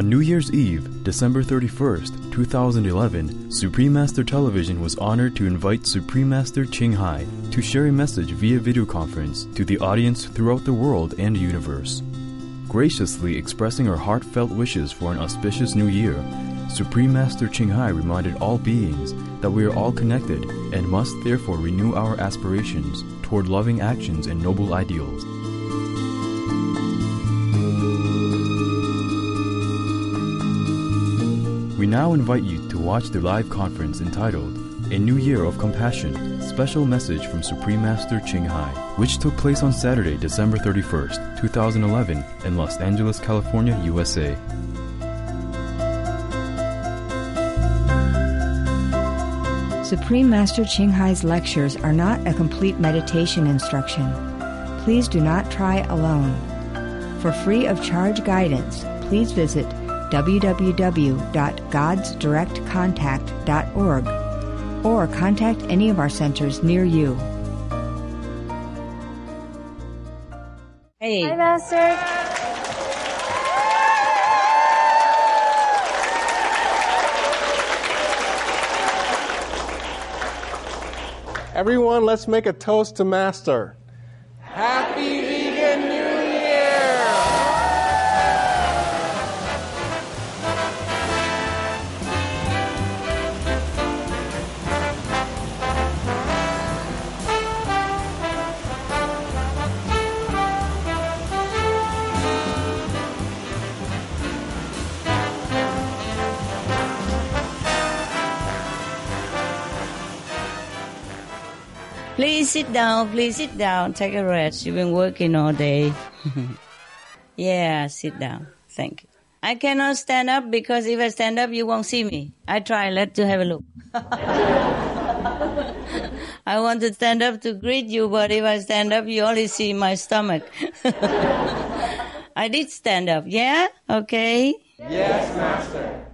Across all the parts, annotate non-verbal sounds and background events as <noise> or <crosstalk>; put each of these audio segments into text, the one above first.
On New Year's Eve, December 31st, 2011, Supreme Master Television was honored to invite Supreme Master Ching Hai to share a message via video conference to the audience throughout the world and universe. Graciously expressing her heartfelt wishes for an auspicious new year, Supreme Master Ching Hai reminded all beings that we are all connected and must therefore renew our aspirations toward loving actions and noble ideals. Now invite you to watch the live conference entitled A New Year of Compassion Special Message from Supreme Master Ching Hai, which took place on Saturday, December 31st, 2011, in Los Angeles, California, USA. Supreme Master Ching Hai's lectures are not a complete meditation instruction. Please do not try alone. For free of charge guidance, please visit www.godsdirectcontact.org or contact any of our centers near you. Hey. Hi, Master. Everyone, let's make a toast to Master. Sit down. Please sit down. Take a rest. You've been working all day. <laughs> yeah, sit down. Thank you. I cannot stand up because if I stand up, you won't see me. I try. Let you have a look. <laughs> I want to stand up to greet you, but if I stand up, you only see my stomach. <laughs> I did stand up. Yeah? Okay. Yes, Master.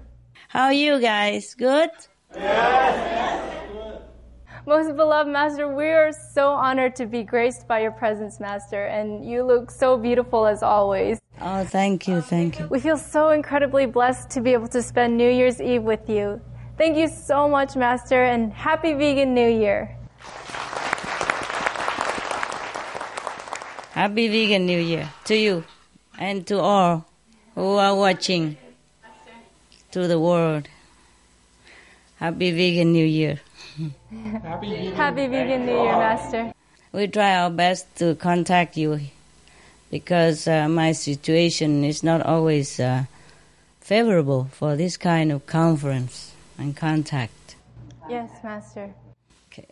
How are you guys? Good? Most beloved Master, we are so honored to be graced by your presence, Master, and you look so beautiful as always. Oh, thank you. Thank you. We feel so incredibly blessed to be able to spend New Year's Eve with you. Thank you so much, Master, and happy Vegan New Year. Happy Vegan New Year to you and to all who are watching to the world. Happy Vegan New Year. Happy Vegan Happy Vegan New Year, Master. We try our best to contact you because uh, my situation is not always uh, favorable for this kind of conference and contact. Yes, Master. Okay.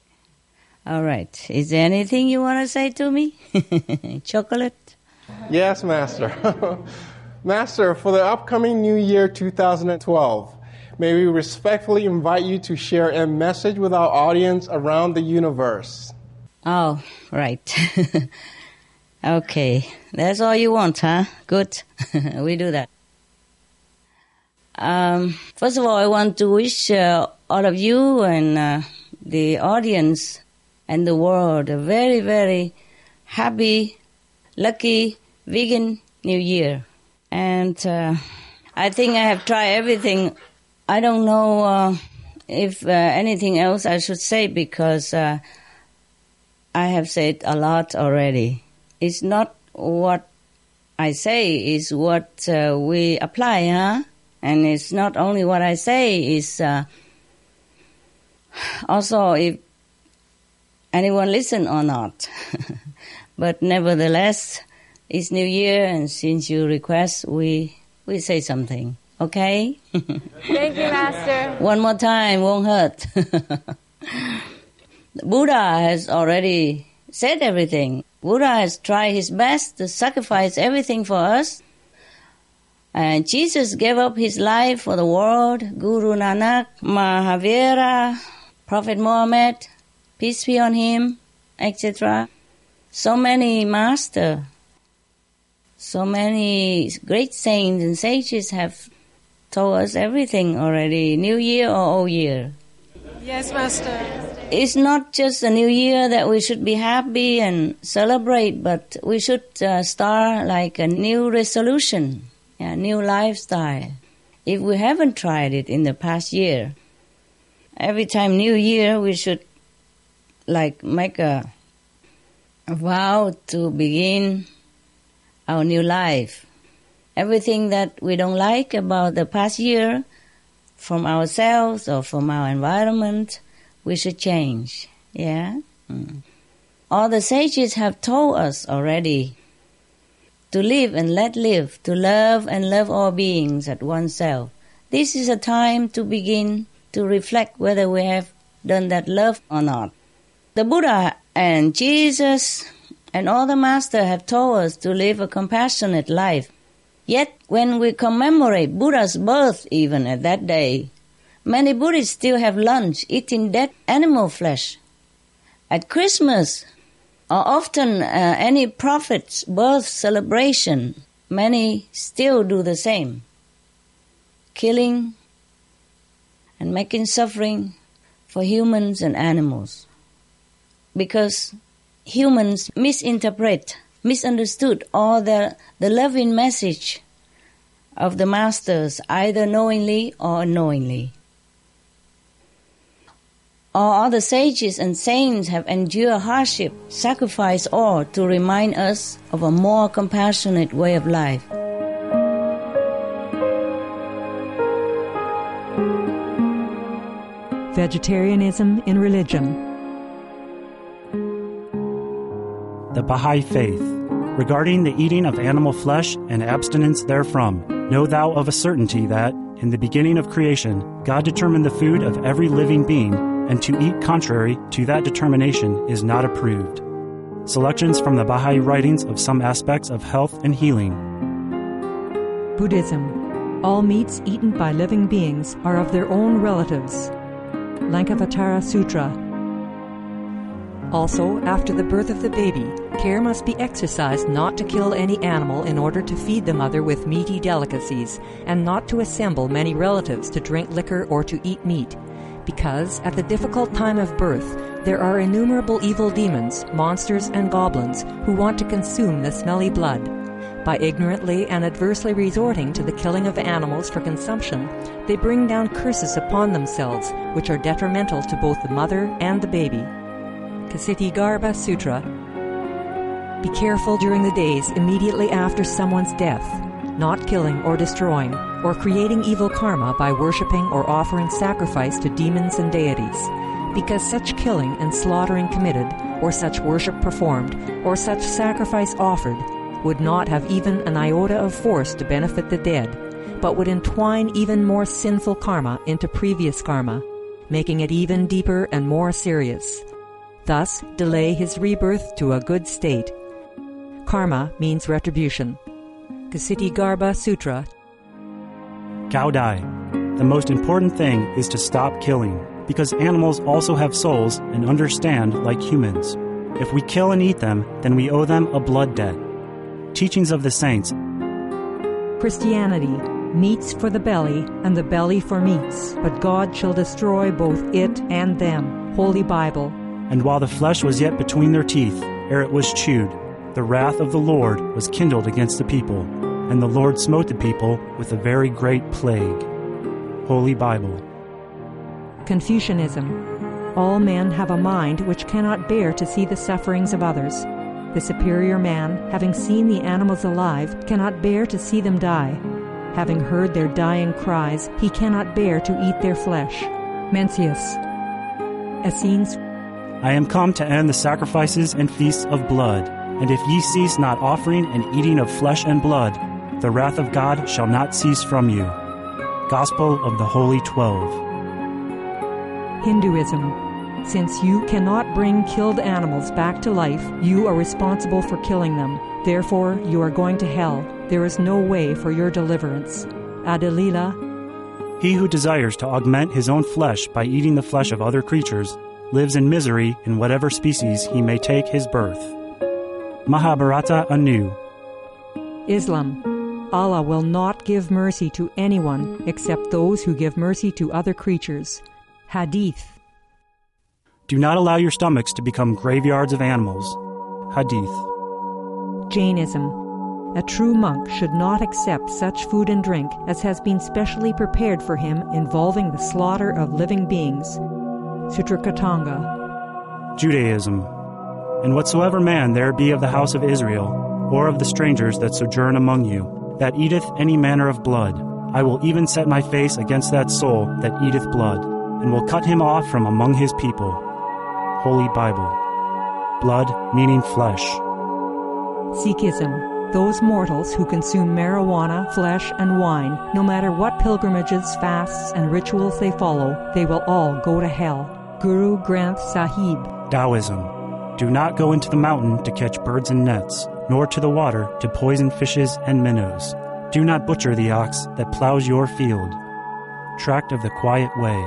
All right. Is there anything you want to say to me? <laughs> Chocolate? Yes, Master. <laughs> Master, for the upcoming New Year 2012, may we respectfully invite you to share a message with our audience around the universe. Oh, right. <laughs> okay. That's all you want, huh? Good. <laughs> we do that. Um, first of all, I want to wish uh, all of you and uh, the audience and the world a very, very happy, lucky vegan New Year. And uh, I think I have tried everything. I don't know uh, if uh, anything else I should say because uh, I have said a lot already. It's not what I say, it's what uh, we apply, huh? And it's not only what I say, it's uh, also if anyone listen or not. <laughs> but nevertheless, it's New Year, and since you request, we we say something. Okay? Thank you, Master. One more time won't hurt. <laughs> Buddha has already said everything. Buddha has tried his best to sacrifice everything for us. And Jesus gave up his life for the world. Guru Nanak, Mahavira, Prophet Muhammad, peace be on him, etc. So many master, so many great saints and sages have told us everything already, New Year or Old Year. Yes, Master. It's not just a New Year that we should be happy and celebrate, but we should uh, start like a new resolution. a new lifestyle. If we haven't tried it in the past year, every time New Year we should like make a, a vow to begin our new life. Everything that we don't like about the past year from ourselves or from our environment, we should change. Yeah? Mm. All the sages have told us already to live and let live, to love and love all beings at oneself. This is a time to begin to reflect whether we have done that love or not. The Buddha and Jesus and all the masters have told us to live a compassionate life. Yet, when we commemorate Buddha's birth, even at that day, many Buddhists still have lunch eating dead animal flesh. At Christmas, or often uh, any prophet's birth celebration, many still do the same. Killing and making suffering for humans and animals. Because humans misinterpret, misunderstood all the, the loving message of the masters, either knowingly or unknowingly. All other sages and saints have endured hardship, sacrificed all to remind us of a more compassionate way of life. Vegetarianism in religion. The Baha'i Faith. Regarding the eating of animal flesh and abstinence therefrom, know thou of a certainty that, in the beginning of creation, God determined the food of every living being, and to eat contrary to that determination is not approved. Selections from the Baha'i writings of some aspects of health and healing. Buddhism. All meats eaten by living beings are of their own relatives. Lankavatara Sutra. Also, after the birth of the baby, care must be exercised not to kill any animal in order to feed the mother with meaty delicacies, and not to assemble many relatives to drink liquor or to eat meat, because at the difficult time of birth, there are innumerable evil demons, monsters, and goblins who want to consume the smelly blood. By ignorantly and adversely resorting to the killing of animals for consumption, they bring down curses upon themselves, which are detrimental to both the mother and the baby. Ksitigarbha Sutra. Be careful during the days immediately after someone's death, not killing or destroying, or creating evil karma by worshipping or offering sacrifice to demons and deities, because such killing and slaughtering committed, or such worship performed, or such sacrifice offered, would not have even an iota of force to benefit the dead, but would entwine even more sinful karma into previous karma, making it even deeper and more serious. Thus, delay his rebirth to a good state. Karma means retribution. Ksitigarbha Sutra. Cao Dai. The most important thing is to stop killing, because animals also have souls and understand like humans. If we kill and eat them, then we owe them a blood debt. Teachings of the Saints. Christianity. Meats for the belly, and the belly for meats, but God shall destroy both it and them. Holy Bible. And while the flesh was yet between their teeth, ere it was chewed, the wrath of the Lord was kindled against the people, and the Lord smote the people with a very great plague. Holy Bible. Confucianism. All men have a mind which cannot bear to see the sufferings of others. The superior man, having seen the animals alive, cannot bear to see them die. Having heard their dying cries, he cannot bear to eat their flesh. Mencius. Essenes. I am come to end the sacrifices and feasts of blood, and if ye cease not offering and eating of flesh and blood, the wrath of God shall not cease from you. Gospel of the Holy Twelve. Hinduism. Since you cannot bring killed animals back to life, you are responsible for killing them. Therefore, you are going to hell. There is no way for your deliverance. Adi-lila. He who desires to augment his own flesh by eating the flesh of other creatures lives in misery in whatever species he may take his birth. Mahabharata anew. Islam. Allah will not give mercy to anyone except those who give mercy to other creatures. Hadith. Do not allow your stomachs to become graveyards of animals. Hadith. Jainism. A true monk should not accept such food and drink as has been specially prepared for him involving the slaughter of living beings. Sutrakatanga. Judaism. And whatsoever man there be of the house of Israel, or of the strangers that sojourn among you, that eateth any manner of blood, I will even set my face against that soul that eateth blood, and will cut him off from among his people. Holy Bible. Blood meaning flesh. Sikhism. Those mortals who consume marijuana, flesh, and wine, no matter what pilgrimages, fasts, and rituals they follow, they will all go to hell. Guru Granth Sahib. Taoism. Do not go into the mountain to catch birds and nets, nor to the water to poison fishes and minnows. Do not butcher the ox that plows your field. Tract of the Quiet Way.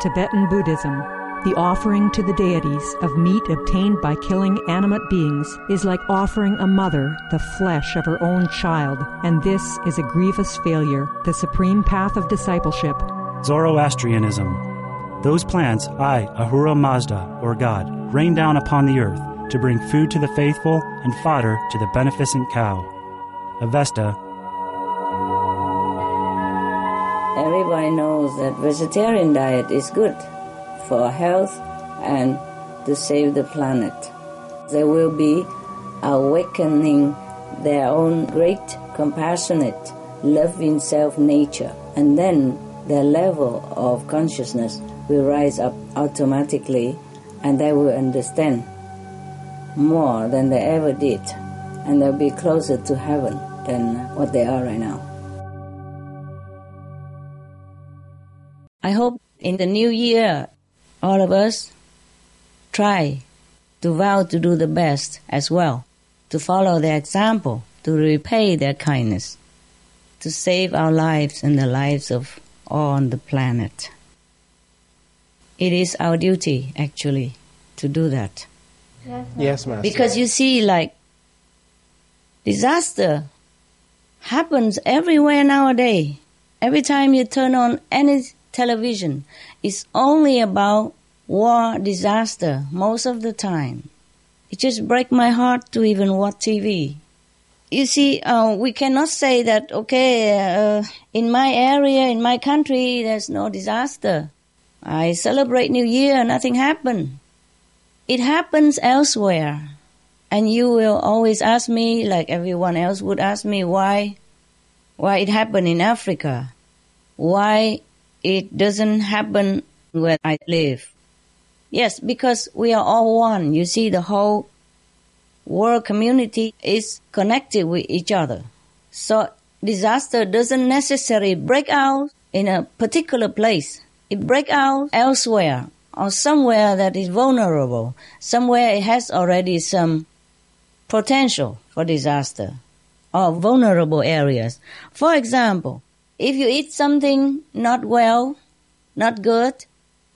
Tibetan Buddhism. The offering to the deities of meat obtained by killing animate beings is like offering a mother the flesh of her own child, and this is a grievous failure, the supreme path of discipleship. Zoroastrianism. Those plants I, Ahura Mazda, or God, rain down upon the earth to bring food to the faithful and fodder to the beneficent cow. Avesta. Everybody knows that vegetarian diet is good for health and to save the planet. They will be awakening their own great, compassionate, loving self nature, and then their level of consciousness will rise up automatically and they will understand more than they ever did, and they'll be closer to heaven than what they are right now. I hope in the new year all of us try to vow to do the best as well, to follow their example, to repay their kindness, to save our lives and the lives of all on the planet. It is our duty, actually, to do that. Yes, Yes, Master. Because you see, like, disaster happens everywhere nowadays. Every time you turn on any television, it's only about war disaster most of the time. It just breaks my heart to even watch TV. You see, uh, we cannot say that, okay, uh, in my area, in my country, there's no disaster. I celebrate New Year, nothing happened. It happens elsewhere. And you will always ask me, like everyone else would ask me, why, why it happened in Africa? Why it doesn't happen where I live? Yes, because we are all one. You see, the whole world community is connected with each other. So disaster doesn't necessarily break out in a particular place. It break out elsewhere or somewhere that is vulnerable, somewhere it has already some potential for disaster or vulnerable areas. For example, if you eat something not well, not good,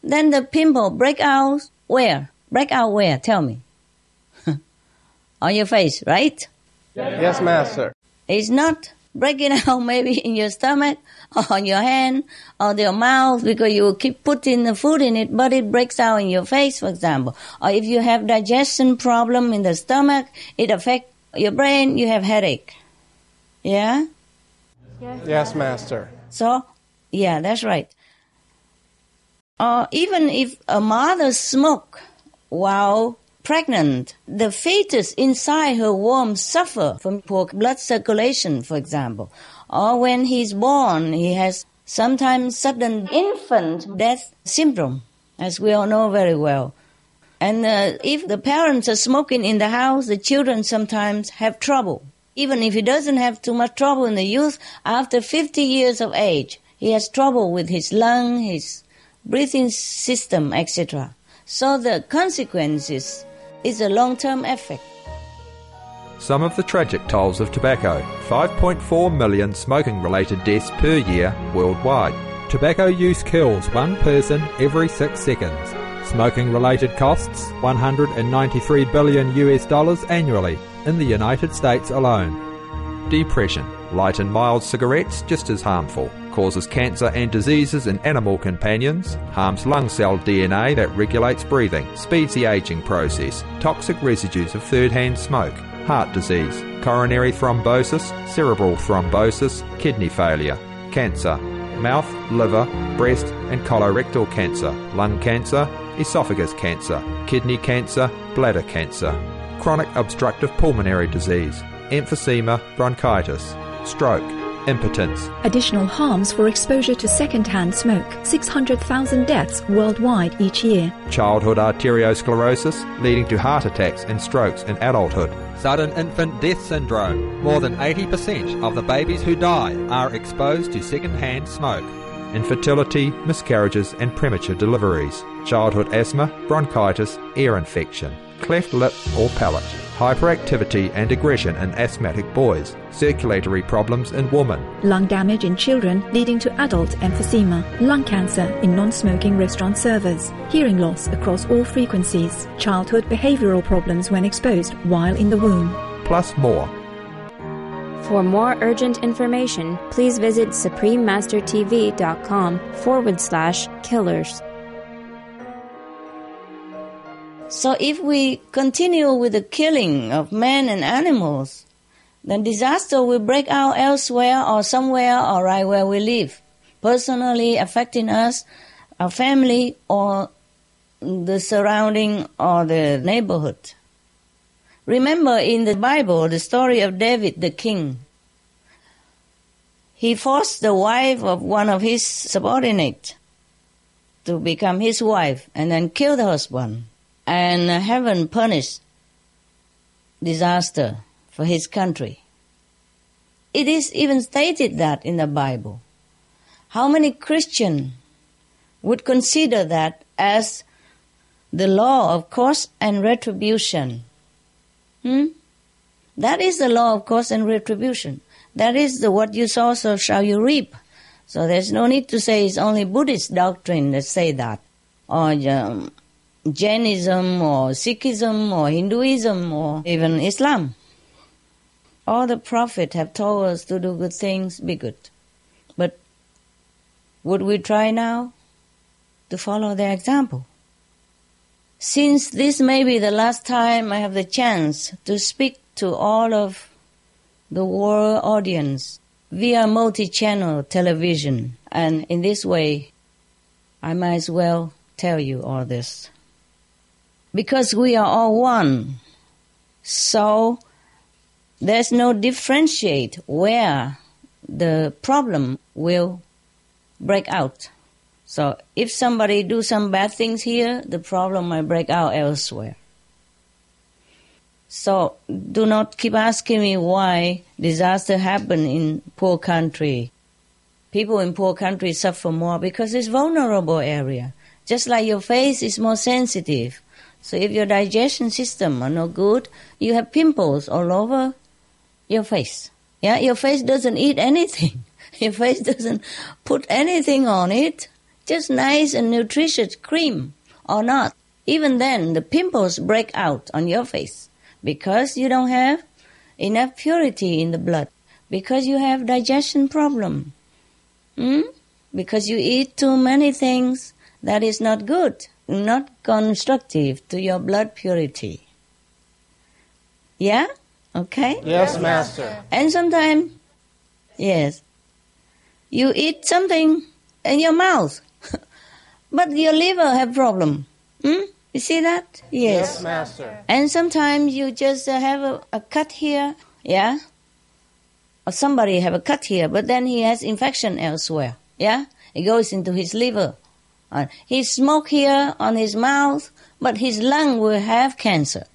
then the pimple break out where? Break out where? Tell me. <laughs> On your face, right? Yes, Master. It's not breaking <laughs> out maybe in your stomach <laughs> on your hand or your mouth because you keep putting the food in it, but it breaks out in your face, for example. Or if you have digestion problem in the stomach, it affects your brain, you have headache. Yeah? Yes, Master. So, yeah, that's right. Or even if a mother smoke while pregnant, the fetus inside her womb suffer from poor blood circulation, for example. Or when he's born, he has sometimes sudden infant death syndrome, as we all know very well. And uh, if the parents are smoking in the house, the children sometimes have trouble. Even if he doesn't have too much trouble in the youth, after 50 years of age, he has trouble with his lung, his breathing system, etc. So the consequences is a long-term effect. Some of the tragic tolls of tobacco 5.4 million smoking related deaths per year worldwide. Tobacco use kills one person every six seconds. Smoking related costs 193 billion US dollars annually in the United States alone. Depression. Light and mild cigarettes just as harmful. Causes cancer and diseases in animal companions. Harms lung cell DNA that regulates breathing. Speeds the aging process. Toxic residues of third hand smoke heart disease, coronary thrombosis, cerebral thrombosis, kidney failure, cancer, mouth, liver, breast, and colorectal cancer, lung cancer, esophagus cancer, kidney cancer, bladder cancer, chronic obstructive pulmonary disease, emphysema, bronchitis, stroke, impotence. Additional harms for exposure to secondhand smoke 600,000 deaths worldwide each year. Childhood arteriosclerosis, leading to heart attacks and strokes in adulthood. Sudden infant death syndrome. More than 80% of the babies who die are exposed to secondhand smoke. Infertility, miscarriages, and premature deliveries. Childhood asthma, bronchitis, ear infection, cleft lip or palate hyperactivity and aggression in asthmatic boys, circulatory problems in women, lung damage in children leading to adult emphysema, lung cancer in non smoking restaurant servers, hearing loss across all frequencies, childhood behavioral problems when exposed while in the womb, plus more. For more urgent information, please visit suprememastertv.com forward slash killers. So if we continue with the killing of men and animals, then disaster will break out elsewhere or somewhere or right where we live, personally affecting us, our family, or the surrounding or the neighborhood. Remember in the Bible the story of David the king. He forced the wife of one of his subordinates to become his wife and then killed the husband and heaven punished disaster for his country. It is even stated that in the Bible. How many Christians would consider that as the law of cause and retribution? Hmm? That is the law of cause and retribution. That is the what you sow, so shall you reap. So there's no need to say it's only Buddhist doctrine that say that, or um, Jainism or Sikhism or Hinduism or even Islam. All the prophets have told us to do good things, be good. But would we try now to follow their example? Since this may be the last time I have the chance to speak to all of the world audience via multi-channel television, and in this way, I might as well tell you all this because we are all one. So there's no differentiate where the problem will break out. So if somebody do some bad things here, the problem might break out elsewhere. So do not keep asking me why disaster happen in poor country. People in poor country suffer more because it's vulnerable area. Just like your face is more sensitive. So if your digestion system are not good, you have pimples all over your face. Yeah, your face doesn't eat anything. <laughs> Your face doesn't put anything on it. Just nice and nutritious cream or not. Even then, the pimples break out on your face because you don't have enough purity in the blood. Because you have digestion problem. Hmm? Because you eat too many things that is not good not constructive to your blood purity. Yeah? Okay? Yes, Master. And sometimes, yes, you eat something in your mouth, <laughs> but your liver have problem. Hmm? You see that? Yes. Yes, Master. And sometimes you just have a, a cut here, yeah? Or somebody have a cut here, but then he has infection elsewhere, yeah? It goes into his liver uh, he smoke here on his mouth, but his lung will have cancer.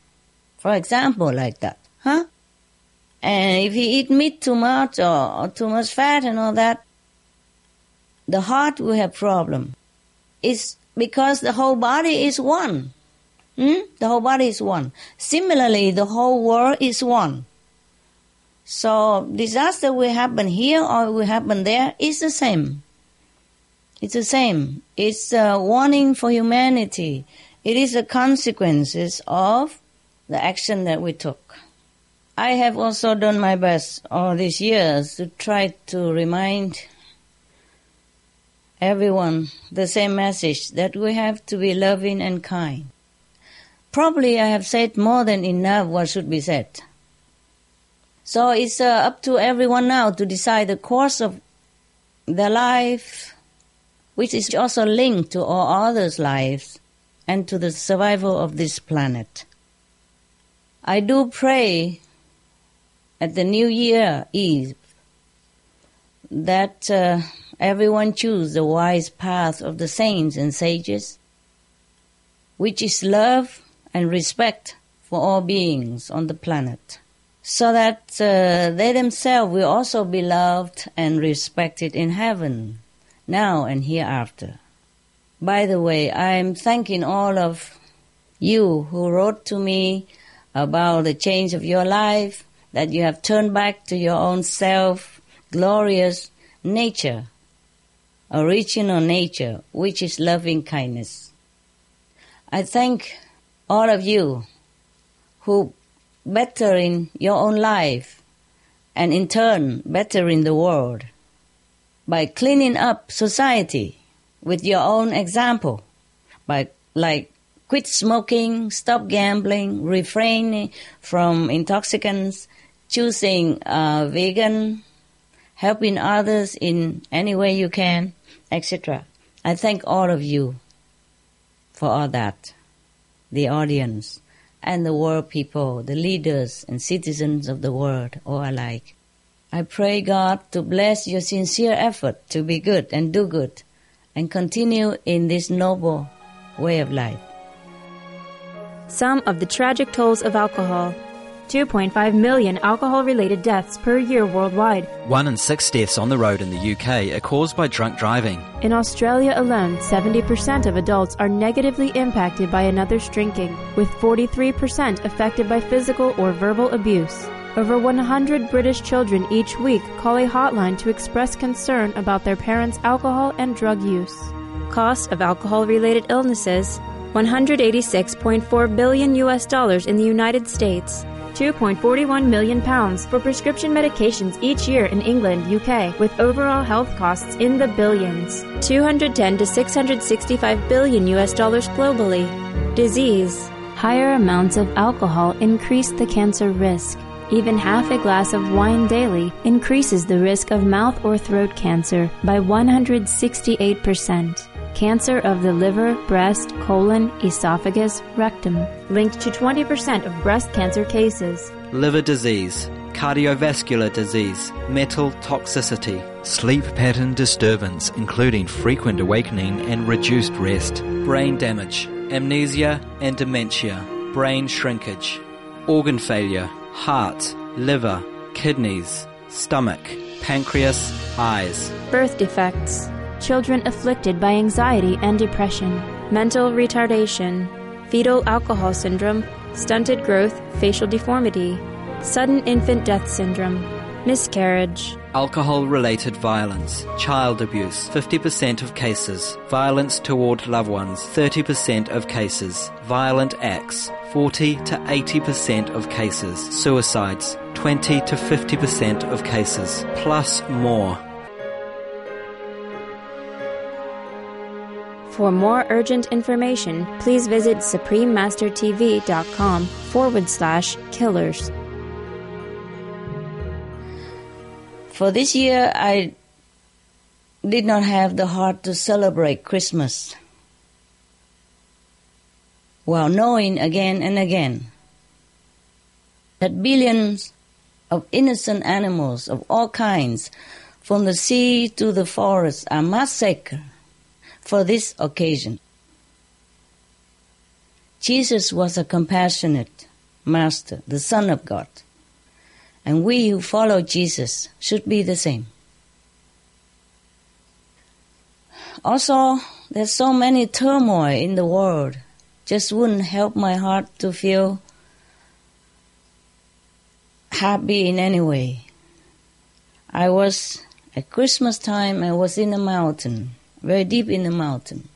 For example, like that, huh? And if he eat meat too much or, or too much fat and all that, the heart will have problem. It's because the whole body is one. Hmm? The whole body is one. Similarly, the whole world is one. So disaster will happen here or will happen there is the same. It's the same. It's a warning for humanity. It is the consequences of the action that we took. I have also done my best all these years to try to remind everyone the same message that we have to be loving and kind. Probably I have said more than enough what should be said. So it's uh, up to everyone now to decide the course of their life, which is also linked to all others' lives and to the survival of this planet. I do pray at the New Year Eve that uh, everyone choose the wise path of the saints and sages, which is love and respect for all beings on the planet, so that uh, they themselves will also be loved and respected in heaven, now and hereafter. By the way, I'm thanking all of you who wrote to me about the change of your life, that you have turned back to your own self, glorious nature, original nature, which is loving kindness. I thank all of you who better in your own life and in turn better in the world by cleaning up society with your own example by like quit smoking stop gambling refraining from intoxicants choosing vegan helping others in any way you can etc i thank all of you for all that the audience and the world people, the leaders and citizens of the world, all alike. I pray God to bless your sincere effort to be good and do good and continue in this noble way of life. Some of the tragic tolls of alcohol. 2.5 million alcohol related deaths per year worldwide. One in six deaths on the road in the UK are caused by drunk driving. In Australia alone, 70% of adults are negatively impacted by another's drinking, with 43% affected by physical or verbal abuse. Over 100 British children each week call a hotline to express concern about their parents' alcohol and drug use. Cost of alcohol related illnesses 186.4 billion US dollars in the United States. 2.41 million pounds for prescription medications each year in England, UK, with overall health costs in the billions. 210 to 665 billion US dollars globally. Disease. Higher amounts of alcohol increase the cancer risk. Even half a glass of wine daily increases the risk of mouth or throat cancer by 168% cancer of the liver, breast, colon, esophagus, rectum, linked to 20% of breast cancer cases. Liver disease, cardiovascular disease, metal toxicity, sleep pattern disturbance, including frequent awakening and reduced rest, brain damage, amnesia and dementia, brain shrinkage, organ failure, heart, liver, kidneys, stomach, pancreas, eyes, birth defects. Children afflicted by anxiety and depression, mental retardation, fetal alcohol syndrome, stunted growth, facial deformity, sudden infant death syndrome, miscarriage, alcohol related violence, child abuse, 50% of cases, violence toward loved ones, 30% of cases, violent acts, 40 to 80% of cases, suicides, 20 to 50% of cases, plus more. For more urgent information, please visit suprememastertv.com forward slash killers. For this year, I did not have the heart to celebrate Christmas. While knowing again and again that billions of innocent animals of all kinds, from the sea to the forest, are massacred for this occasion. Jesus was a compassionate master, the Son of God, and we who follow Jesus should be the same. Also, there's so many turmoil in the world, just wouldn't help my heart to feel happy in any way. I was at Christmas time, I was in a mountain very deep in the mountain.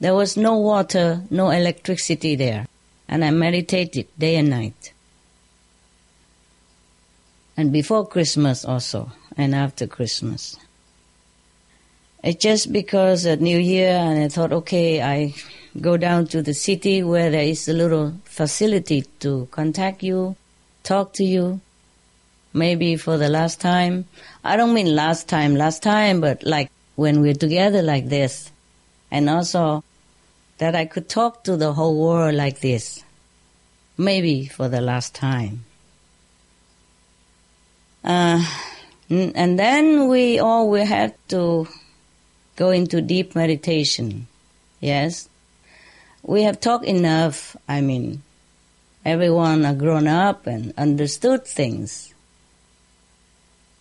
There was no water, no electricity there, and I meditated day and night. And before Christmas also, and after Christmas. It's just because at New Year, and I thought, okay, I go down to the city where there is a little facility to contact you, talk to you. maybe for the last time. I don't mean last time, last time, but like when we're together like this. And also that I could talk to the whole world like this. Maybe for the last time. Uh, and then we all will have to go into deep meditation. Yes? We have talked enough. I mean, everyone are grown up and understood things.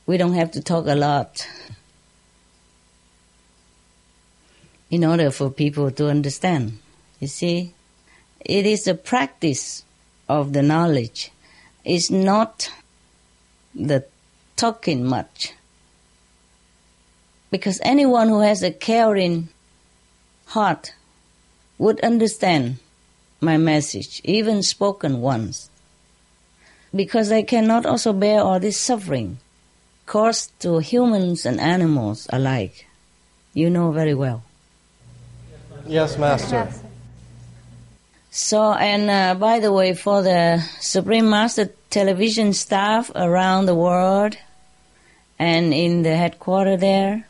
We don't have to talk a lot in order for people to understand. You see, it is the practice of the knowledge. It's not the talking much. Because anyone who has a caring heart would understand my message, even spoken once. Because I cannot also bear all this suffering caused to humans and animals alike. You know very well. Yes, Master. So, and uh, by the way, for the Supreme Master television staff around the world and in the headquarters there,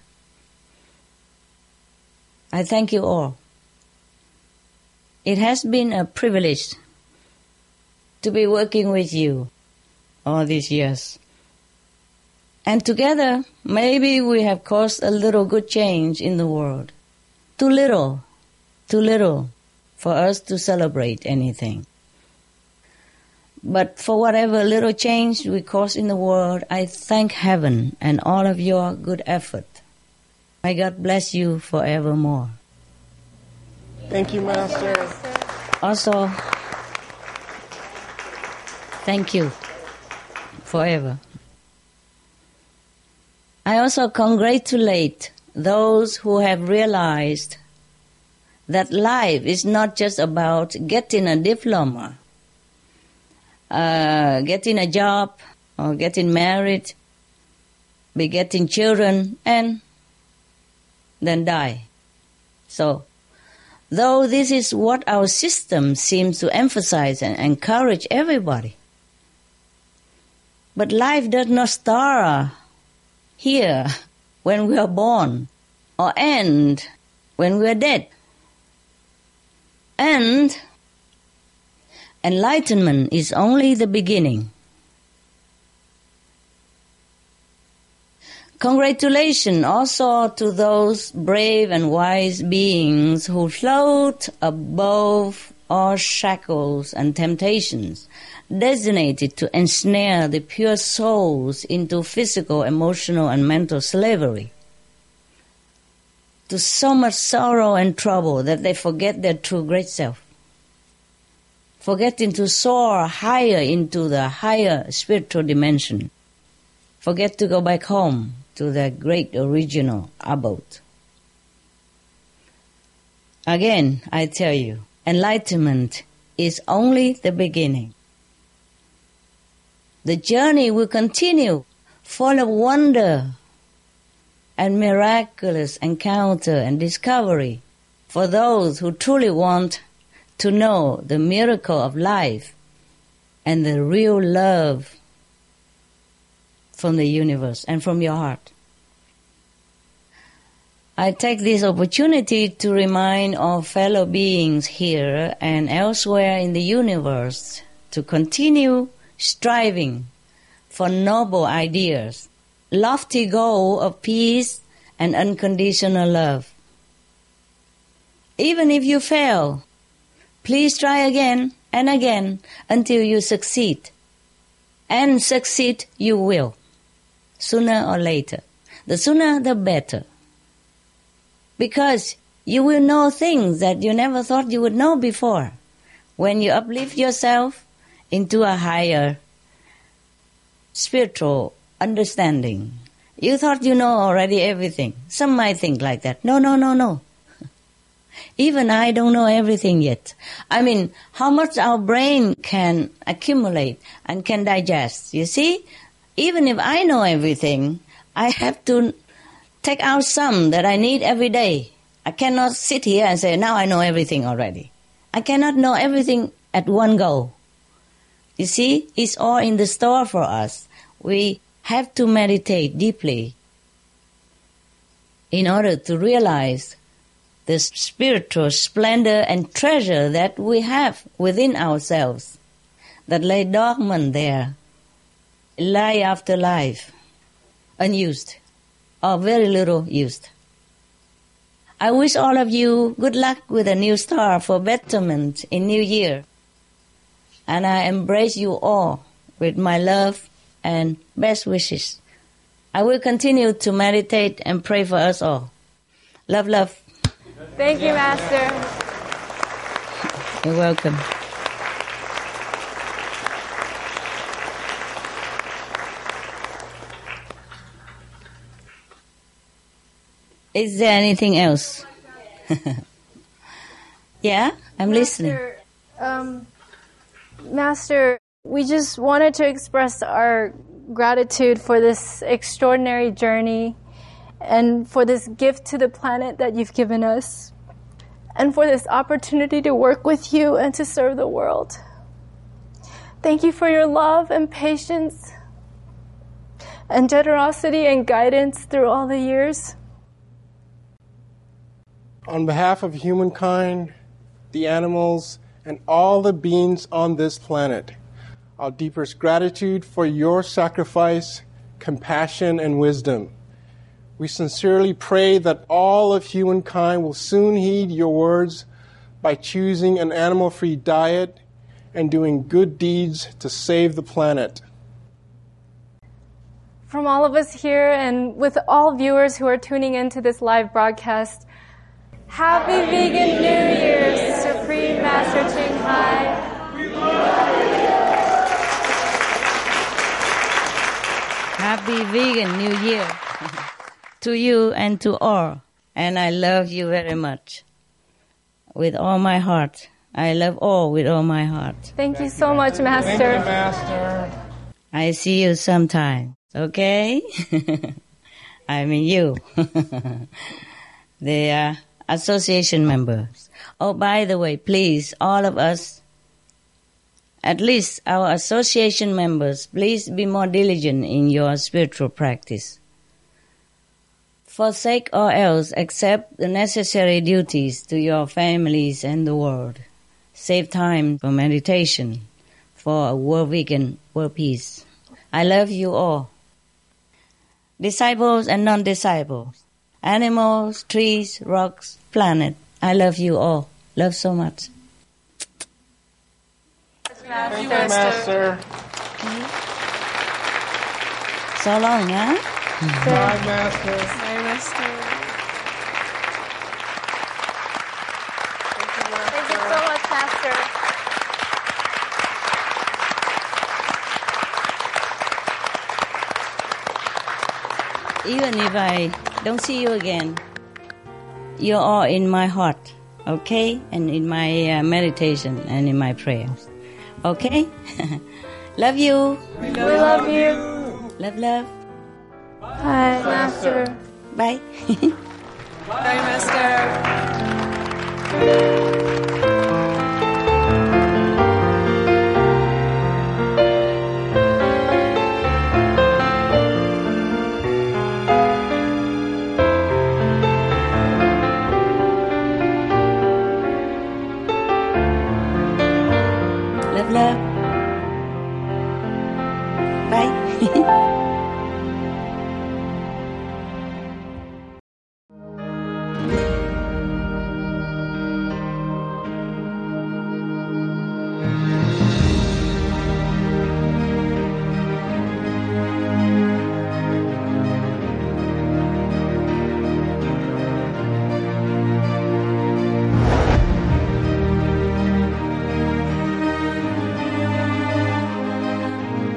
I thank you all. It has been a privilege to be working with you all these years. And together, maybe we have caused a little good change in the world. Too little, too little for us to celebrate anything. But for whatever little change we cause in the world, I thank heaven and all of your good effort. May God bless you forevermore. Thank you, Master. Also, thank you forever. I also congratulate those who have realized that life is not just about getting a diploma, uh, getting a job, or getting married, begetting children, and then die. So, though this is what our system seems to emphasize and encourage everybody, but life does not start here when we are born or end when we are dead. And enlightenment is only the beginning. Congratulations also to those brave and wise beings who float above all shackles and temptations, designated to ensnare the pure souls into physical, emotional, and mental slavery to so much sorrow and trouble that they forget their true great self. Forgetting to soar higher into the higher spiritual dimension. Forget to go back home to the great original abode. Again, I tell you, enlightenment is only the beginning. The journey will continue full of wonder, and miraculous encounter and discovery for those who truly want to know the miracle of life and the real love from the universe and from your heart. I take this opportunity to remind all fellow beings here and elsewhere in the universe to continue striving for noble ideas lofty goal of peace and unconditional love. Even if you fail, please try again and again until you succeed. And succeed you will, sooner or later. The sooner the better. Because you will know things that you never thought you would know before when you uplift yourself into a higher spiritual understanding. You thought you know already everything. Some might think like that. No, no, no, no. Even I don't know everything yet. I mean, how much our brain can accumulate and can digest. You see, even if I know everything, I have to take out some that I need every day. I cannot sit here and say, now I know everything already. I cannot know everything at one go. You see, it's all in the store for us we have to meditate deeply in order to realize the spiritual splendor and treasure that we have within ourselves that lay dormant there, lie after life, unused or very little used. I wish all of you good luck with a new star for betterment in New Year. And I embrace you all with my love and best wishes. I will continue to meditate and pray for us all. Love, love. Thank you, Master. You're welcome. Is there anything else? <laughs> yeah, I'm listening. Master, um, Master, we just wanted to express our gratitude for this extraordinary journey and for this gift to the planet that you've given us and for this opportunity to work with you and to serve the world. Thank you for your love and patience and generosity and guidance through all the years. On behalf of humankind, the animals, and all the beings on this planet, our deepest gratitude for your sacrifice, compassion, and wisdom. We sincerely pray that all of humankind will soon heed your words by choosing an animal free diet and doing good deeds to save the planet. From all of us here and with all viewers who are tuning into this live broadcast, Happy Vegan New Year, Supreme Master Ching Hai. Happy Vegan New Year to you and to all. And I love you very much. With all my heart. I love all with all my heart. Thank you so much, Master. Thank you, Master. I see you sometime. Okay? <laughs> I mean you. <laughs> they are association members. Oh, by the way, please, all of us, at least our association members, please be more diligent in your spiritual practice. Forsake all else except the necessary duties to your families and the world. Save time for meditation, for a world vegan, world peace. I love you all. Disciples and non-disciples. Animals, trees, rocks, planet. I love you all. Love so much. Thank you, Master. So long, huh? Bye, Master. Bye, Master. Thank you so much. Even if I don't see you again, you're all in my heart, okay? And in my uh, meditation and in my prayers, okay? <laughs> love you. We love you. Love, love. Bye, Master. Bye. <laughs> Bye, Master.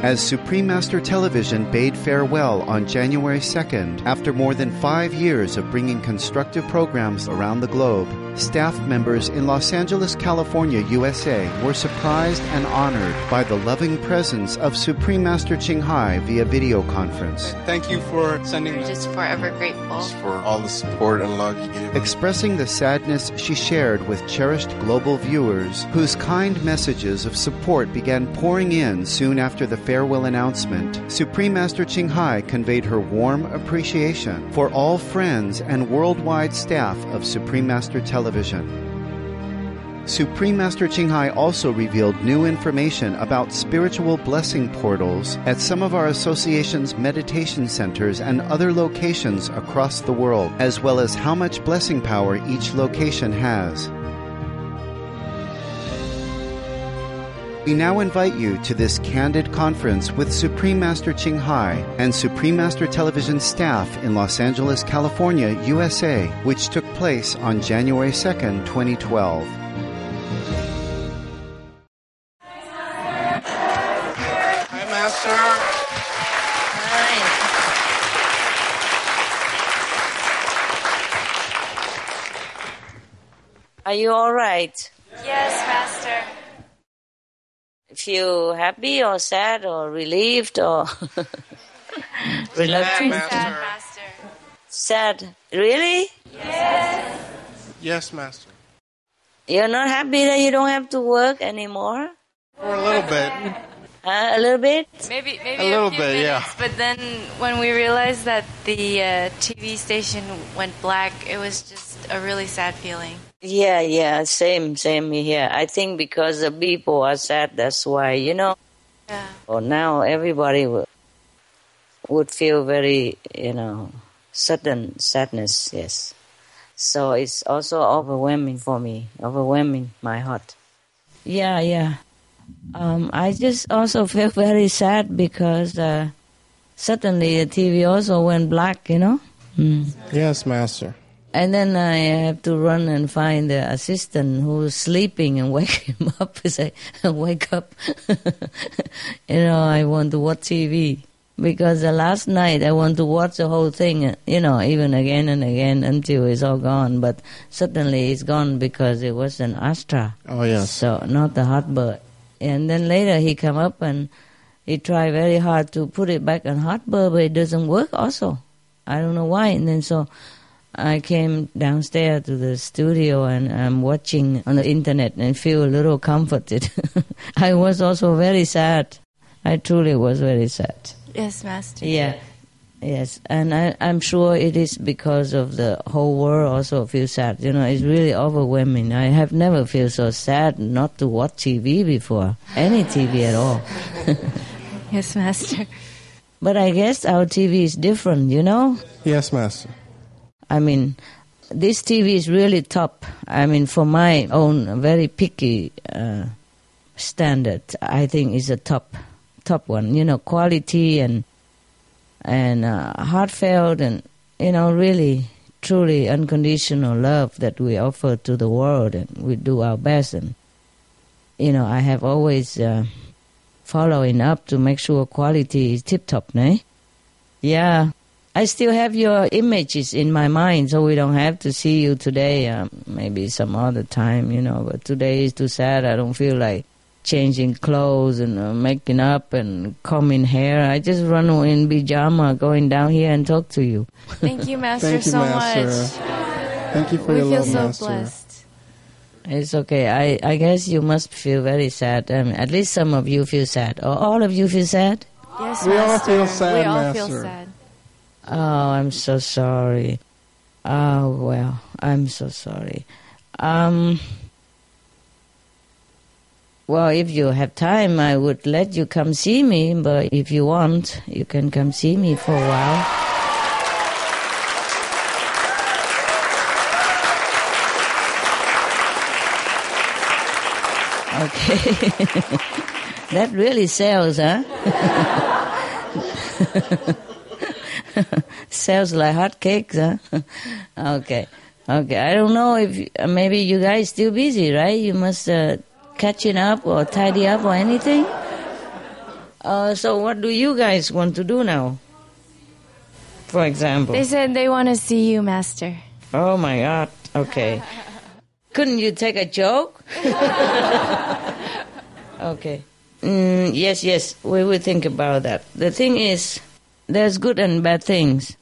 As Supreme Master Television bade farewell on January 2nd, after more than five years of bringing constructive programs around the globe, staff members in Los Angeles, California, USA were surprised and honored by the loving presence of Supreme Master Ching Hai via video conference. Thank you for sending We're just forever grateful. for all the support and love you gave. Expressing the sadness she shared with cherished global viewers, whose kind messages of support began pouring in soon after the farewell farewell announcement, Supreme Master Ching Hai conveyed her warm appreciation for all friends and worldwide staff of Supreme Master Television. Supreme Master Ching Hai also revealed new information about spiritual blessing portals at some of our association's meditation centers and other locations across the world, as well as how much blessing power each location has. We now invite you to this candid conference with Supreme Master Ching Hai and Supreme Master Television staff in Los Angeles, California, USA, which took place on January 2nd, 2012. Hi, Master. Hi. Are you all right? Yes, Master. Feel happy or sad or relieved or <laughs> reluctant? Sad, Master. Sad. Really? Yes, Yes, Master. You're not happy that you don't have to work anymore? For a little bit. <laughs> Uh, a little bit? Maybe maybe A a little few bit, yeah. But then when we realized that the uh, TV station went black, it was just a really sad feeling. Yeah, yeah, same, same here. I think because the people are sad, that's why, you know. Yeah. Or now everybody would, would feel very, you know, sudden sadness, yes. So it's also overwhelming for me, overwhelming my heart. Yeah, yeah. Um, I just also feel very sad because uh, suddenly the TV also went black, you know. Mm. Yes, Master. And then I have to run and find the assistant who's sleeping and <laughs> wake him up and say, wake up. <laughs> you know, I want to watch TV. Because the last night I want to watch the whole thing, you know, even again and again until it's all gone. But suddenly it's gone because it was an Astra. Oh, yes. So not the Hotbird. And then later he come up and he tried very hard to put it back on Hotbird, but it doesn't work also. I don't know why. And then so I came downstairs to the studio and I'm watching on the internet and feel a little comforted. <laughs> I was also very sad. I truly was very sad. Yes, Master. Yeah. Yes, and I, I'm sure it is because of the whole world also feel sad. You know, it's really overwhelming. I have never felt so sad not to watch TV before, any TV at all. <laughs> Yes, Master. But I guess our TV is different, you know? Yes, Master. I mean, this TV is really top. I mean, for my own very picky uh, standard, I think is a top, top one. You know, quality and and uh, heartfelt and you know, really, truly unconditional love that we offer to the world, and we do our best. And you know, I have always uh, following up to make sure quality is tip top, ne? Yeah. I still have your images in my mind, so we don't have to see you today. Um, maybe some other time, you know. But today is too sad. I don't feel like changing clothes and uh, making up and combing hair. I just run in pajama, going down here and talk to you. Thank you, <laughs> Master, Thank you, so Master. much. Thank you for we your feel love, so Master. blessed. It's okay. I, I guess you must feel very sad. Um, at least some of you feel sad. Or all of you feel sad? Yes, We all feel sad, We all feel Master. sad. Oh, I'm so sorry. Oh, well, I'm so sorry. Um, well, if you have time, I would let you come see me, but if you want, you can come see me for a while. Okay. <laughs> that really sells, huh? <laughs> <laughs> sells like hotcakes, huh? <laughs> okay. Okay. I don't know if uh, maybe you guys still busy, right? You must uh, catching up or tidy up or anything. Uh, so what do you guys want to do now? For example. They said they want to see you, Master. Oh my God. Okay. <laughs> Couldn't you take a joke? okay. Mm, yes, yes. We will think about that. The thing is, there's good and bad things.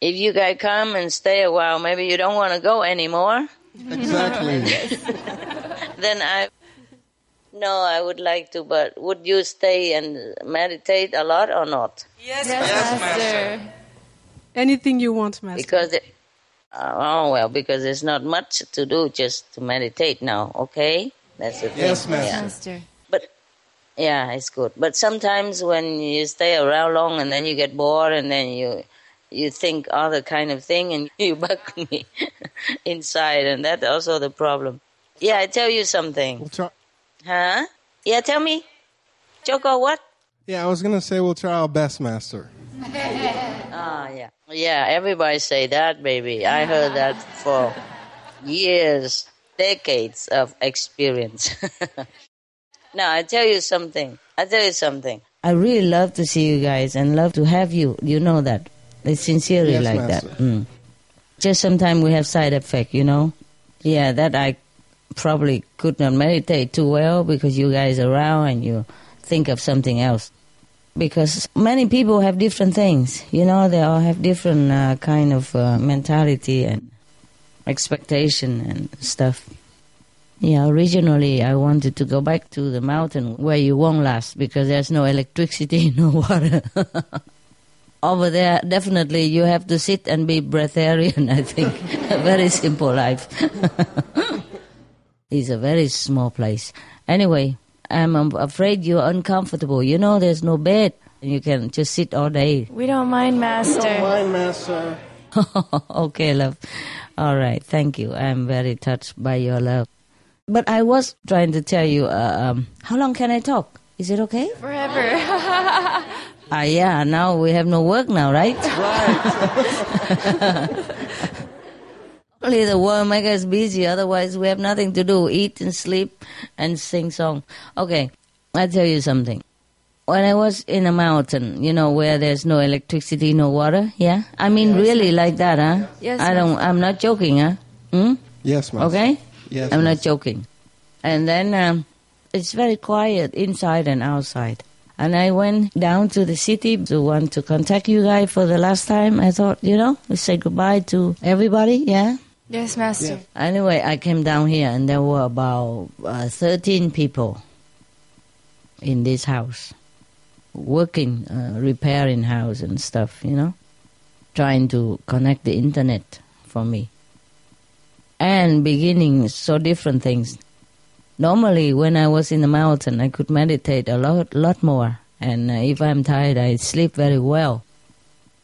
If you guys come and stay a while, maybe you don't want to go anymore. Exactly. <laughs> then I No, I would like to, but would you stay and meditate a lot or not? Yes, Master. Anything you want, Master. Because, it, oh well, because there's not much to do just to meditate now. Okay, that's the thing. Yes, Master. Yeah. Master. Yeah, it's good. But sometimes when you stay around long and then you get bored and then you you think other kind of thing and <laughs> you bug me <laughs> inside, and that's also the problem. Yeah, I tell you something. We'll try, Huh? Yeah, tell me. Choco, what? yeah, I was going to say we'll try our best, Master. <laughs> Ah, yeah. Yeah, everybody say that, baby. I heard that for years, decades of experience. Now, I tell you something. I tell you something. I really love to see you guys and love to have you. You know that. It's sincerely Yes, like Master. that. Mm. Just sometimes we have side effect, you know? Yeah, that I probably could not meditate too well because you guys are around and you think of something else because many people have different things you know they all have different uh, kind of uh, mentality and expectation and stuff yeah originally i wanted to go back to the mountain where you won't last because there's no electricity <laughs> no water <laughs> over there definitely you have to sit and be breatharian i think <laughs> a very simple life it's a very small place anyway i'm um, afraid you're uncomfortable you know there's no bed you can just sit all day We don't mind, Master. We don't mind, Master. okay, love. All right, thank you. I'm very touched by your love. But I was trying to tell you, uh, um, how long can I talk? Is it okay? Forever. <laughs> Ah, yeah. Now we have no work now, right? <laughs> Right. <laughs> Only the work make us busy. Otherwise, we have nothing to do: eat and sleep and sing song. Okay, I tell you something. When I was in a mountain, you know, where there's no electricity, no water, yeah. I mean, really like that, huh? Yes, I don't. I'm not joking, huh? Hmm? Yes, ma'am. Okay? Yes, I'm not joking. And then um, it's very quiet inside and outside. And I went down to the city to want to contact you guys for the last time. I thought, you know, we say goodbye to everybody, yeah? yes, Master. Anyway, I came down here and there were about uh, 13 people in this house working, uh, repairing house and stuff, you know, trying to connect the internet for me. And beginning so different things. Normally, when I was in the mountain, I could meditate a lot, lot more. And uh, if I'm tired, I sleep very well.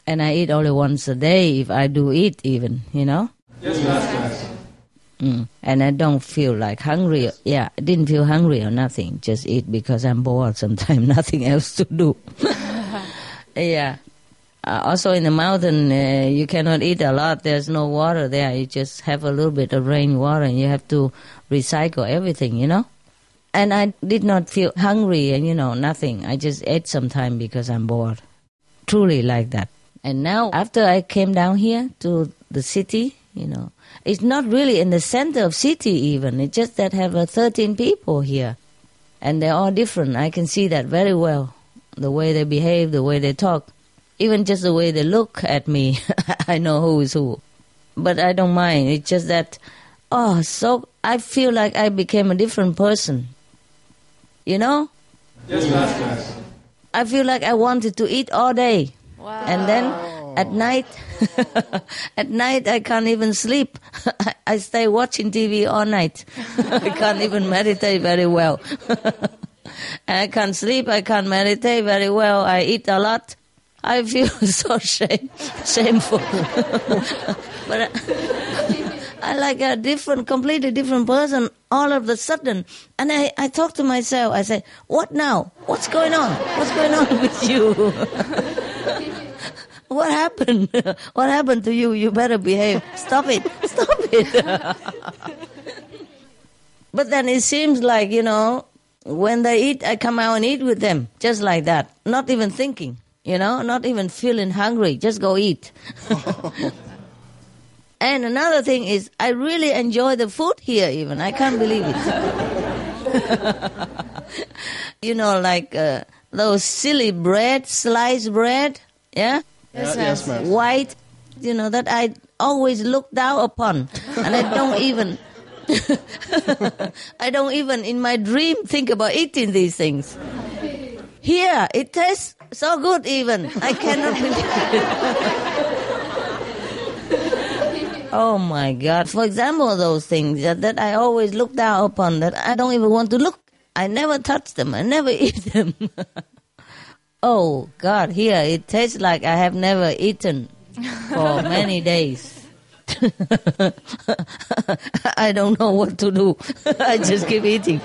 And I eat only once a day if I do eat, even, you know. Yes, Mm. And I don't feel like hungry. Yeah, I didn't feel hungry or nothing. Just eat because I'm bored <laughs> sometimes, nothing else to do. <laughs> yeah. Uh, also in the mountain, uh, you cannot eat a lot. There's no water there. You just have a little bit of rainwater and you have to recycle everything, you know? And I did not feel hungry and, you know, nothing. I just ate sometime because I'm bored. Truly like that. And now, after I came down here to the city, you know, it's not really in the center of city even. It's just that have uh, 13 people here. And they're all different. I can see that very well. The way they behave, the way they talk. Even just the way they look at me. <laughs> I know who is who. But I don't mind. It's just that, oh, so I feel like I became a different person. You know? Yes, Master. I feel like I wanted to eat all day. Wow. And then at night, <laughs> at night I can't even sleep. I, <laughs> I stay watching TV all night. I can't even meditate very well. I can't sleep. I can't meditate very well. I eat a lot. I feel <laughs> so shame, shameful. <laughs> but I, I like a different, completely different person all of a sudden. And I, I talk to myself. I say, what now? What's going on? What's going on <laughs> with you? what happened? what happened to you? You better behave. Stop it. Stop it. but then it seems like, you know, when they eat, I come out and eat with them. Just like that. Not even thinking, you know, not even feeling hungry. Just go eat. <laughs> and another thing is, I really enjoy the food here even. I can't believe it. <laughs> you know, like uh, those silly bread, sliced bread. Yeah? Yes, yes, White, you know, that I always look down upon. And I don't <laughs> even I don't even in my dream think about eating these things. Here, it tastes so good even. I cannot believe it. oh my God. For example, those things that, that I always look down upon that I don't even want to look. I never touch them. I never <laughs> eat them. oh God, here it tastes like I have never eaten for <laughs> many days. <laughs> I don't know what to do. I just keep eating.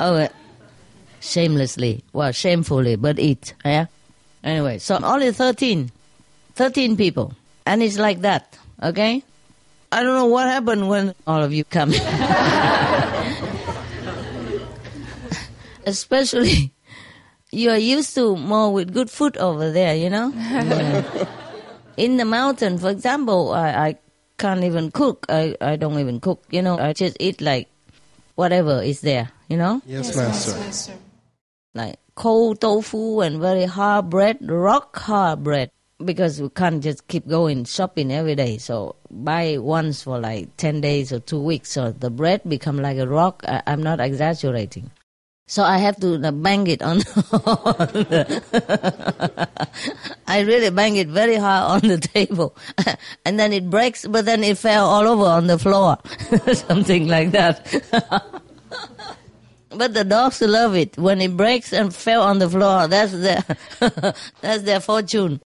Oh, shamelessly, well, shamefully, but eat. Yeah. Anyway, so only 13, 13 people, and it's like that. Okay. I don't know what happened when all of you come. <laughs> Especially, you are used to more with good food over there, you know. Yeah. In the mountain, for example, I, I can't even cook. I, I don't even cook. You know, I just eat like whatever is there. You know. Yes, master. Like cold tofu and very hard bread, rock hard bread. Because we can't just keep going shopping every day. So buy once for like ten days or two weeks. So the bread become like a rock. I, I'm not exaggerating. So I have to uh, bang it on. <laughs> I really bang it very hard on the table, <laughs> and then it breaks. But then it fell all over on the floor, <laughs> something like that. But the dogs love it when it breaks and fell on the floor. That's their <laughs> that's their fortune. <laughs>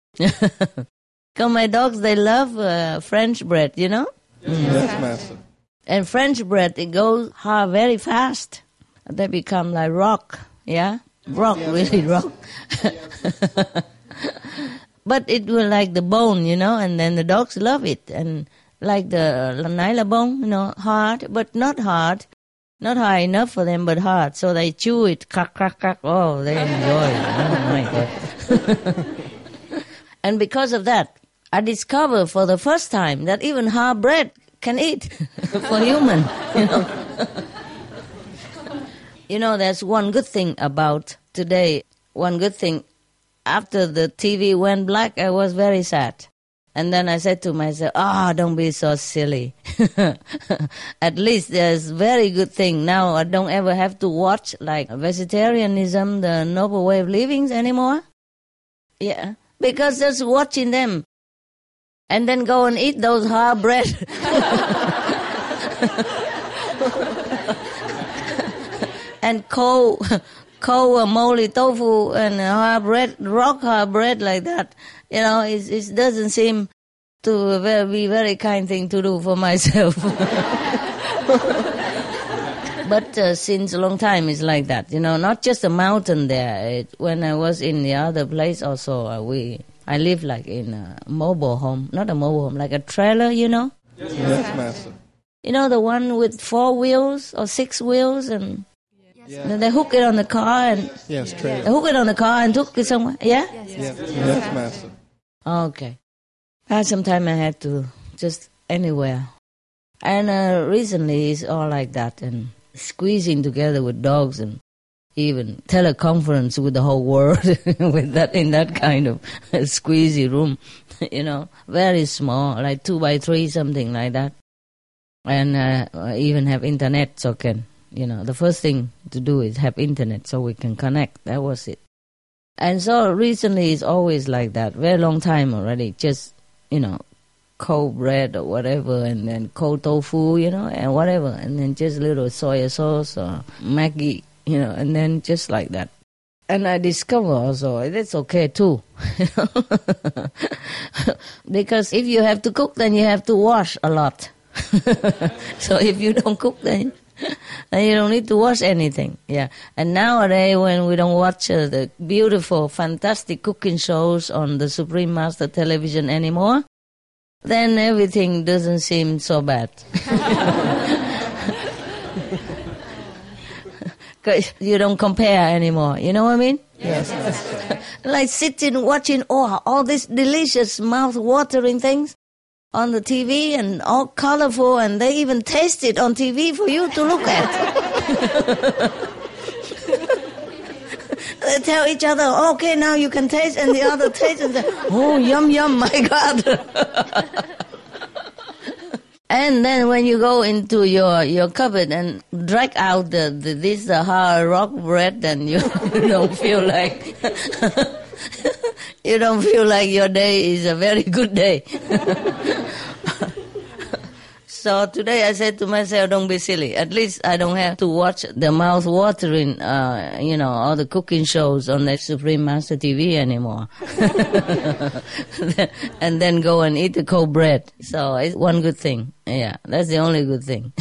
Because my dogs they love uh, French bread, you know. Yes, master. And French bread it goes hard very fast they become like rock, yeah? Rock, really rock. <laughs> but it will like the bone, you know, and then the dogs love it. And like the Nylabone, you know, hard, but not hard. Not high enough for them, but hard. So they chew it, crack, crack, crack. Oh, they enjoy it. Oh, my God. <laughs> and because of that, I discovered for the first time that even hard bread can eat <laughs> for human, <laughs> you know. You know, there's one good thing about today. One good thing. After the TV went black, I was very sad. And then I said to myself, ah, oh, don't be so silly. <laughs> At least there's very good thing. Now I don't ever have to watch like vegetarianism, the noble way of living anymore. Yeah. Because just watching them and then go and eat those hard bread. <laughs> and cold, cold moly tofu and hard bread, rock hard bread like that. You know, it, it doesn't seem to be very kind thing to do for myself. <laughs> but uh, since a long time it's like that. You know, not just a mountain there. It, when I was in the other place also, uh, we I live like in a mobile home, not a mobile home, like a trailer. You know. Yes, yes master. You know the one with four wheels or six wheels and yeah. They hook it on the car and yes, trailer. They hook it on the car and took it somewhere. Yeah. Yes, yes, yes, yes master. Okay. I sometimes I had to just anywhere, and uh, recently it's all like that and squeezing together with dogs and even teleconference with the whole world <laughs> with that in that kind of <laughs> squeezy room, <laughs> you know, very small, like two by three, something like that, and uh, even have internet so can you know, the first thing to do is have internet so we can connect. That was it. And so recently it's always like that. Very long time already. Just, you know, cold bread or whatever and then cold tofu, you know, and whatever. And then just little soy sauce or Maggi, you know, and then just like that. And I discover also that's okay too. <laughs> because if you have to cook, then you have to wash a lot. <laughs> so if you don't cook, then and you don't need to watch anything. Yeah. And nowadays, when we don't watch uh, the beautiful, fantastic cooking shows on the Supreme Master television anymore, then everything doesn't seem so bad. <laughs> Cause you don't compare anymore. You know what I mean? Yes. <laughs> like sitting watching oh, all these delicious mouth-watering things on the TV and all colorful, and they even taste it on TV for you to look at. they tell each other, okay, now you can taste, and the other tastes and say, oh, yum, yum, my God. <laughs> and then when you go into your your cupboard and drag out the, the this uh, hard rock bread, then you <laughs> don't feel like <laughs> <laughs> you don't feel like your day is a very good day. <laughs> so today I said to myself, don't be silly. At least I don't have to watch the mouth watering, uh, you know, all the cooking shows on the Supreme Master TV anymore. <laughs> and then go and eat the cold bread. So it's one good thing. Yeah, that's the only good thing.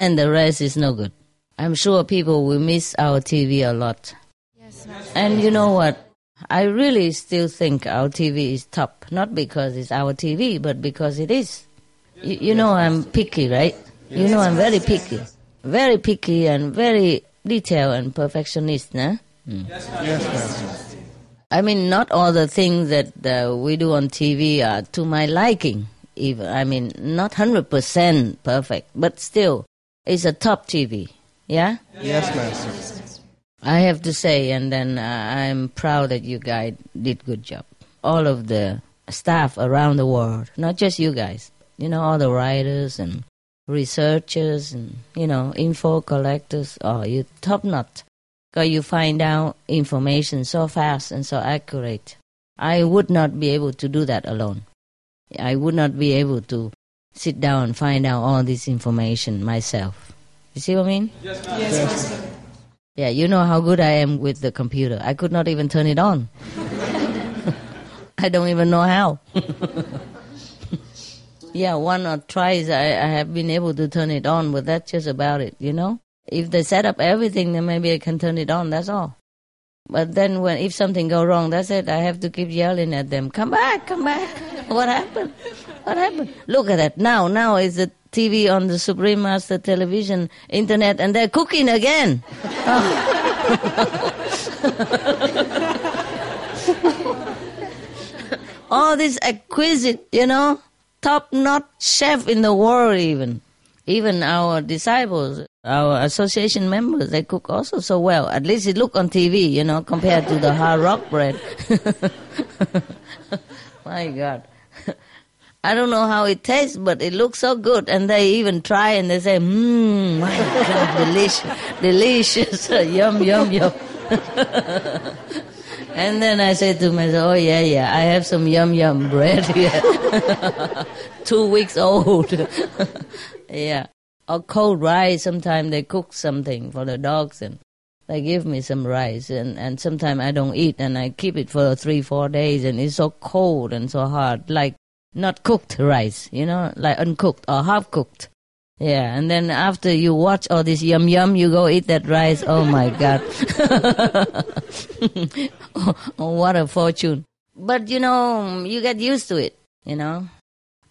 and the rest is no good. I'm sure people will miss our TV a lot. Yes, And you know what? I really still think our TV is top, not because it's our TV, but because it is. You, you know I'm picky, right? You know I'm very picky. Very picky and very detailed and perfectionist, nah? Mm. I mean, not all the things that uh, we do on TV are to my liking. Even I mean, not hundred percent perfect, but still, it's a top TV. Yeah. Yes, Master. I have to say, and then uh, I'm proud that you guys did good job. All of the staff around the world, not just you guys. You know, all the writers and researchers and you know info collectors. Oh, you top notch. Cause you find out information so fast and so accurate. I would not be able to do that alone. I would not be able to sit down and find out all this information myself. You see what I mean? Yes, Master. Yeah, you know how good I am with the computer. I could not even turn it on. <laughs> I don't even know how. <laughs> yeah, one or twice I, I have been able to turn it on, but that's just about it, you know? If they set up everything, then maybe I can turn it on, that's all. But then when if something go wrong, that's it. I have to keep yelling at them, come back, come back. <laughs> What happened? What happened? Look at that. Now, now is the TV on the Supreme Master television, internet, and they're cooking again. <laughs> All this exquisite, you know, top-notch chef in the world even. Even our disciples, our association members, they cook also so well. At least it look on TV, you know, compared to the hard rock bread. <laughs> My God. I don't know how it tastes, but it looks so good. And they even try and they say, mmm, my God, <laughs> delicious, delicious, <laughs> yum, yum, yum. <laughs> and then I say to myself, oh yeah, yeah, I have some yum, yum bread here. Two weeks old. yeah. Or cold rice, sometimes they cook something for the dogs and they give me some rice and, and sometimes I don't eat and I keep it for three, four days and it's so cold and so hard, like not cooked rice, you know, like uncooked or half cooked. Yeah, and then after you watch all this yum yum, you go eat that rice. Oh my God. <laughs> oh, what a fortune. But you know, you get used to it, you know.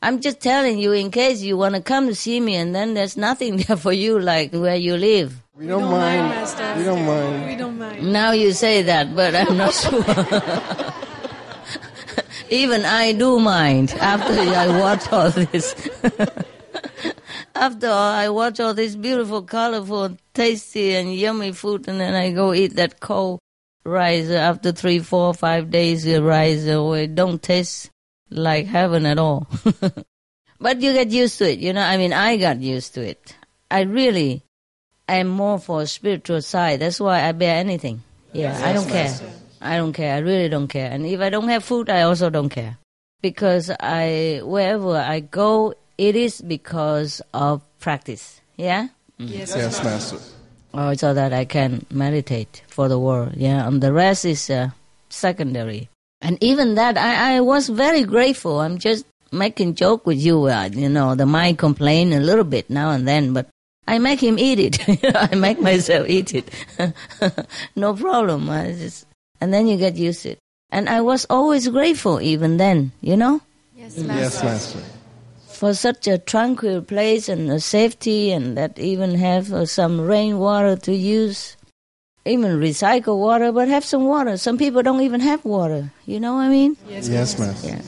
I'm just telling you in case you want to come to see me and then there's nothing <laughs> there for you like where you live. We don't, don't mind. mind Master. We don't mind. We don't mind. Now you say that, but I'm not <laughs> sure. Even I do mind after <laughs> I watch all this. <laughs> after all, I watch all this beautiful, colorful, tasty, and yummy food, and then I go eat that cold rice after three, four, five days. The rice uh, it don't taste like heaven at all. <laughs> but you get used to it, you know. I mean, I got used to it. I really am more for spiritual side. That's why I bear anything. Yeah, Yes, I don't care. Master. I don't care. I really don't care. And if I don't have food, I also don't care. Because I, wherever I go, it is because of practice. Yeah? Yes, Yes, Master. Oh, so that I can meditate for the world. Yeah. And the rest is uh, secondary. And even that, I, I was very grateful. I'm just making joke with you. Uh, you know, the mind complain a little bit now and then, but I make him eat it. <laughs> I make myself eat it. <laughs> no problem. I just, and then you get used to it. And I was always grateful even then, you know, Yes, Master. Yes, Master. for such a tranquil place and a safety and that even have uh, some rainwater to use. Even recycle water, but have some water. Some people don't even have water. You know what I mean? Yes, Yes, Master. Yeah.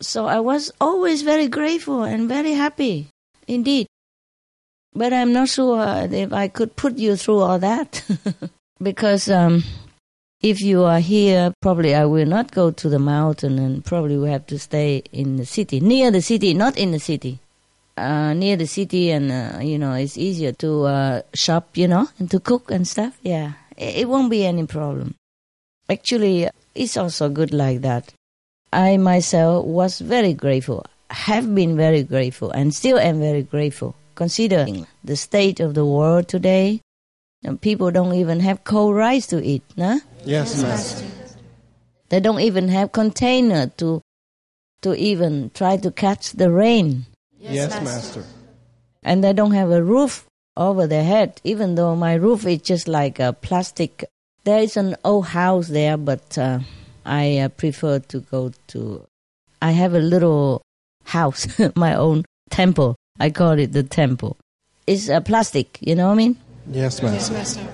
So I was always very grateful and very happy, indeed. But I'm not sure if I could put you through all that. <laughs> because um, if you are here, probably I will not go to the mountain and probably will have to stay in the city, near the city, not in the city. uh, near the city, and uh, you know it's easier to uh, shop, you know, and to cook and stuff. Yeah, it, it won't be any problem. Actually, it's also good like that. I myself was very grateful, have been very grateful, and still am very grateful, considering the state of the world today. And people don't even have cold rice to eat, nah? Yes, Master. They don't even have container to to even try to catch the rain. Yes, Master. And they don't have a roof over their head, even though my roof is just like a plastic. There is an old house there, but uh, I uh, prefer to go to. I have a little house, <laughs> my own temple. I call it the temple. It's a plastic, you know what I mean? Yes, Master.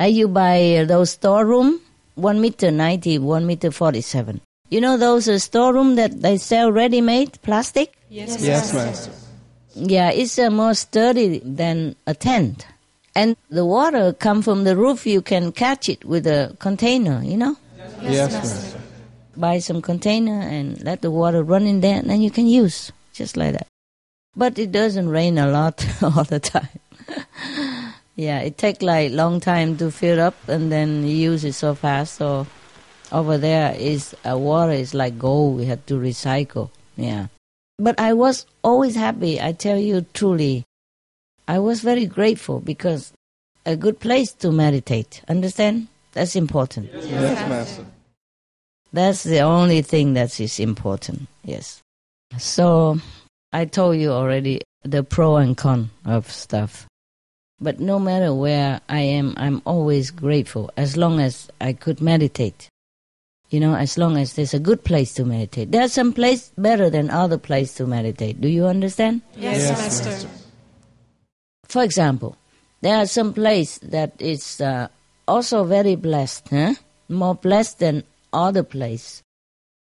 Are you buy those storeroom, one meter ninety, one meter forty seven. You know those uh, storeroom that they sell ready made plastic? Yes, yes Master. Yeah, it's uh, more sturdy than a tent. And the water come from the roof, you can catch it with a container, you know? Yes, yes Master. Buy some container and let the water run in there, and then you can use, just like that. But it doesn't rain a lot <laughs> all the time. <laughs> yeah, it take like long time to fill up, and then you use it so fast. So over there is uh, water is like gold. We have to recycle. Yeah, but I was always happy. I tell you truly, I was very grateful because a good place to meditate. Understand? That's important. Yes, yes Master. That's the only thing that is important. Yes. So I told you already the pro and con of stuff. But no matter where I am, I'm always grateful as long as I could meditate. You know, as long as there's a good place to meditate. There's some place better than other place to meditate. Do you understand? Yes, yes Master. Master. For example, there are some place that is uh, also very blessed, huh? more blessed than other place.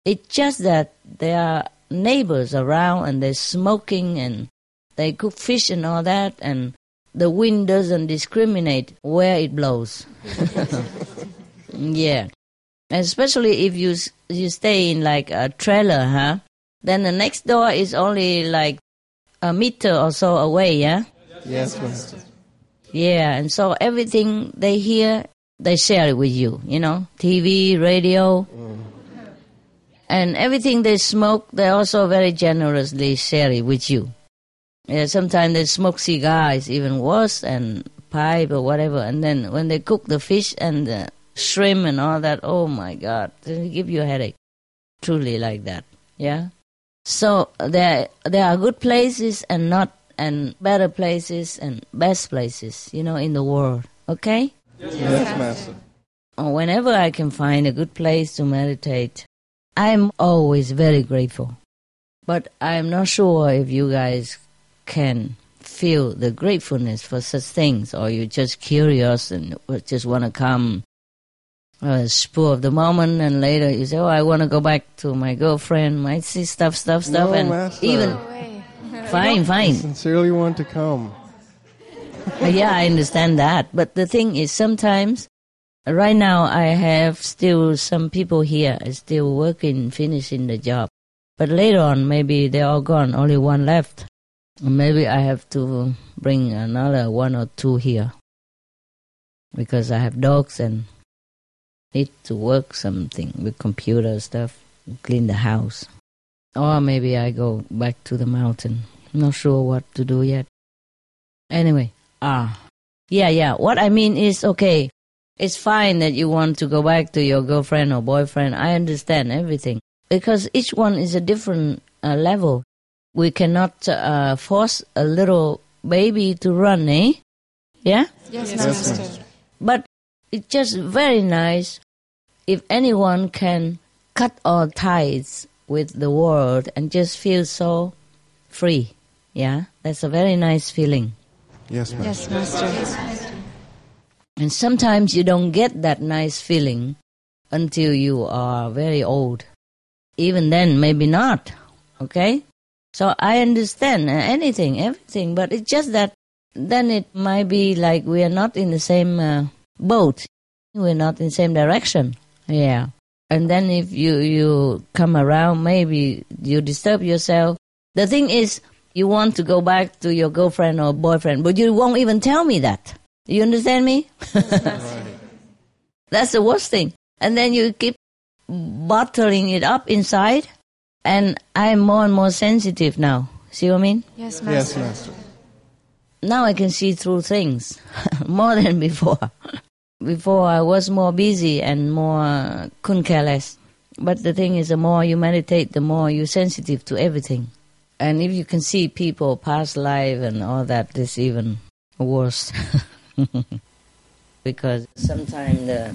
It's just that there are neighbors around and they're smoking and they cook fish and all that and the wind doesn't discriminate where it blows. <laughs> yeah. Especially if you you stay in like a trailer, huh? Then the next door is only like a meter or so away, yeah? Yes, Master. Yeah, and so everything they hear, they share it with you, you know? TV, radio. Mm. And everything they smoke, they also very generously share it with you. Yeah, sometimes they smoke cigars, even worse, and pipe or whatever. And then when they cook the fish and the shrimp and all that, oh my God, they give you a headache. Truly like that. Yeah. So there, there are good places and not, and better places and best places, you know, in the world. Okay. Yes, yes Master. Oh, whenever I can find a good place to meditate, I'm always very grateful. But I'm not sure if you guys can feel the gratefulness for such things, or you're just curious and just want to come uh, spur of the moment, and later you say, "Oh, I want to go back to my girlfriend." Might see stuff, stuff, stuff, no, and master. even no <laughs> fine, fine. I sincerely want to come. yeah, I understand that, but the thing is, sometimes. Right now, I have still some people here still working, finishing the job. But later on, maybe they're all gone, only one left. Maybe I have to bring another one or two here because I have dogs and need to work something with computer stuff, clean the house. Or maybe I go back to the mountain. Not sure what to do yet. Anyway, ah, yeah, yeah. What I mean is, okay, it's fine that you want to go back to your girlfriend or boyfriend. I understand everything because each one is a different uh, level we cannot uh, force a little baby to run, eh? Yeah? Yes, yes Master. But it's just very nice if anyone can cut all ties with the world and just feel so free. Yeah? That's a very nice feeling. Yes, Master. Yes, Master. Yes, Master. And sometimes you don't get that nice feeling until you are very old. Even then, maybe not. Okay? So I understand anything, everything, but it's just that then it might be like we are not in the same uh, boat. We're not in the same direction. Yeah. And then if you, you come around, maybe you disturb yourself. The thing is, You want to go back to your girlfriend or boyfriend, but you won't even tell me that. You understand me? <laughs> That's the worst thing. And then you keep bottling it up inside, and I'm more and more sensitive now. See what I mean? Yes, Master. Yes, Master. now I can see through things <laughs> more than before. <laughs> before I was more busy and more couldn't care less. But the thing is, the more you meditate, the more you're sensitive to everything. And if you can see people past life and all that, it's even worse. <laughs> because sometimes the,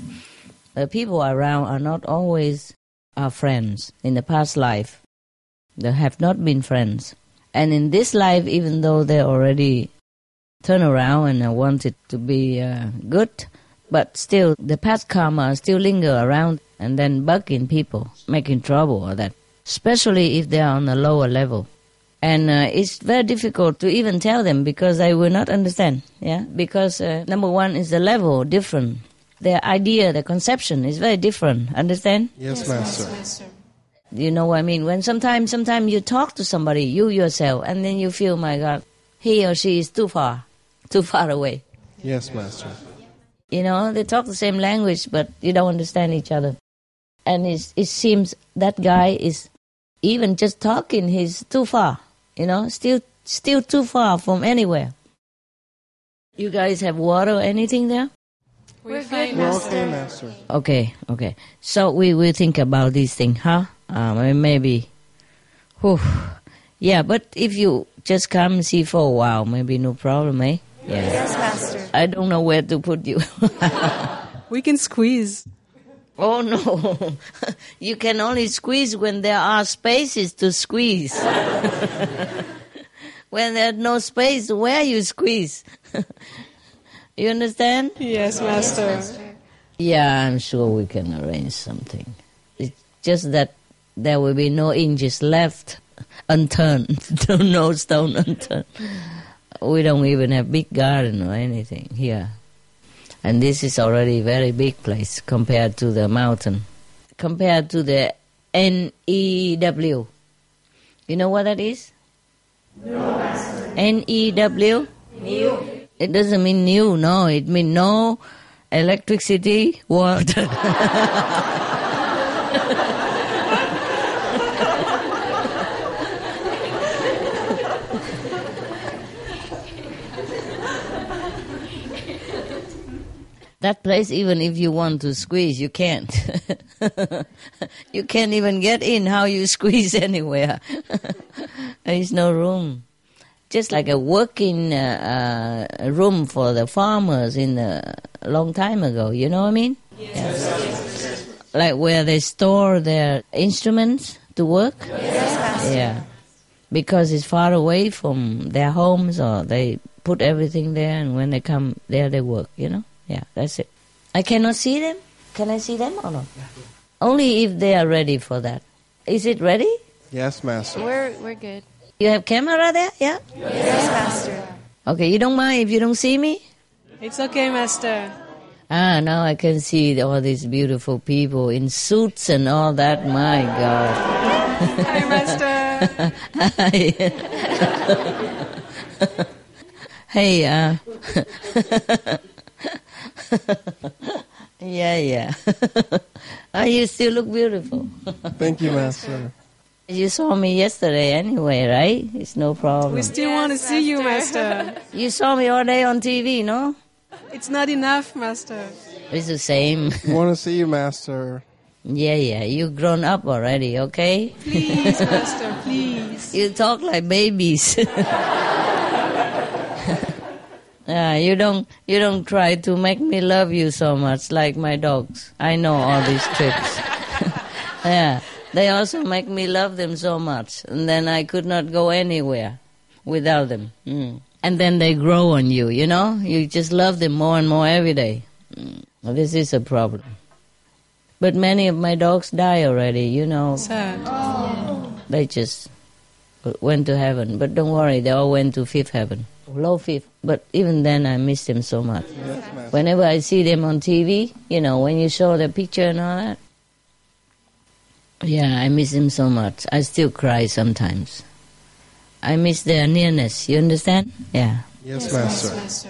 the people around are not always our friends. In the past life, they have not been friends. And in this life, even though they already turn around and want it to be uh, good, but still the past karma still linger around and then bugging people, making trouble or that, especially if they are on a lower level. And uh, it's very difficult to even tell them because they will not understand. Yeah, because uh, number one is the level different. Their idea, their conception is very different. Understand? Yes, Master. You know what I mean? When sometimes, sometimes you talk to somebody, you yourself, and then you feel, my God, he or she is too far, too far away. Yes, Master. You know, they talk the same language, but you don't understand each other. And it's, it seems that guy is even just talking, he's too far. You know, still, still too far from anywhere. You guys have water or anything there? We're fine, We're Master. okay, Master. Okay, okay. So we will think about this thing, huh? Um, maybe. Whew. Yeah, but if you just come and see for a while, maybe no problem, eh? Yeah. Yes, Master. I don't know where to put you. <laughs> We can squeeze. oh no. <laughs> you can only squeeze when there are spaces to squeeze. <laughs> when there's no space, where you squeeze? You understand? Yes, Master. Yeah, I'm sure we can arrange something. It's just that there will be no inches left unturned, <laughs> no stone unturned. We don't even have big garden or anything here. And this is already a very big place compared to the mountain. Compared to the NEW. You know what that is? No. Master. NEW? New. It doesn't mean new, no. It means no electricity, water. that place, even if you want to squeeze, you can't. <laughs> you can't even get in how you squeeze <laughs> anywhere. There's no room. Just like a working uh, uh, room for the farmers in a long time ago, you know what I mean? Yes. Like where they store their instruments to work? Yes, Yeah. Because it's far away from their homes or they put everything there and when they come there they work, you know? Yeah, that's it. I cannot see them? Can I see them or not? Only if they are ready for that. Is it ready? Yes, Master. We're we're good. You have camera there? Yeah? Yes, Master. Okay, you don't mind if you don't see me? It's okay, Master. Ah, now I can see all these beautiful people in suits and all that. My God. Hi, Master. Hi. hey, uh, <laughs> yeah, yeah. oh, <laughs> you still look beautiful. Thank you, Master. You saw me yesterday anyway, right? It's no problem. We still want to see you, Master. <laughs> You saw me all day on TV, no? It's not enough, Master. It's the same. We want to see you, Master. <laughs> Yeah, yeah. You've grown up already, okay? Please, <laughs> Master, please. You talk like babies. Yeah, you don't you don't try to make me love you so much like my dogs. I know all these tricks. yeah, they also make me love them so much, and then I could not go anywhere without them. Mm. And then they grow on you, you know. You just love them more and more every day. Mm. Well, This is a problem. But many of my dogs die already, you know. Sad. They just went to heaven. But don't worry, they all went to fifth heaven. Low fifth. But even then, I miss them so much. Whenever I see them on TV, you know, when you show the picture and all that, yeah, I miss them so much. I still cry sometimes. I miss their nearness. You understand? Yeah. Yes, Master.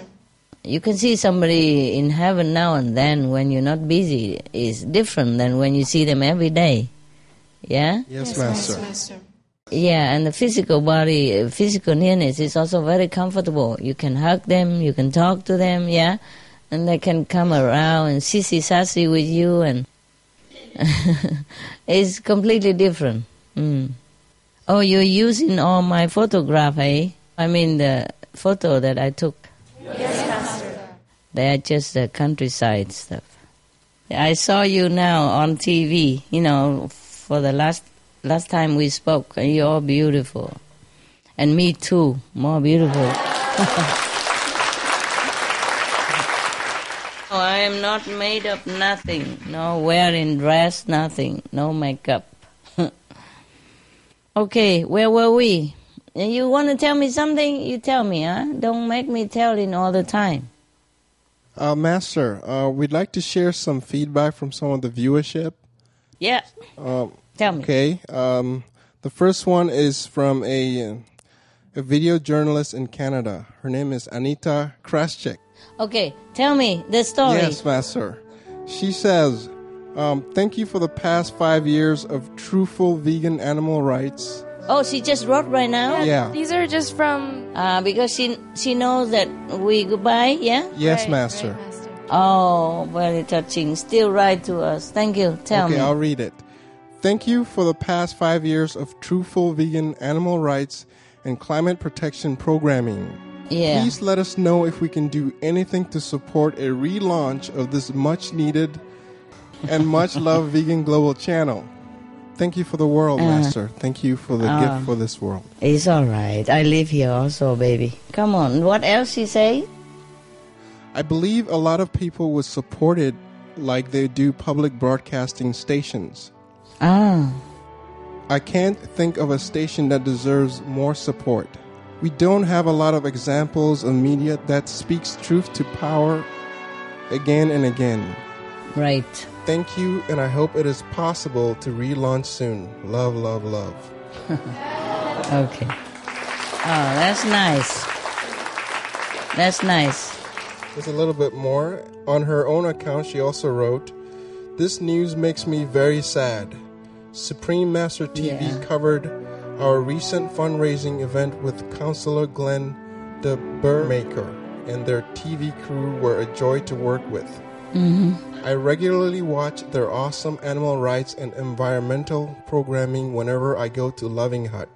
You can see somebody in heaven now and then when you're not busy is different than when you see them every day. Yeah? Yes, Master. Yeah, and the physical body, physical nearness is also very comfortable. You can hug them, you can talk to them, yeah? And they can come around and sissy sassy with you and <laughs> it's completely different. Mm. Oh, you're using all my photograph, eh? I mean the photo that I took. Yes, Master. They are just the countryside stuff. I saw you now on TV, you know, for the last last time we spoke, and you're beautiful. And me too, more beautiful. <laughs> oh, I am not made of nothing. No wearing dress, nothing. No makeup. <laughs> okay, where were we? You want to tell me something? You tell me, huh? Don't make me telling all the time. Uh, Master, uh, we'd like to share some feedback from some of the viewership. Yeah. Um, Tell me. Okay. Um, the first one is from a a video journalist in Canada. Her name is Anita Kraschek. Okay, tell me the story. Yes, Master. She says, um, "Thank you for the past five years of truthful vegan animal rights." Oh, she just wrote right now. Yeah. These are just from. Uh, because she she knows that we goodbye. Yeah. Yes, Master. Oh, very touching. Still write to us. Thank you. Tell okay, me. I'll read it. Thank you for the past five years of truthful vegan animal rights and climate protection programming. Yeah. Please let us know if we can do anything to support a relaunch of this much needed and much <laughs> loved vegan global channel. Thank you for the world, Uh, Master. Thank you for the uh, gift for this world. It's all right. I live here also, baby. Come on. What else you say? I believe a lot of people would support it like they do public broadcasting stations. Ah. I can't think of a station that deserves more support. We don't have a lot of examples of media that speaks truth to power again and again. Right. Thank you, and I hope it is possible to relaunch soon. Love, love, love. <laughs> Okay. Oh, that's nice. That's nice. Just a little bit more. On her own account, she also wrote, This news makes me very sad. Supreme Master TV Yeah. covered our recent fundraising event with Councillor Glenn De Baeremaeker, and their TV crew were a joy to work with. hmm I regularly watch their awesome animal rights and environmental programming whenever I go to Loving Hut.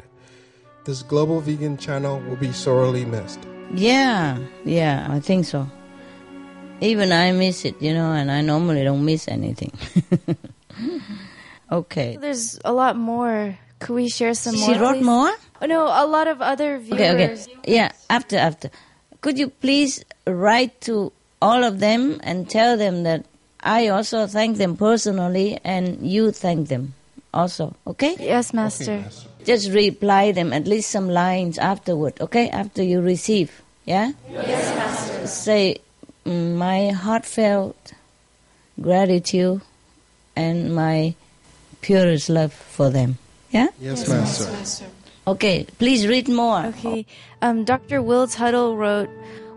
This global vegan channel will be sorely missed. Yeah, yeah, I think so. Even I miss it, you know, and I normally don't miss anything. <laughs> okay. There's a lot more. Could we share some She more? She wrote please? more? Oh, no, a lot of other viewers. Okay, okay. Yeah, after, after. Could you please write to all of them and tell them that I also thank them personally and you thank them also, okay? Yes, Master. Just reply them at least some lines afterward, okay? After you receive, yeah? Yes, Master. Say, "Mm, my heartfelt gratitude and my purest love for them, yeah? Yes, Master. Okay, please read more. Okay. Um, Dr. Will Tuttle wrote,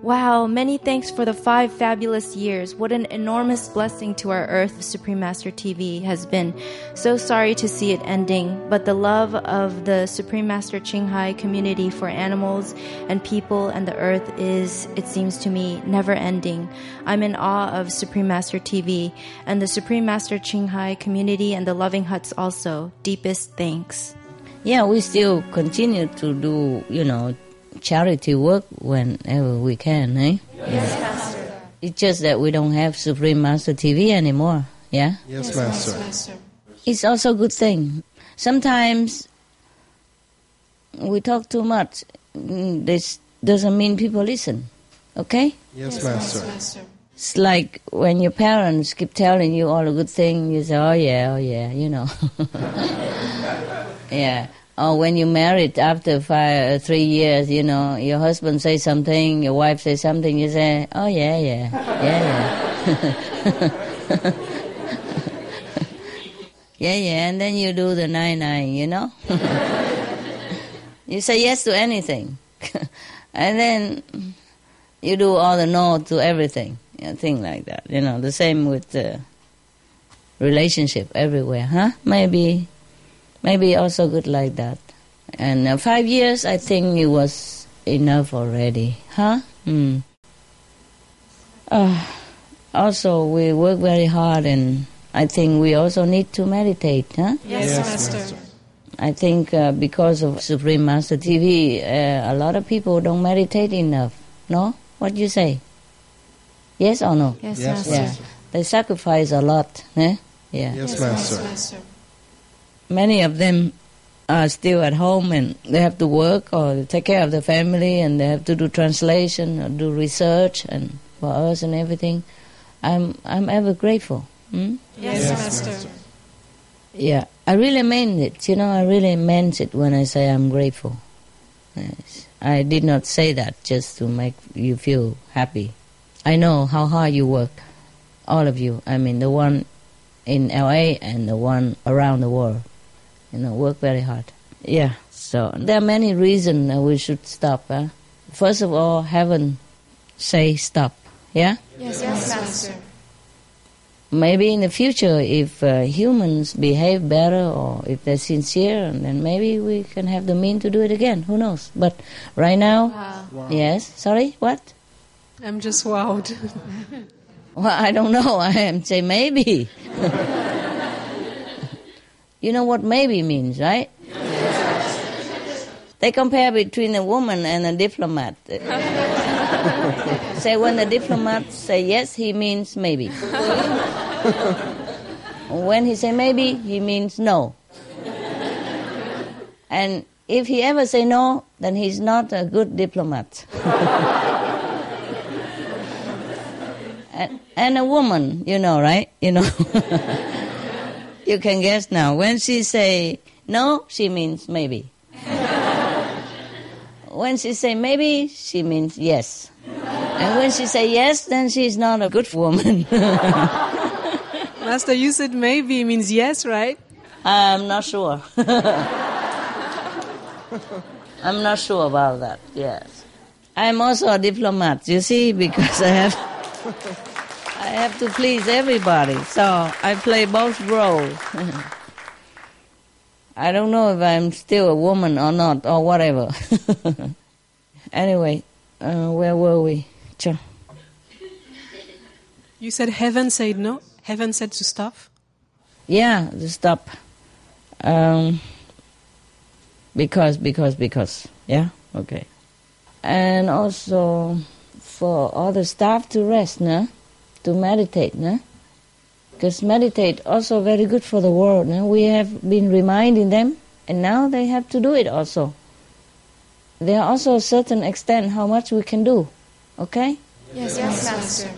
Wow, many thanks for the five fabulous years. What an enormous blessing to our Earth Supreme Master TV has been. So sorry to see it ending, but the love of the Supreme Master Ching Hai community for animals and people and the Earth is, it seems to me, never ending. I'm in awe of Supreme Master TV and the Supreme Master Ching Hai community and the Loving Huts also. Deepest thanks. Yeah, we still continue to do, you know, charity work whenever we can, eh? Yes, Master. It's just that we don't have Supreme Master TV anymore, yeah? Yes, Master. It's also a good thing. Sometimes we talk too much. Mm, This doesn't mean people listen, okay? Yes, Master. It's like when your parents keep telling you all the good things, you say, oh yeah, oh yeah, you know. <laughs> yeah. Or when you married after five, uh, three years, you know, your husband say something, your wife say something, you say, oh yeah, yeah, yeah, yeah. <laughs> yeah, yeah, and then you do the nine nine, you know. <laughs> You say yes to anything. <laughs> and then you do all the no to everything. You know, thing like that. You know, the same with the relationship everywhere, huh? Maybe, maybe also good like that. And uh, five years, I think it was enough already, huh? Hmm. Uh, also, we work very hard, and I think we also need to meditate, huh? Yes, yes Master. Master. I think uh, because of Supreme Master TV, uh, a lot of people don't meditate enough. No? What do you say? Yes or no? Yes, yes Master. Yeah. They sacrifice a lot. Eh? Yeah. Yes, yes master. master. Many of them are still at home and they have to work or take care of the family and they have to do translation or do research and for us and everything. I'm I'm ever grateful. Hmm? Yes, yes master. master. Yeah, I really meant it. You know, I really meant it when I say I'm grateful. Yes. I did not say that just to make you feel happy. I know how hard you work, all of you. I mean, the one in LA and the one around the world. You know, work very hard. Yeah. So there are many reasons that we should stop. Huh? First of all, heaven say stop. Yeah. Yes, yes, Master. Maybe in the future, if uh, humans behave better or if they're sincere, then maybe we can have the mean to do it again. Who knows? But right now, wow. Wow. yes. Sorry, what? I'm just wowed. <laughs> well, I don't know. <laughs> I am say maybe. <laughs> you know what maybe means, right? They compare between a woman and a diplomat. say when the diplomat say yes, he means maybe. when he say maybe, he means no. And if he ever say no, then he's not a good diplomat. and, and, a woman, you know, right? You know. <laughs> you can guess now. When she say no, she means maybe. when she say maybe, she means yes. And when she say yes, then she's not a good woman. <laughs> Master, you said maybe means yes, right? I'm not sure. <laughs> I'm not sure about that. Yes, I'm also a diplomat. You see, because I have I have to please everybody, so I play both roles. <laughs> I don't know if I'm still a woman or not, or whatever. <laughs> anyway, uh, where were we? You said heaven said no? Heaven said to stop? Yeah, to stop. Um, because, because, because. Yeah? Okay. And also for all the staff to rest, no? To meditate, no? Because meditate also very good for the world. No? We have been reminding them, and now they have to do it also. There are also a certain extent how much we can do. Okay? Yes, yes, Master.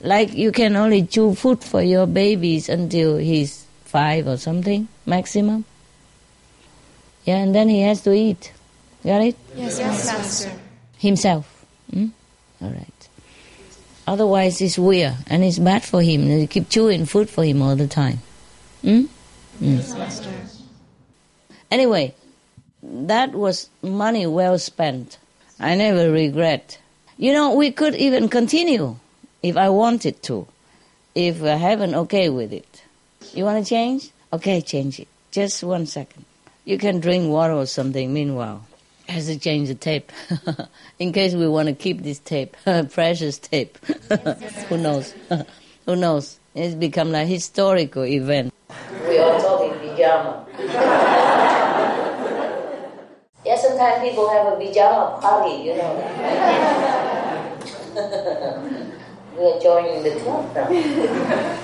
Like you can only chew food for your babies until he's five or something, maximum. Yeah, and then he has to eat. Got it? Yes, yes, Master. Himself. Hmm? All right. Otherwise, it's weird and it's bad for him. You keep chewing food for him all the time. Hmm? Mm. Anyway, that was money well spent. I never regret you know, we could even continue if I wanted to, if I haven't okay with it. You want to change? Okay, change it. Just one second. You can drink water or something meanwhile. Has to change the tape. <laughs> In case we want to keep this tape, <laughs> precious tape. <laughs> Who knows? Who knows? It's become a historical event. We all talk in pajama. yeah, sometimes people have a pajama party, you know. we are joining the club now.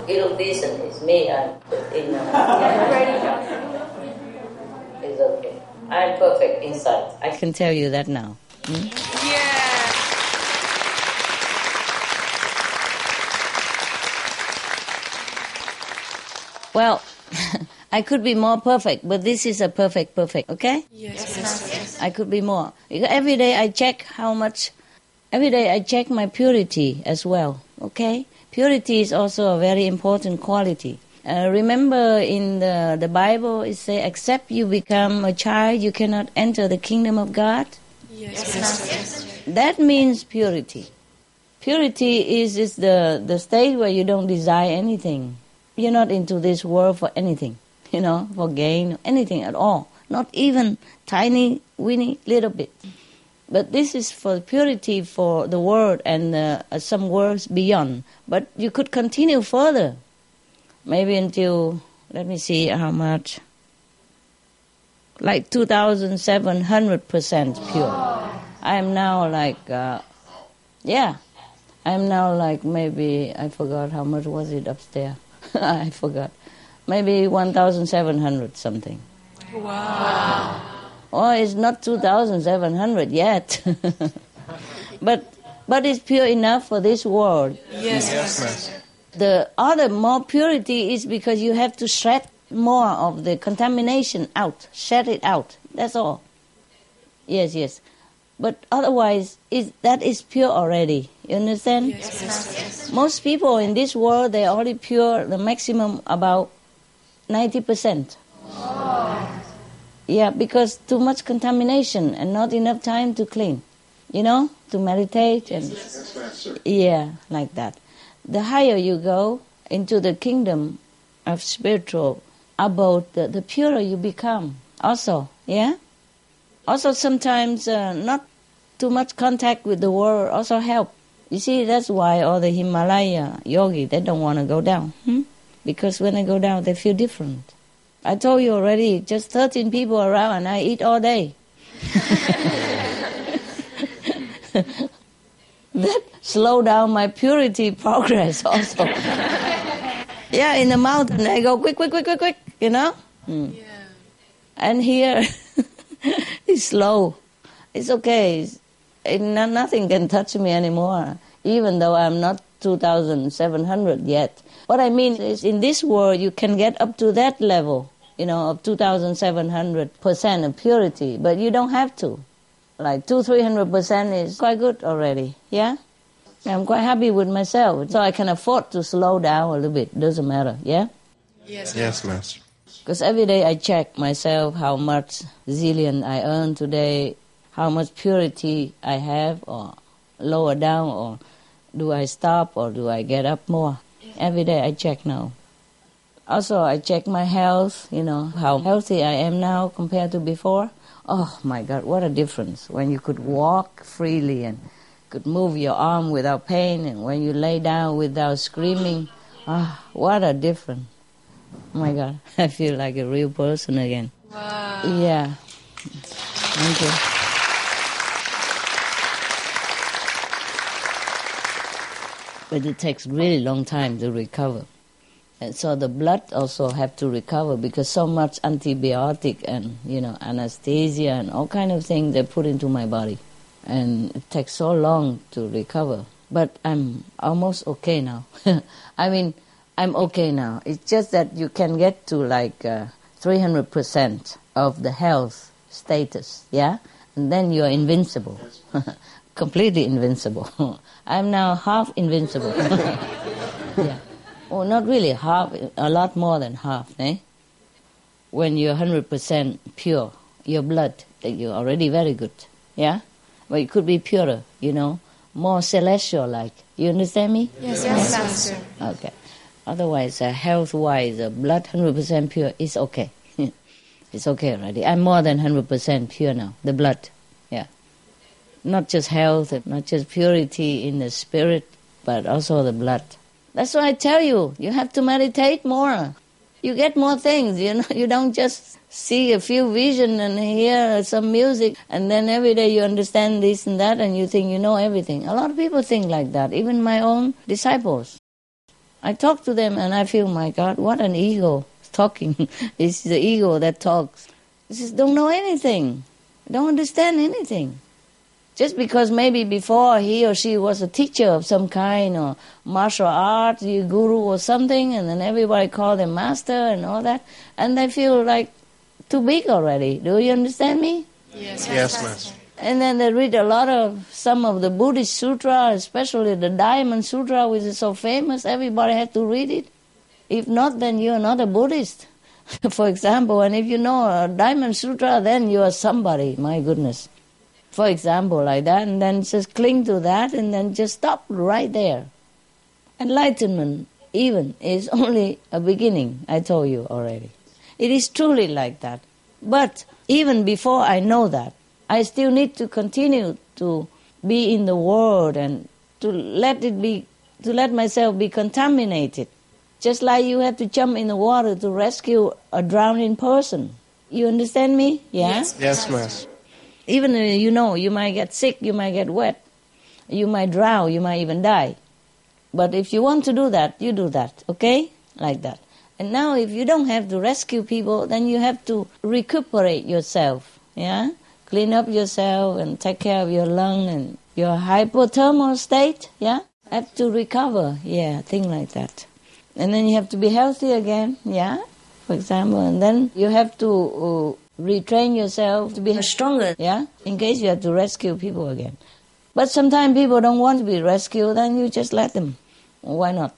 you look decent. It's me. I'm in. Uh, it's okay. I'm perfect inside. I can tell you that now. Hmm? Yeah. Well, <laughs> I could be more perfect, but this is a perfect, perfect, okay? Yes, yes, yes. I could be more. Every day I check how much Every day I check my purity as well, okay? Purity is also a very important quality. Uh, remember in the, the Bible, it says, except you become a child, you cannot enter the kingdom of God. Yes, yes. That means purity. Purity is, is the, the state where you don't desire anything. You're not into this world for anything, you know, for gain, anything at all. Not even tiny, weeny little bit. But this is for purity for the world and uh, some worlds beyond. But you could continue further maybe until let me see how much. Like 2700% pure. I am now like uh, yeah. I'm now like maybe i forgot how much was it upstairs. <laughs> I forgot. Maybe 1700 something. Wow. oh it's not 2700 yet. <laughs> But but it's pure enough for this world. Yes, yes, Master. The other more purity is because you have to shred more of the contamination out, shed it out. That's all. Yes, yes. But otherwise, is that is pure already. You understand? Yes, yes. Most people in this world they only pure the maximum about ninety percent. Oh. Yeah, because too much contamination and not enough time to clean. You know, to meditate and yeah, like that the higher you go into the kingdom of spiritual abode, the, the purer you become. Also, yeah? Also, sometimes uh, not too much contact with the world also help. You see, that's why all the Himalaya yogi, they don't want to go down. Hmm? Because when they go down, they feel different. I told you already, just 13 people around and I eat all day. <laughs> <laughs> that slow down my purity progress also. <laughs> yeah, in the mountain I go quick, quick, quick, quick, quick, you know? Mm. Yeah. And here <laughs> it's slow. It's okay. It, no- nothing can touch me anymore, even though I'm not 2,700 yet. What I mean is, in this world, you can get up to that level, you know, of 2,700% of purity, but you don't have to. Like two, three hundred percent is quite good already. Yeah, I'm quite happy with myself, so I can afford to slow down a little bit. Doesn't matter. Yeah, Yes, Yes, Master. because every day I check myself how much zillion I earn today, how much purity I have, or lower down, or do I stop, or do I get up more? Every day I check now. Also, I check my health, you know, how healthy I am now compared to before. Oh my God, what a difference when you could walk freely and could move your arm without pain, and when you lay down without screaming. Ah, what a difference. Oh my God, <laughs> I feel like a real person again. Wow. Yeah. Thank you. But it takes really long time to recover. And so the blood also have to recover because so much antibiotic and you know anesthesia and all kind of things they put into my body, and it takes so long to recover. But I'm almost okay now. <laughs> I mean, I'm okay now. It's just that you can get to like uh, 300% of the health status, yeah, and then you're invincible, <laughs> completely invincible. <laughs> I'm now half invincible. yeah. Well, not really half, a lot more than half, eh? When you're 100% pure, your blood, that you're already very good, yeah? But it could be purer, you know, more celestial like. You understand me? Yes, yes, yes Master. Okay. Otherwise, uh, health-wise, uh, blood 100% pure is okay. <laughs> it's okay already. I'm more than 100% pure now, the blood, yeah. Not just health, not just purity in the spirit, but also the blood. That's why I tell you, you have to meditate more. You get more things, you know. <laughs> You don't just see a few vision and hear some music, and then every day you understand this and that, and you think you know everything. A lot of people think like that, even my own disciples. I talk to them and I feel, my God, what an ego <laughs> talking. it's the ego that talks. It says, don't know anything, don't understand anything. Just because maybe before he or she was a teacher of some kind or martial art, you guru or something, and then everybody called them master and all that, and they feel like too big already. Do you understand me? Yes, Yes, Master. And then they read a lot of some of the Buddhist sutra, especially the Diamond Sutra, which is so famous. Everybody had to read it. If not, then you are not a Buddhist, <laughs> for example. And if you know a Diamond Sutra, then you are somebody, my goodness. For example, like that, and then just cling to that and then just stop right there. Enlightenment, even, is <laughs> only a beginning, I told you already. It is truly like that. But even before I know that, I still need to continue to be in the world and to let it be, to let myself be contaminated. Just like you have to jump in the water to rescue a drowning person. You understand me? Yeah? Yes, yes Master. Even you know, you might get sick, you might get wet, you might drown, you might even die. But if you want to do that, you do that, okay? Like that. And now, if you don't have to rescue people, then you have to recuperate yourself, yeah? Clean up yourself and take care of your lung and your hypothermal state, yeah? Have to recover, yeah, thing like that. And then you have to be healthy again, yeah? For example, and then you have to uh, retrain yourself to be stronger, yeah? In case you have to rescue people again. But sometimes people don't want to be rescued, then you just let them. Why not?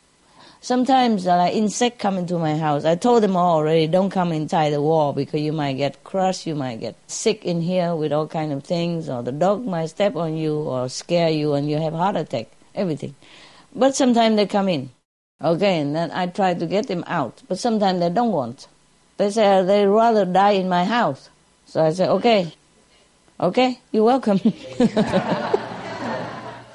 Sometimes uh, like insect come into my house. I told them all already, don't come inside the wall because you might get crushed, you might get sick in here with all kind of things, or the dog might step on you or scare you and you have heart attack, everything. But sometimes they come in. Okay, and then I try to get them out. But sometimes they don't want. They say uh, they'd rather die in my house. So I said, okay, okay, you're welcome. <laughs>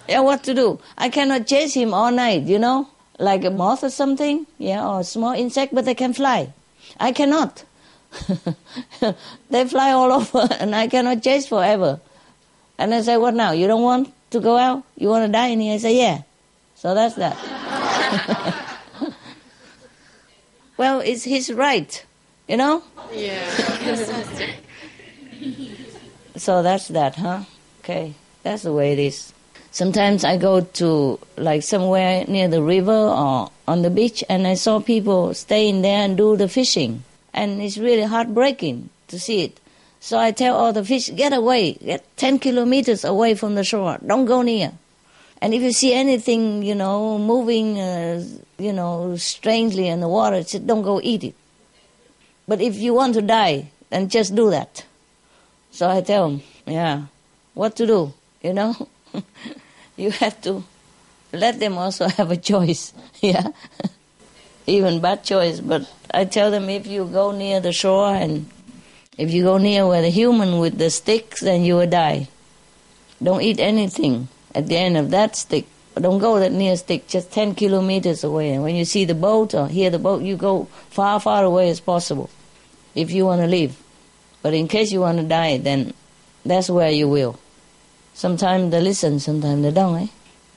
yeah, what to do? I cannot chase him all night, you know? like a moth or something, yeah, or a small insect, but they can fly. I cannot. <laughs> they fly all <laughs> over, and I cannot chase forever. And I say, what now? You don't want to go out? You want to die in here? I say, yeah. So that's that. well, it's his right, you know? Yeah. so that's that, huh? Okay, that's the way it is. Sometimes I go to like somewhere near the river or on the beach and I saw people staying there and do the fishing. And it's really heartbreaking to see it. So I tell all the fish, get away, get 10 kilometers away from the shore, don't go near. And if you see anything, you know, moving, uh, you know, strangely in the water, just don't go eat it. But if you want to die, then just do that. So I tell them, yeah, what to do, you know? <laughs> you have to let them also <laughs> have a choice. <laughs> Yeah, even bad choice. But I tell them if you go near the shore and if you go near where the human with the sticks, then you will die. Don't eat anything at the end of that stick. Don't go that near stick, just 10 kilometers away. And when you see the boat or hear the boat, you go far, far away as possible if you want to live. But in case you want to die, then that's where you will. Sometimes they listen, sometimes they don't. Eh?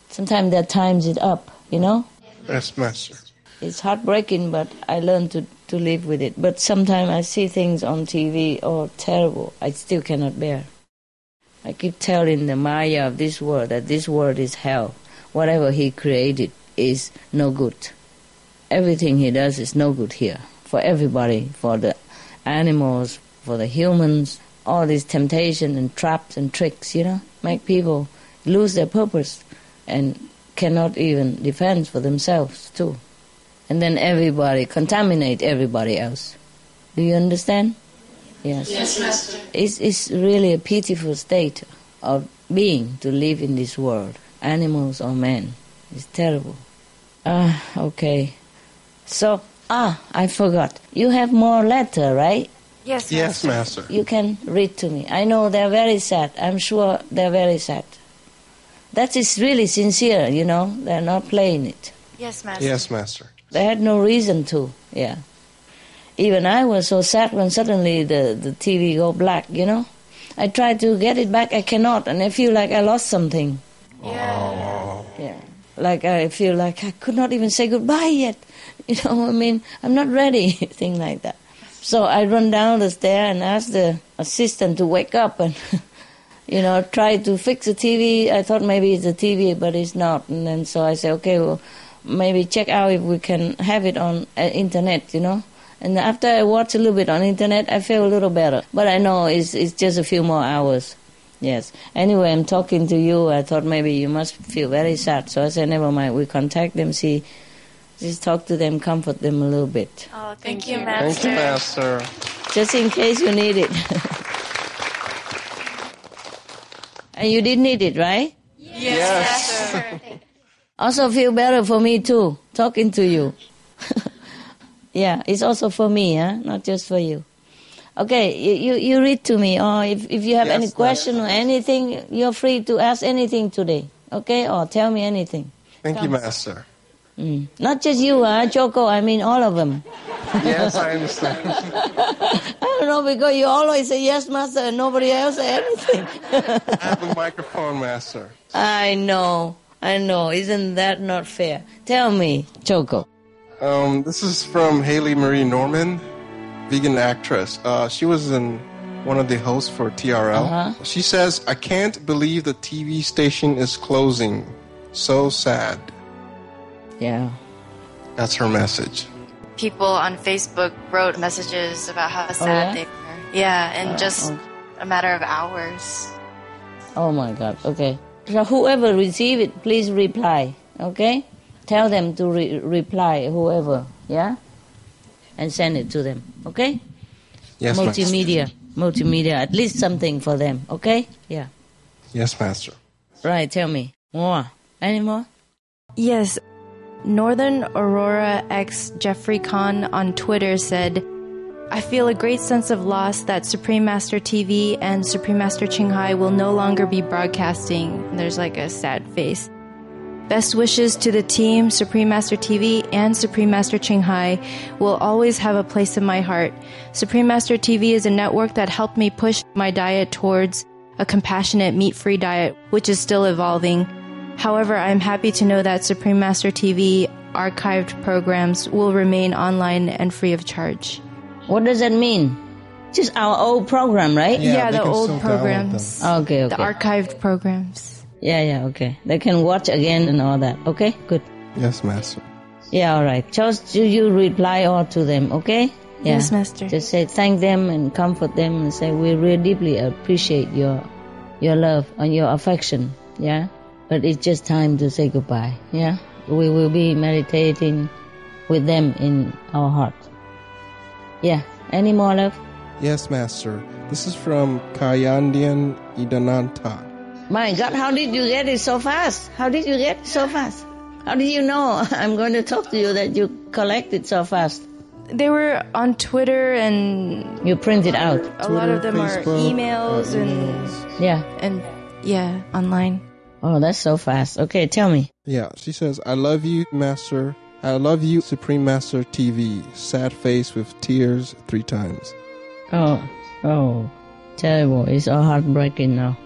Sometimes their times it up, you know. Yes, master. It's heartbreaking, but I learn to to live with it. But sometimes I see things on TV, oh, terrible. I still cannot bear. I keep telling the Maya of this world that this world is hell. Whatever he created is no good. Everything he does is no good here for everybody, for the animals, for the humans. All these temptation and traps and tricks, you know make people lose their purpose and cannot even defend for themselves too. And then everybody contaminate everybody else. Do you understand? Yes. Yes, Master. It's, it's really a pitiful state of being to live in this world, animals or men. It's terrible. Ah, okay. So, ah, I forgot. You have more letter, right? Yes, Yes, master. You can read to me. I know they're very sad. I'm sure they're very sad. That is really sincere, you know. They're not playing it. Yes, Master. Yes, master. They had no reason to, yeah. Even I was so sad when suddenly the, the TV go black, you know. I tried to get it back, I cannot, and I feel like I lost something. Oh. Yeah. Like I feel like I could not even say goodbye yet. <laughs> You know, I mean, I'm not ready, <laughs> thing like that. So I run down the stair and ask the assistant to wake up and, <laughs> you know, try to fix the TV. I thought maybe it's the TV, but it's not. And then so I say, okay, well, maybe check out if we can have it on uh, internet, you know. And after I watch a little bit on internet, I feel a little better. But I know it's it's just a few more hours. Yes. Anyway, I'm talking to you. I thought maybe you must feel very sad. So I said, never mind. We contact them, see Just talk to them, comfort them a little bit. Oh, thank, you, Master. Thank you, Master. Just in case you need it. <laughs> and you did need it, right? Yes. Sir. <laughs> Also feel better for me too, talking to you. <laughs> yeah, it's also for me, huh? not just for you. Okay, you, you, read to me, or if, if you have any question or anything, you're free to ask anything today, okay? Or tell me anything. Thank you, Master. Mm. Not just you, huh, Choco, I mean all of them. Yes, I understand. <laughs> I don't know, because you always say yes, Master, and nobody else say anything. I have a microphone, Master. I know, I know. Isn't that not fair? Tell me, Choco. Um, this is from Haley Marie Norman, vegan actress. Uh, she was in one of the hosts for TRL. Uh-huh. She says, I can't believe the TV station is closing. So sad. Yeah. That's her message. People on Facebook wrote messages about how sad yeah? they were. Yeah, in Oh, just oh. a matter of hours. Oh my God. Okay. So whoever receive it, please reply. Okay. Tell them to re- reply. Whoever. Yeah. And send it to them. Okay. Yes, Master. Multimedia. Multimedia. At least something for them. Okay. Yeah. Yes, Master. Right. Tell me more. Any more? Yes. Northern Aurora X Jeffrey Kahn on Twitter said, I feel a great sense of loss that Supreme Master TV and Supreme Master Ching Hai will no longer be broadcasting. There's like a sad face. Best wishes to the team, Supreme Master TV and Supreme Master Ching Hai will always have a place in my heart. Supreme Master TV is a network that helped me push my diet towards a compassionate meat free diet, which is still evolving. However, I am happy to know that Supreme Master TV archived programs will remain online and free of charge. What does that mean? Just our old program, right? Yeah, the old programs. Okay. Okay. The archived programs. Yeah. Yeah. Okay. They can watch again and all that. Okay. Good. Yes, Master. Yeah, all right. Just you, you reply all to them, okay? Yeah. Yes, Master. Just say thank them and comfort them and say we really deeply appreciate your your love and your affection. Yeah. But it's just time to say goodbye. Yeah. We will be meditating with them in our heart. Yeah. Any more love? Yes, Master. This is from Kayandian Idananta. My God, how did you get it so fast? How did you get it so fast? How did you know <laughs> I'm going to talk to you that you collected so fast? They were on Twitter and You print it out. a lot of Twitter, them are Facebook, emails uh, and Yeah. and yeah, online. Oh, that's so fast. Okay, tell me. Yeah, she says, I love you, Master. I love you, Supreme Master TV. Sad face with tears three times. Oh, oh, terrible. It's all heartbreaking now.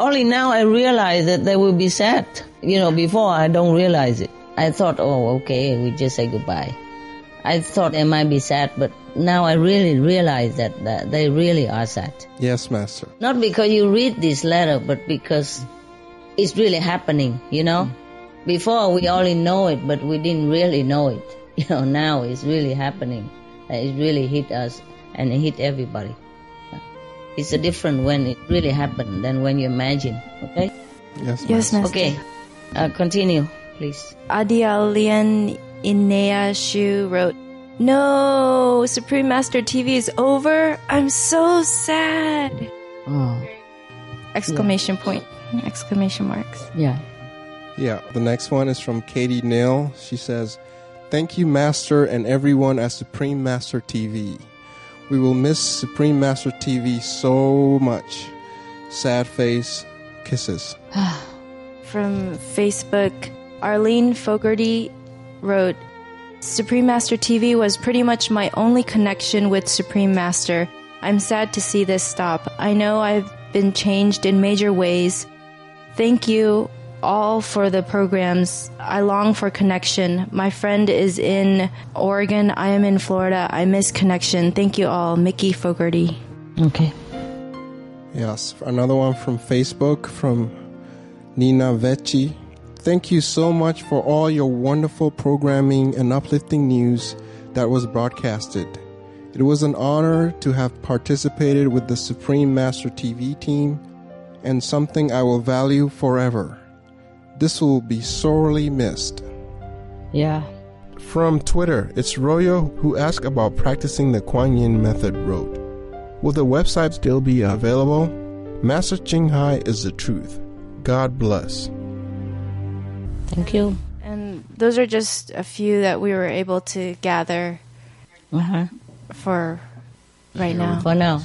Only now I realize that they will be sad. You know, before I don't realize it. I thought, oh, okay, we just say goodbye. I thought they might be sad, but now I really realize that, that they really are sad. Yes, Master. Not because you read this letter, but because it's really happening, you know? Before we only know it, but we didn't really know it. <laughs> You know, now it's really happening. It really hit us and it hit everybody. It's a different when it really happened than when you imagine, okay? Yes, Yes, Master. Okay, uh, continue, please. Adialian Inea Shu wrote, No, Supreme Master TV is over. I'm so sad. Oh, Exclamation point. Exclamation marks. yeah. Yeah, the next one is from Katie Neal. She says, Thank you, Master, and everyone at Supreme Master TV. We will miss Supreme Master TV so much. Sad face, kisses. <sighs> From Facebook, Arlene Fogarty wrote, Supreme Master TV was pretty much my only connection with Supreme Master. I'm sad to see this stop. I know I've been changed in major ways. Thank you all for the programs. I long for connection. My friend is in Oregon. I am in Florida. I miss connection. Thank you all. Mickey Fogarty. Okay. Yes, another one from Facebook from Nina Vecchi. Thank you so much for all your wonderful programming and uplifting news that was broadcasted. It was an honor to have participated with the Supreme Master TV team and something I will value forever. This will be sorely missed. Yeah. From Twitter, it's Royo who asked about practicing the Kuan Yin method wrote, Will the website still be available? Master Ching Hai is the truth. God bless. Thank you. And those are just a few that we were able to gather Uh-huh. for right now. For now.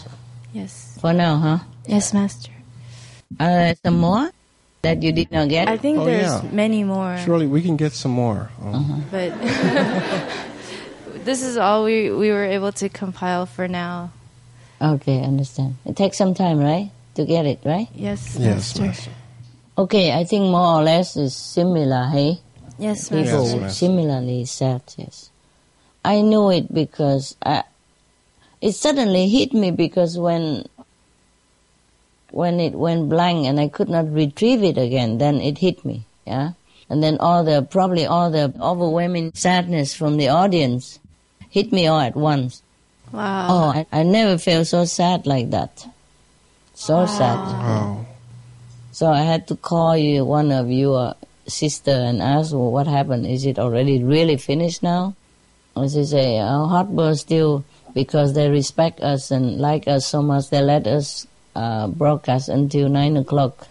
Yes. For now, huh? Yes, Master. Uh, some more that you did not get? I think Oh, there's yeah. many more. Surely we can get some more. Oh. Uh-huh. But <laughs> this is all we, we were able to compile for now. Okay, understand. It takes some time, right? To get it, right? Yes, Yes, Master. Master. Okay, I think more or less is similar, hey? Yes, People Master. Master. similarly said, yes. I knew it because I, it suddenly hit me because when when it went blank and I could not retrieve it again, then it hit me, yeah? And then all the, probably all the overwhelming sadness from the audience hit me all at once. Wow. Oh, I, I never felt so sad like that. So sad. Wow. So I had to call you, one of your sister, and ask, well, what happened? Is it already really finished now? And she say, our harbor still, because they respect us and like us so much, they let us uh, broadcast until 9 o'clock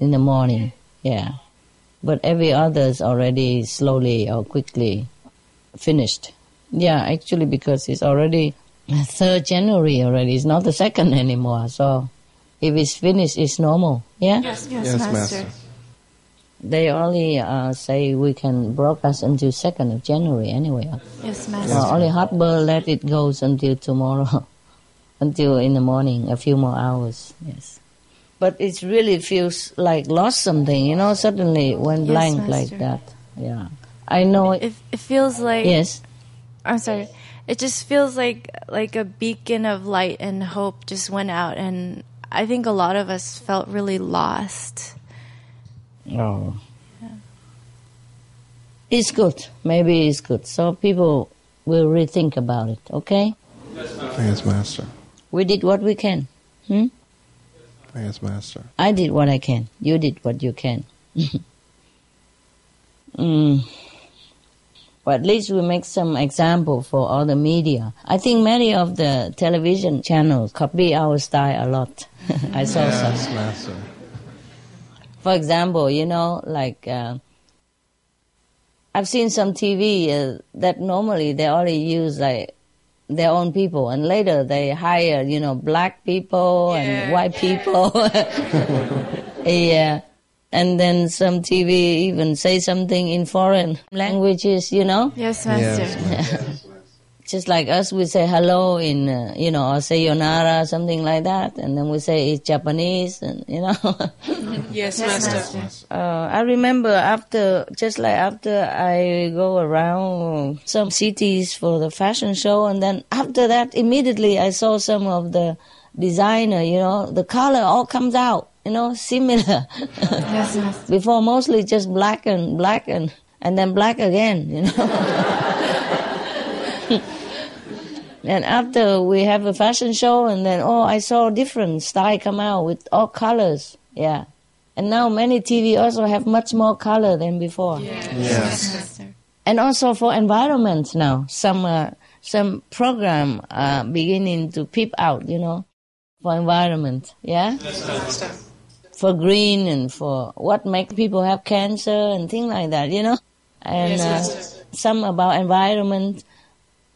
in the morning. Yeah. But every other is already slowly or quickly finished. Yeah, actually, because it's already <laughs> 3rd January already. It's not the 2nd anymore. So if it's finished, it's normal. Yeah? Yes, yes, Yes, Master. Master. They only uh, say we can broadcast until 2nd of January anyway. Yes, Master. Uh, only Hotbird let it goes until tomorrow, <laughs> until in the morning, a few more hours. Yes. But it really feels like lost something, you know, suddenly it went Yes, blank Master. like that. Yeah. I know it. It, it feels like Yes. I'm sorry. It just feels like like a beacon of light and hope just went out, and I think a lot of us felt really lost. Oh. It's good. Maybe it's good. So people will rethink about it, okay? Yes, Master. We did what we can. Hmm? Yes, Master. I did what I can. You did what you can. <laughs> mm. But at least we make some example for all the media. I think many of the television channels copy our style a lot. <laughs> I saw Yes, some. Master. For example, you know, like uh, I've seen some TV uh, that normally they only use like their own people, and later they hire, you know, black people and white people. <laughs> yeah. And then some TV even say something in foreign languages, you know? Yes, Master. Yes, <laughs> Just like us, we say hello in, uh, you know, or say sayonara, something like that. And then we say it's Japanese, and, you know. <laughs> Yes, Yes, Master. Master. Uh, I remember after, just like after I go around some cities for the fashion show, and then after that, immediately I saw some of the designer, you know, the color all comes out, you know, similar. Yes, Master. <laughs> Before mostly just black and black and, and then black again, you know. <laughs> and after we have a fashion show, and then, oh, I saw different style come out with all colors, yeah. And now many TV also have much more color than before. Yes. Master. And also for environment now, some uh, some program uh, beginning to peep out, you know, for environment, yeah, for green and for what make people have cancer and things like that, you know, and uh, some about environment.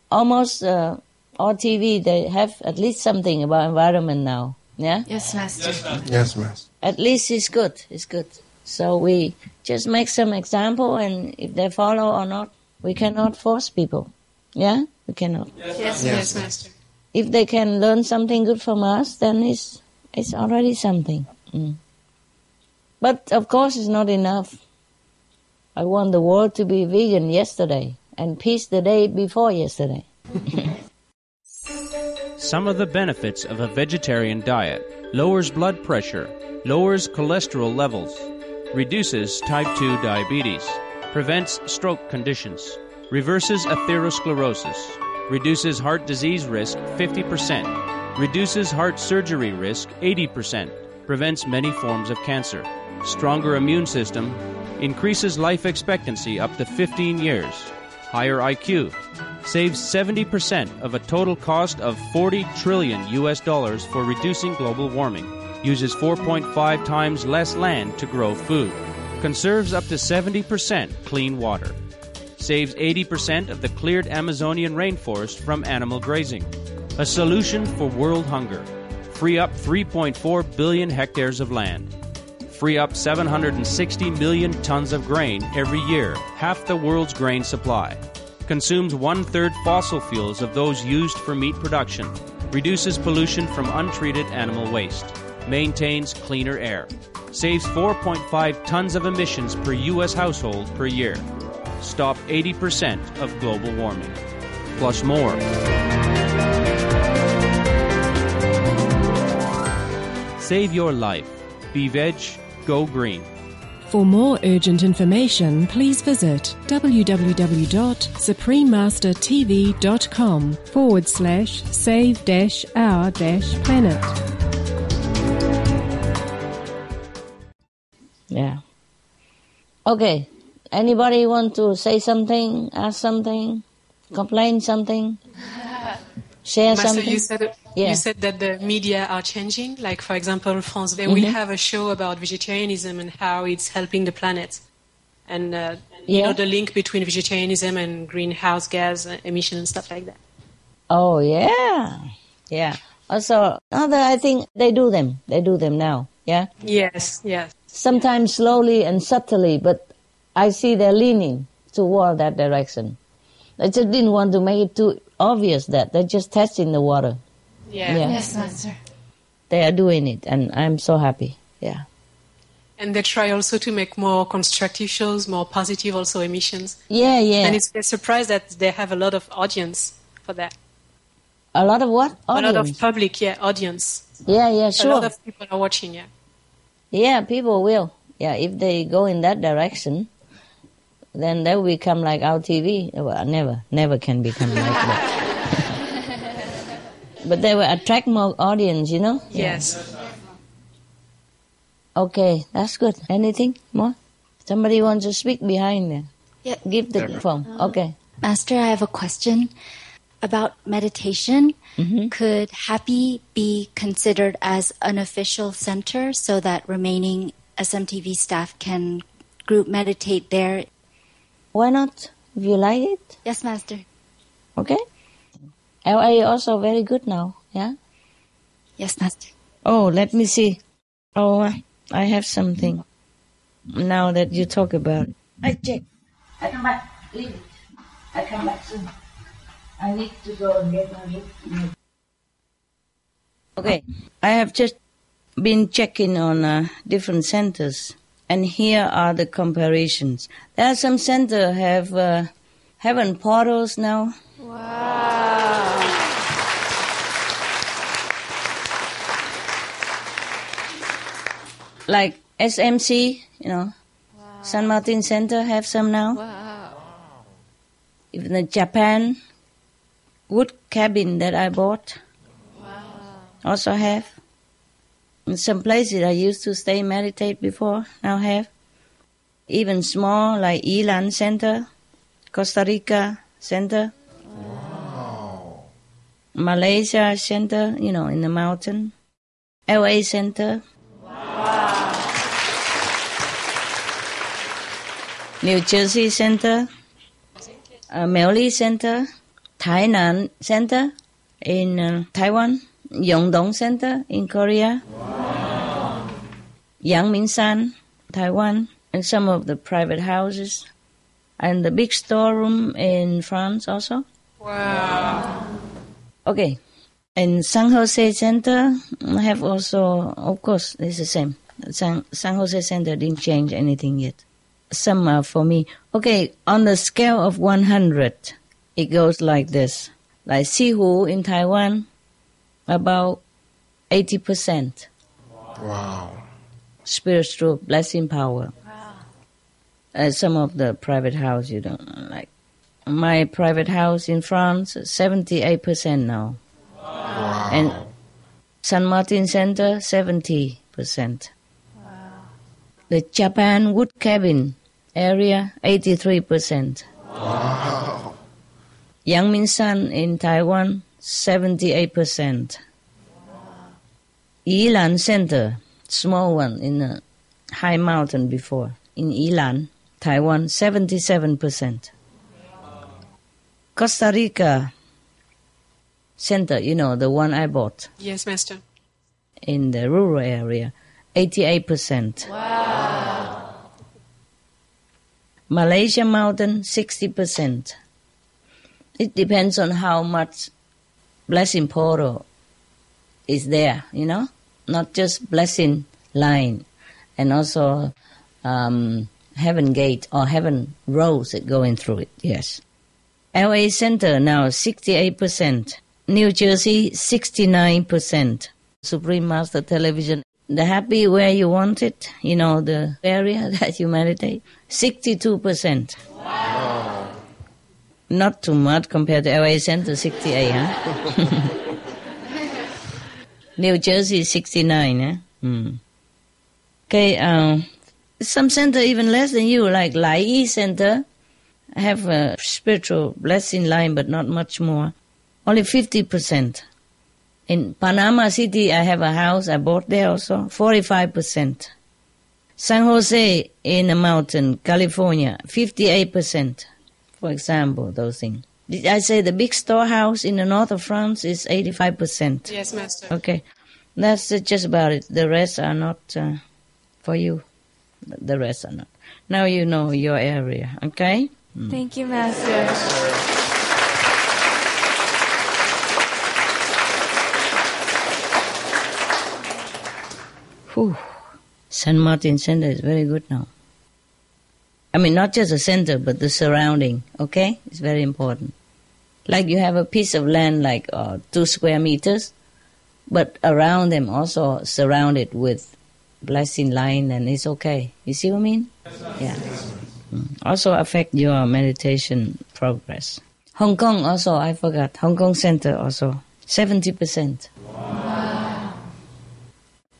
Almost uh, all TV they have at least something about environment now, yeah. Yes, Master. Yes, Master. At least it's good. It's good. So we just make some example, and if they follow or not, we cannot force people. Yeah, we cannot. Yes, Yes. yes, Master. If they can learn something good from us, then it's it's already something. Mm. But of course, it's not enough. I want the world to be vegan yesterday and peace the day before yesterday. <laughs> Some of the benefits of a vegetarian diet lowers blood pressure, lowers cholesterol levels, reduces type 2 diabetes, prevents stroke conditions, reverses atherosclerosis, reduces heart disease risk 50%, reduces heart surgery risk 80%, prevents many forms of cancer, stronger immune system, increases life expectancy up to 15 years, higher IQ. Saves 70% of a total cost of 40 trillion US dollars for reducing global warming. Uses 4.5 times less land to grow food. Conserves up to 70% clean water. Saves 80% of the cleared Amazonian rainforest from animal grazing. A solution for world hunger. Free up 3.4 billion hectares of land free up 760 million tons of grain every year, half the world's grain supply. Consumes one third fossil fuels of those used for meat production. Reduces pollution from untreated animal waste. Maintains cleaner air. Saves 4.5 tons of emissions per U.S. household per year. Stop 80% of global warming. Plus more. Save your life. Be veg, go green. For more urgent information, please visit www.suprememastertv.com forward slash save dash our dash planet. Yeah. Okay. Anybody want to say something, ask something, complain something, share Master, something? you said Yeah. you said that the media are changing. Like for example, France, they Mhm. will have a show about vegetarianism and how it's helping the planet, and uh, you Yeah. know the link between vegetarianism and greenhouse gas emission and stuff like that. Oh yeah, yeah. Also, other I think they do them. They do them now. Yeah. Yes, yes. Sometimes slowly and subtly, but I see they're leaning toward that direction. I just didn't want to make it too obvious that they're just testing the water. Yeah. Yeah. Yes, Master. They are doing it, and I'm so happy. Yeah. And they try also to make more constructive shows, more positive also emissions. Yeah, yeah. And it's a surprise that they have a lot of audience for that. A lot of what? A lot of public, yeah, audience. Yeah, yeah, sure. A lot of people are watching, yeah. Yeah, people will. Yeah, if they go in that direction, then they will become like our TV. Well, never, never can become like that. <laughs> but they will attract more audience, you know? Yes. Okay, that's good. Anything more? Somebody wants to speak behind there. Yeah. Give the phone. Okay. Master, I have a question about meditation. Mm-hmm. Could Happy be considered as an official center so that remaining SMTV staff can group meditate there? Why not? If you like it. Yes, Master. Okay. LA also very good now. Yeah. Yes, Master. Oh, let me see. Oh, I have something. Now that you talk about it. I check. I come back. Leave it. I come back soon. I need to go and get my book. Okay. I have just been checking on uh, different centers, and here are the comparisons. There are some centers have uh, having portals now. Wow. Like SMC, you know, San Martin Center have some now. Wow. Even the Japan wood cabin that I bought wow. also have. Some places I used to stay meditate before now have. Even small like Yilan Center, Costa Rica Center, Malaysia Center, you know, in the mountain, LA Center. New Jersey Center, uh, Miaoli Center, Tainan Center. In uh, Taiwan, Yongdong Center in Korea, Yangmingshan, Taiwan, and some of the private houses, and the big storeroom in France also. Wow. Okay. And San Jose Center I have also, of course, it's the same. San, San Jose Center didn't change anything yet. Some are for me. Okay, on the scale of 100, it goes like this. Like Sihu in Taiwan, about 80%. Wow. Spiritual blessing power. Uh, some of the private house you don't like. My private house in France, 78% now. Wow! And San Martin Center, 70%. Wow. The Japan wood cabin area, 83%. Wow. Yangmingshan in Taiwan, 78%. Yilan Center, small one in a high mountain before, in Yilan, Taiwan, 77%. Costa Rica Center, you know, the one I bought Yes, Master. in the rural area, 88%. Wow. Malaysia Mountain, 60%. It depends on how much blessing portal is there, you know, not just blessing line, and also um, heaven gate or heaven roads that going through it. Yes. LA Center now 68%. New Jersey 69%. Supreme Master Television, the happy where you want it, you know, the area <laughs> that you meditate, 62%. Not too much compared to LA Center 68, huh? <laughs> New Jersey 69, huh? Hmm. Okay, um, some center even less than you, like Lai Yi Center, have a spiritual blessing line, but not much more. Only 50%. In Panama City, I have a house I bought there also, 45%. San Jose in a mountain, California, 58%. For example, those things. Did I say the big storehouse in the north of France is 85%? Yes, Master. Okay. That's just about it. The rest are not uh, for you. The rest are not. Now you know your area, okay? Thank you, Master. Whew. San Martin Center is very good now. I mean, not just the center, but the surrounding, okay? It's very important. Like you have a piece of land like uh, two square meters, but around them also surrounded with blessing line and it's okay. You see what I mean? Yeah. Mm. Also affect your meditation progress. Hong Kong also, I forgot. Hong Kong Center also, 70%.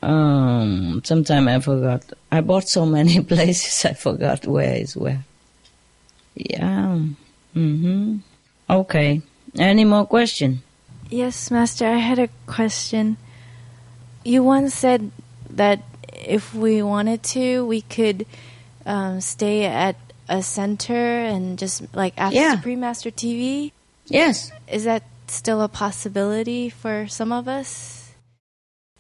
Um, sometime I forgot. I bought so many <laughs> places I forgot where is where. Yeah. Mm-hmm. Okay. Any more question? Yes, Master, I had a question. You once said that if we wanted to, we could um, stay at a center and just like after Yeah. Supreme Master TV. Yes. Is that still a possibility for some of us?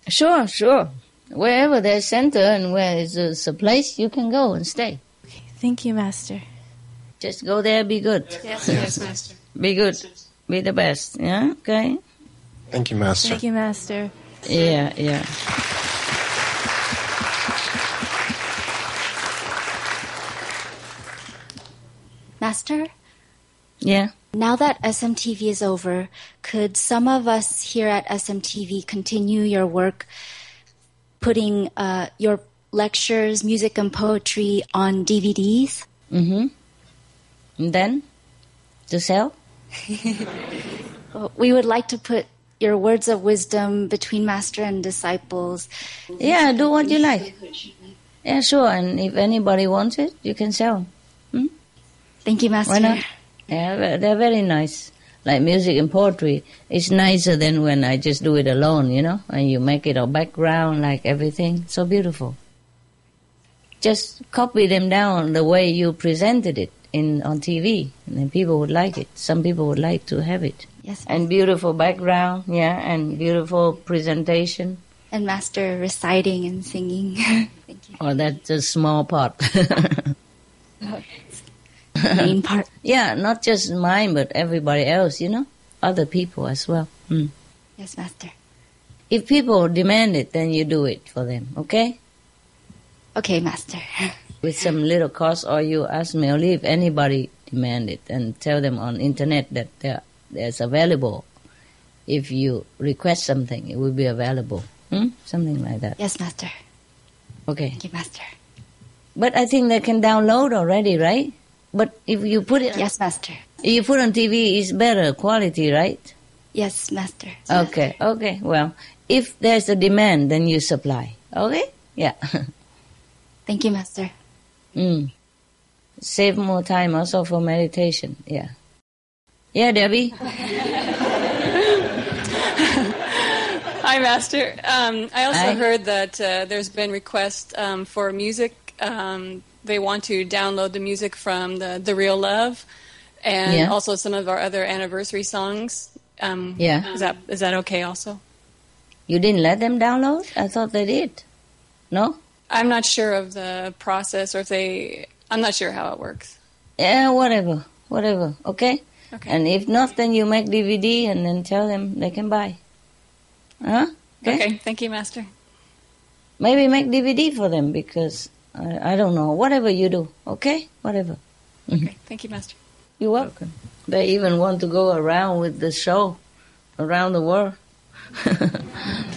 Sure, sure. Wherever there's center and where is a, a place, you can go and stay. Okay, Thank you, Master. Just go there, be good. Yes, yes, Master. Be good. Be the best. Yeah, okay? Thank you, Master. Thank you, Master. Yeah, yeah. Master, Yeah. Now that SMTV is over, could some of us here at SMTV continue your work putting uh, your lectures, music, and poetry on DVDs? Mm-hmm. And then? To sell? <laughs> We would like to put your words of wisdom between master and disciples. Yeah, do what you like. Yeah, sure. And if anybody wants it, you can sell. Hmm? Thank you, Master. Why not? Yeah, they're very nice. Like music and poetry, it's nicer than when I just do it alone, you know, and you make it a background, like everything. So beautiful. Just copy them down the way you presented it in on TV, and then people would like it. Some people would like to have it. Yes. And beautiful background, yeah, and beautiful presentation. And Master reciting and singing. <laughs> Thank you. Oh, that's a small part. <laughs> Main part. <laughs> Yeah, not just mine, but everybody else, you know, other people as well. Mm. yes, Master. If people demand it, then you do it for them, okay? Okay, Master. <laughs> With some little cost, or you ask me or if anybody demand it, and tell them on internet that there, there's available. If you request something, it will be available. Hmm? Something like that. Yes, Master. Okay. Thank you, Master. But I think they can download already, right? But if you put it, Yes, Master. if you put on TV, it's better quality, right? Yes, Master. Okay, okay. Well, if there's a demand, then you supply. Okay? Yeah. <laughs> Thank you, Master. mm. Save more time also for meditation. Yeah. Yeah, Debbie. <laughs> Hi, Master. Um, I also Hi. heard that uh, there's been requests um, for music. Um, they want to download the music from the the Real Love, and Yeah. also some of our other anniversary songs. Um, Yeah. Is that is that okay? Also, You didn't let them download? I thought they did. No? I'm not sure of the process, or if they. I'm not sure how it works. Yeah, whatever. Whatever. Okay? Okay. And if not, then you make DVD and then tell them they can buy. Huh? Okay. Thank you, Master. Maybe make DVD for them because I, I don't know. Whatever you do. Okay? Whatever. Okay. <laughs> Thank you, Master. You're welcome. They even want to go around with the show around the world. <laughs>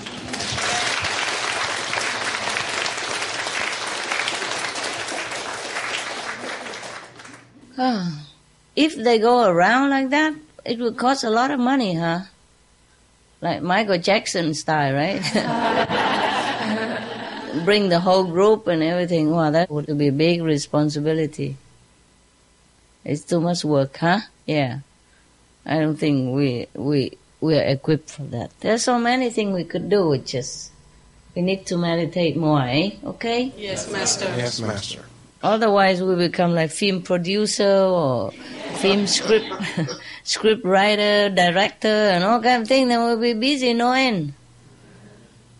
Ah, if they go around like that, it would cost a lot of money, huh? Like Michael Jackson style, right? <laughs> Bring the whole group and everything. Wow, that would be a big responsibility. It's too much work, huh? Yeah. I don't think we we we are equipped for that. There's so many things we could do. It's just we need to meditate more, eh? Okay. Yes, Master. Yes, Master. Otherwise, we become like film producer or film script <laughs> script writer, director, and all kind of thing. Then we'll be busy no end.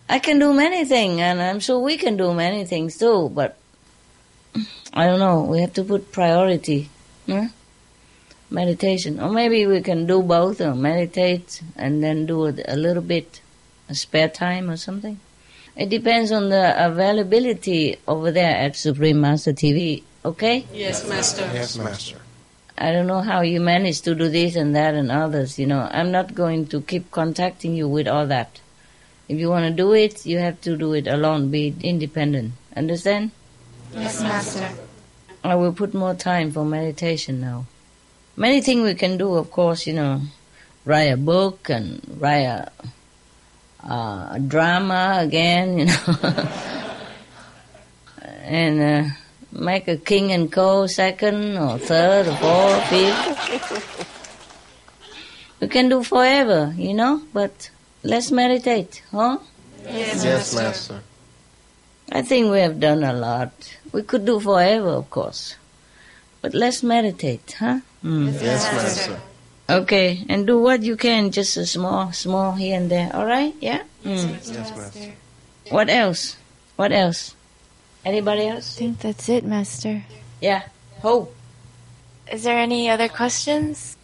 I can do many things, and I'm sure we can do many things too. But I don't know. We have to put priority. Huh? Meditation, or maybe we can do both, or meditate and then do it a little bit, a spare time or something. It depends on the availability over there at Supreme Master TV. Okay. Yes, Master. Yes, Master. I don't know how you manage to do this and that and others. You know, I'm not going to keep contacting you with all that. If you want to do it, you have to do it alone. Be independent. Understand? Yes, Master. I will put more time for meditation now. Many things we can do, of course. You know, write a book and write a, uh, a drama again. You know, <laughs> and uh, make a king and co second or third or fourth, fifth. <laughs> We can do forever, you know, but let's meditate, huh? Yes, Yes, Master. I think we have done a lot. We could do forever, of course. But let's meditate, huh? Mm. Yes, Master. Okay, and do what you can, just a small, small here and there. All right? Yeah. Mm. Yes, Master. What else? What else? Anybody else? I think that's it, Master. Yeah. Ho. Is there any other questions?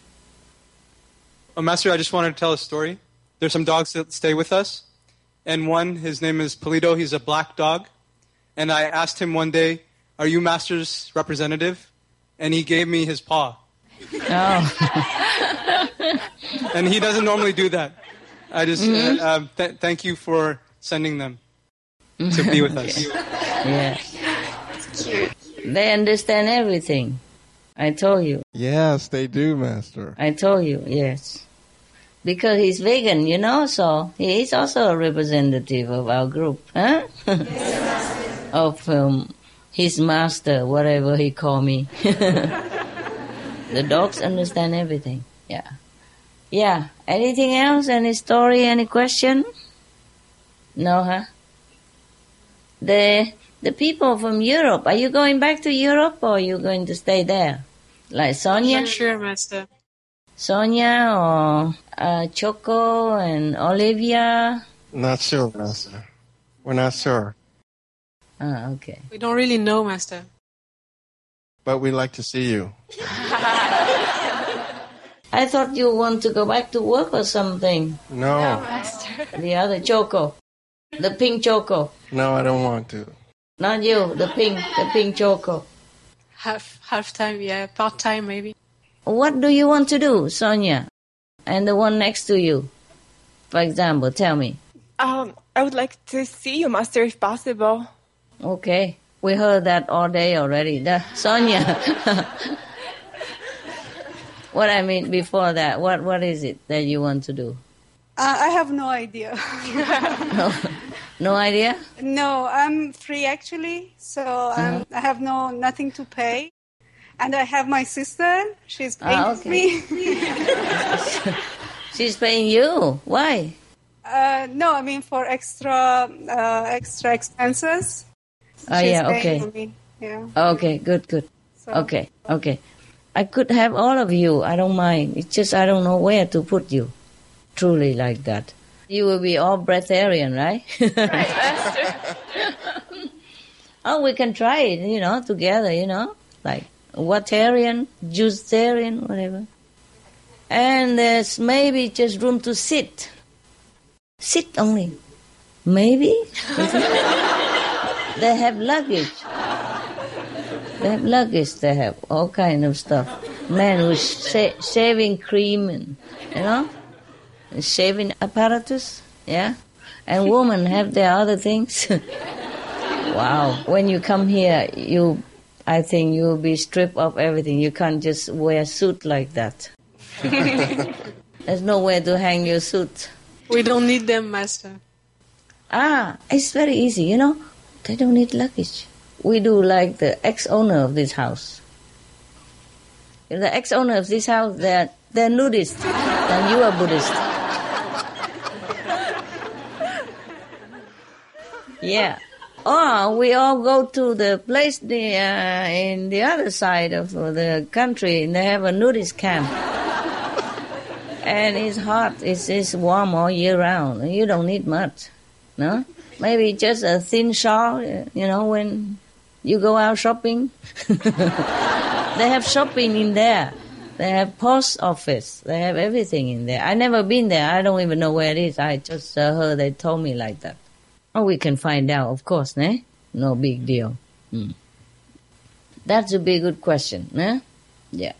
Oh, Master, I just wanted to tell a story. There's some dogs that stay with us, and one, his name is Polito. He's a black dog, and I asked him one day, "Are you Master's representative?" And he gave me his paw, Oh. <laughs> and he doesn't normally do that. I just Mhm. uh, um, th- thank you for sending them to be with us. <laughs> yeah. They understand everything. I told you. Yes, they do, Master. I told you, yes. Because he's vegan, you know, so he is also a representative of our group, huh? <laughs> of um, his master, whatever he call me. <laughs> the dogs understand everything. Yeah. Yeah. Anything else? Any story? Any question? No, huh? The the people from Europe. Are you going back to Europe or are you going to stay there? Like Sonia? Not sure, Master. Sonia or uh, Choco and Olivia? Not sure, Master. We're not sure, Ah, okay. We don't really know, Master. but we'd like to see you. <laughs> I thought you want to go back to work or something. No, master. The other Choco. The pink Choco. no, I don't want to. Not you, the pink, the pink Choco. Half half time, yeah, part time maybe. What do you want to do, Sonia? And the one next to you? For example, tell me. Um, I would like to see you, Master, if possible. Okay. We heard that all day already. The, Sonia. <laughs> what I mean before that, what, what is it that you want to do? Uh, I have no idea. No, <laughs> <laughs> no idea? no, I'm free actually, so I'm, I have no nothing to pay, And I have my sister. She's paying Ah, okay. me. <laughs> She's paying you. Why? uh, no, I mean for extra uh, extra expenses. Oh, She's yeah, okay. me. Yeah. Okay, good, good. Okay, okay. I could have all of you. I don't mind. It's just I don't know where to put you. Truly like that. You will be all breatharian, right? <laughs> oh, we can try it, you know, together, you know, like watarian, juicerian, whatever. And there's maybe just room to sit. Sit only. Maybe. <laughs> they have luggage. They have luggage. They have all kind of stuff. Man with sha- shaving cream and you know, and shaving apparatus. Yeah, and women have their other things. <laughs> wow! When you come here, you, I think you'll be stripped of everything. You can't just wear a suit like that. <laughs> There's nowhere to hang your suit. We don't need them, Master. Ah, it's very easy, you know. They don't need luggage. We do like the ex-owner of this house. The ex-owner of this house, they're, they're nudist, and you are Buddhist. <laughs> Yeah. Or we all go to the place the, uh, in the other side of the country, and they have a nudist camp. <laughs> and it's hot, it's, it's warm all year round, you don't need much. No? Maybe just a thin shawl, you know, when you go out shopping. <laughs> they have shopping in there. They have post office. They have everything in there. I never been there. I don't even know where it is. I just uh, heard they told me like that. Oh, we can find out, of course, ne? No big deal. Hmm. That's a big good question, ne? Yeah.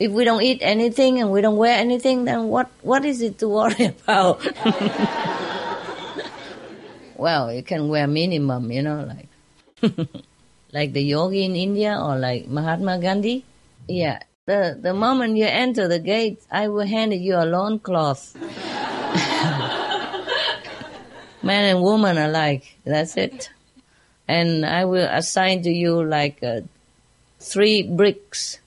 If we don't eat anything and we don't wear anything, then what, what is it to worry <laughs> about? well, you can wear minimum, you know, like <laughs> like the yogi in India or like Mahatma Gandhi. Yeah. The the moment you enter the gate, I will hand you a lawn cloth. <laughs> Man and woman alike. That's it. And I will assign to you like uh, three bricks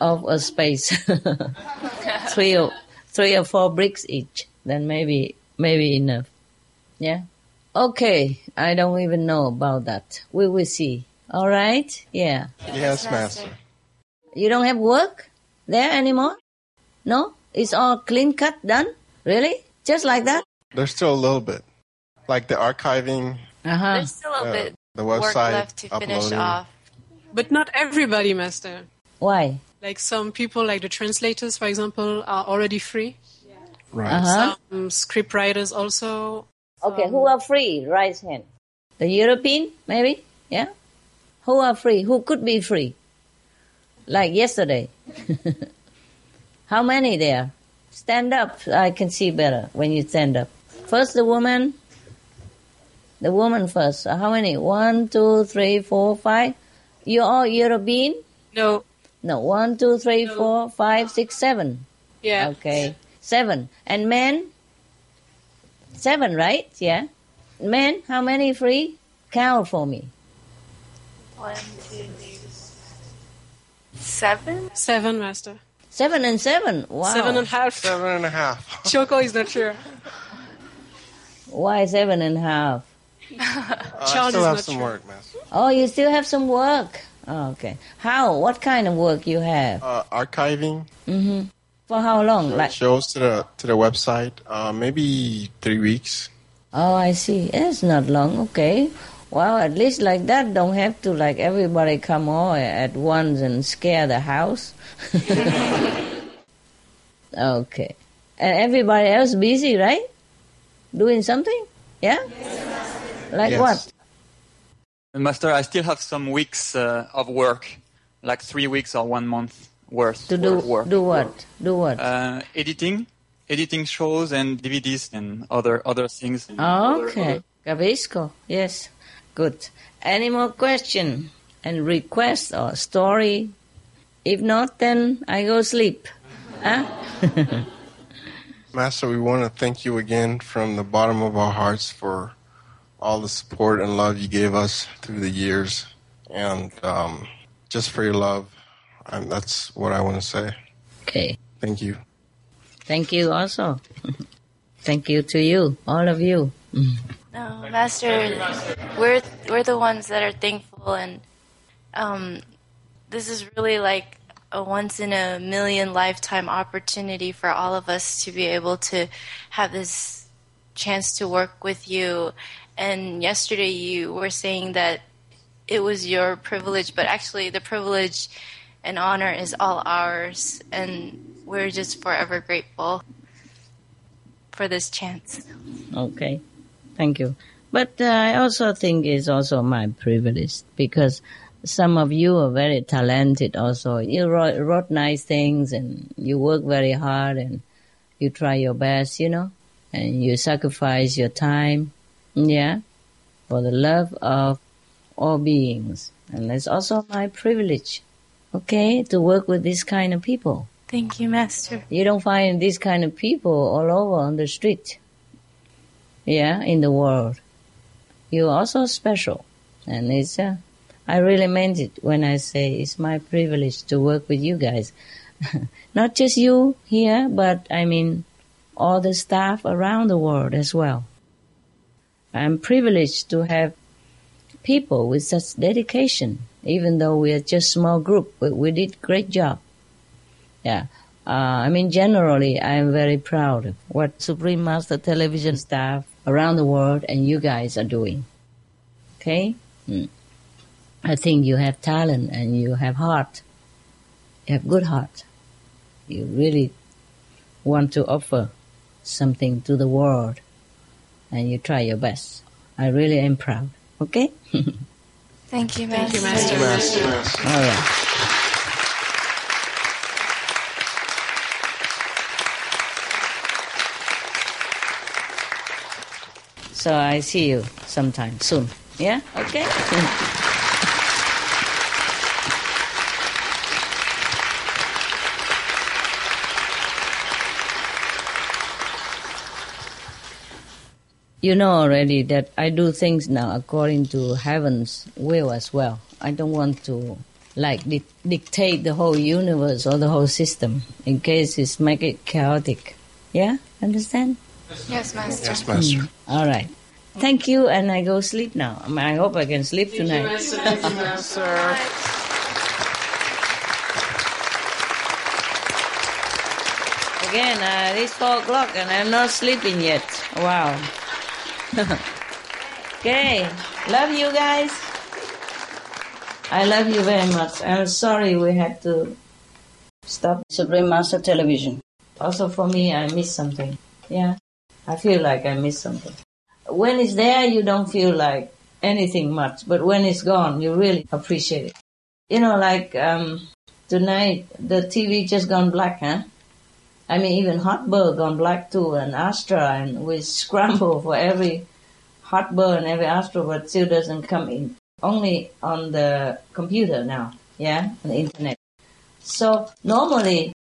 of a space. <laughs> three or three or four bricks each. Then maybe maybe enough. Yeah. Okay. I don't even know about that. We will see. All right. Yeah. Yes, Master. You don't have work there anymore? No? It's all clean cut done? Really? Just like that? There's still a little bit, like the archiving. Uh-huh. There's still a uh, bit the work website left to finish off. But not everybody, Master. Why? Like some people, like the translators, for example, are already free. Right. Uh-huh. Some script writers also. Okay, who are free? Raise hand. The European, maybe? Yeah? Who are free? Who could be free? Like yesterday. <laughs> How many there? Stand up. I can see better when you stand up. First the woman. The woman first. How many? One, two, three, four, five. You all European? No. No. One, two, three, four, five, six, seven. Yeah. Okay. Seven. And men? Seven, right? Yeah. Men, how many free? Count for me. One, two, three, seven. Seven, Master. Seven and seven. Wow. Seven and a half. Seven and a half. Choco is not sure. Why seven and a half? I still is have some sure. work, Master. Oh, you still have some work. Oh, okay. How? What kind of work you have? Uh, archiving Mm-hmm. For how long? Like. shows to the to the website. Uh, maybe three weeks. Oh, I see. It's not long. Okay. Well, at least like that, don't have to like everybody come all at once and scare the house. <laughs> okay. And everybody else busy, right? Doing something? Yeah? Like Yes. what? Master, I still have some weeks uh, of work, like three weeks or one month worth To do work. do what? Do what? Uh, editing, editing shows and DVDs and other other things. Okay. Gavisco. Yes. Good. Any more question and request or story? If not, then I go sleep. Huh? <laughs> Master, we want to thank you again from the bottom of our hearts for all the support and love you gave us through the years. And um, just for your love. And that's what I want to say. Okay. Thank you. Thank you also. <laughs> Thank you to you, all of you. <laughs> No, Master, we're we're the ones that are thankful, and um, this is really like a once in a million lifetime opportunity for all of us to be able to have this chance to work with you. And yesterday you were saying that it was your privilege, but actually the privilege and honor is all ours, and we're just forever grateful for this chance. Okay. Thank you. But uh, I also think it's also my privilege because some of you are very talented also. You wrote, wrote nice things and you work very hard and you try your best, you know, and you sacrifice your time, yeah, for the love of all beings. And it's also my privilege, okay, to work with this kind of people. Thank you, Master. You don't find these kind of people all over on the street. Yeah, in the world. You're also special. And it's, uh, I really meant it when I say it's my privilege to work with you guys. <laughs> Not just you here, but I mean all the staff around the world as well. I'm privileged to have people with such dedication, even though we are just small group, but we did great job. Yeah. Uh, I mean, generally, I'm very proud of what Supreme Master Television staff around the world and you guys are doing. Okay? Mm. I think you have talent and you have heart. You have good heart. You really want to offer something to the world and you try your best. I really am proud. Okay? Thank you, Master. Thank you, Master. Master. All right. So I see you sometime soon. Yeah? Okay? <laughs> you know already that I do things now according to heaven's will as well. I don't want to like di- dictate the whole universe or the whole system in case it's make it chaotic. Yeah, understand? Yes, Master. Yes, Master. Mm. All right. Thank you, and I go sleep now. I, mean, I hope I can sleep tonight. Master. Again, uh, it's four o'clock and I'm not sleeping yet. Wow. <laughs> okay, love you guys. I love you very much. I'm sorry we had to stop Supreme Master Television. Also for me, I miss something. Yeah, I feel like I miss something. When it's there, you don't feel like anything much, but when it's gone, you really appreciate it. You know, like um, tonight, the TV just gone black, huh? I mean, even Hotbird on black 2 and Astra, and we scramble for every Hotbird and every Astra, but still doesn't come in. Only on the computer now, yeah, on the internet. So normally,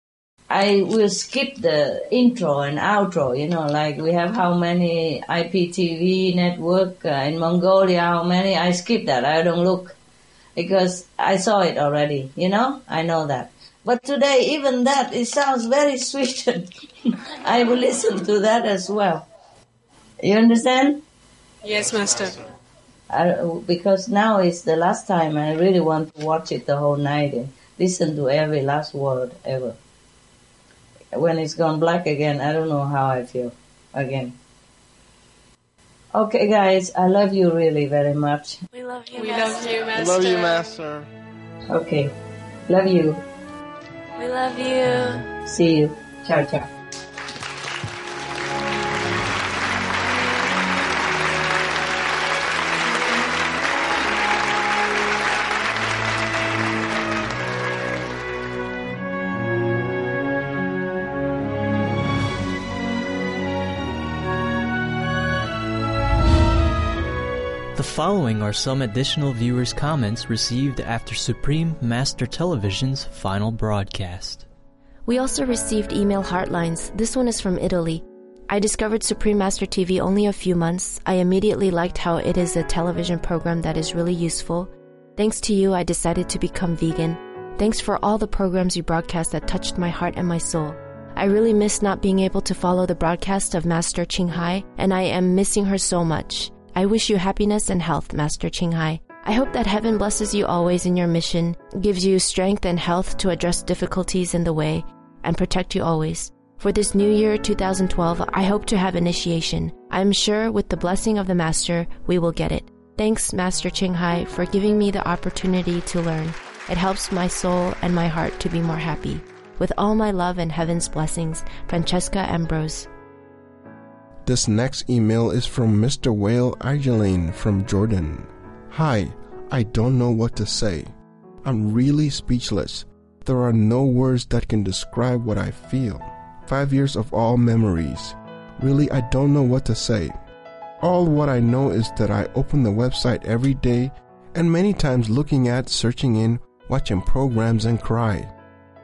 I will skip the intro and outro, you know, like we have how many IPTV network uh, in Mongolia, how many, I skip that, I don't look. Because I saw it already, you know, I know that. But today, even that, it sounds very <laughs> sweet. I will listen to that as well. You understand? Yes, Master. I, because now is the last time I really want to watch it the whole night and listen to every last word ever. When it's gone black again, I don't know how I feel again. Okay, guys, I love you really very much. We love you, We Master. love you, Master. Love you, Master. Okay, love you. We love you. See you. Ciao, ciao. Following are some additional viewers' comments received after Supreme Master Television's final broadcast. We also received email heartlines. This one is from Italy. I discovered Supreme Master TV only a few months. I immediately liked how it is a television program that is really useful. Thanks to you, I decided to become vegan. Thanks for all the programs you broadcast that touched my heart and my soul. I really miss not being able to follow the broadcast of Master Ching Hai, and I am missing her so much. I wish you happiness and health, Master Ching Hai. I hope that heaven blesses you always in your mission, gives you strength and health to address difficulties in the way, and protect you always. For this new year 2012, I hope to have initiation. I am sure with the blessing of the Master, we will get it. Thanks, Master Ching Hai, for giving me the opportunity to learn. It helps my soul and my heart to be more happy. With all my love and heaven's blessings, Francesca Ambrose. This next email is from Mr. Whale Argeline from Jordan. Hi, I don't know what to say. I'm really speechless. There are no words that can describe what I feel. Five years of all memories. Really, I don't know what to say. All what I know is that I open the website every day and many times looking at, searching in, watching programs and cry.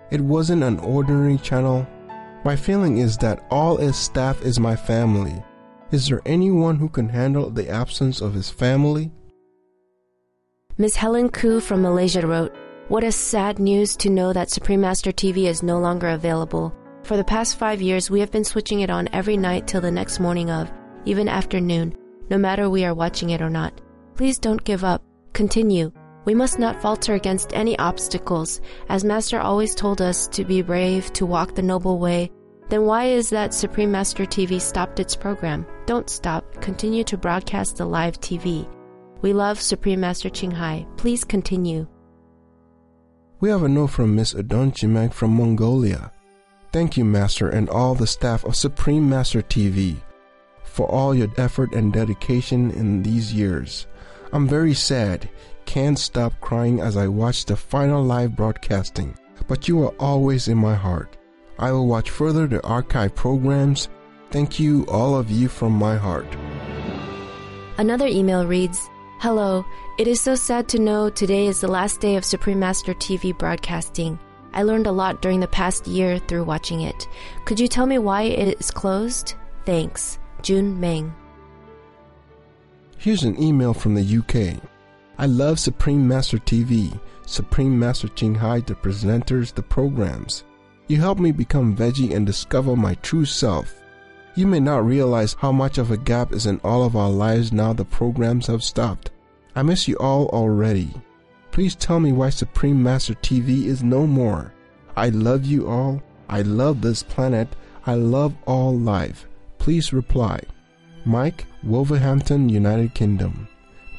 It wasn't an ordinary channel. My feeling is that all his staff is my family. Is there anyone who can handle the absence of his family? Miss Helen Koo from Malaysia wrote, What a sad news to know that Supreme Master TV is no longer available. For the past five years, we have been switching it on every night till the next morning of, even afternoon, no matter we are watching it or not. Please don't give up. Continue. We must not falter against any obstacles, as Master always told us to be brave, to walk the noble way. Then why is that Supreme Master TV stopped its program? Don't stop. Continue to broadcast the live TV. We love Supreme Master Ching Hai. Please continue. We have a note from Miss Adon Chimek from Mongolia. Thank you, Master, and all the staff of Supreme Master TV for all your effort and dedication in these years. I'm very sad, can't stop crying as I watch the final live broadcasting, but you are always in my heart. I will watch further the archive programs. Thank you, all of you, from my heart. Another email reads Hello, it is so sad to know today is the last day of Supreme Master TV broadcasting. I learned a lot during the past year through watching it. Could you tell me why it is closed? Thanks. Jun Meng. Here's an email from the UK. I love Supreme Master TV, Supreme Master Ching Hai, the presenters, the programs. You helped me become veggie and discover my true self. You may not realize how much of a gap is in all of our lives now the programs have stopped. I miss you all already. Please tell me why Supreme Master TV is no more. I love you all. I love this planet. I love all life. Please reply. Mike, Wolverhampton, United Kingdom.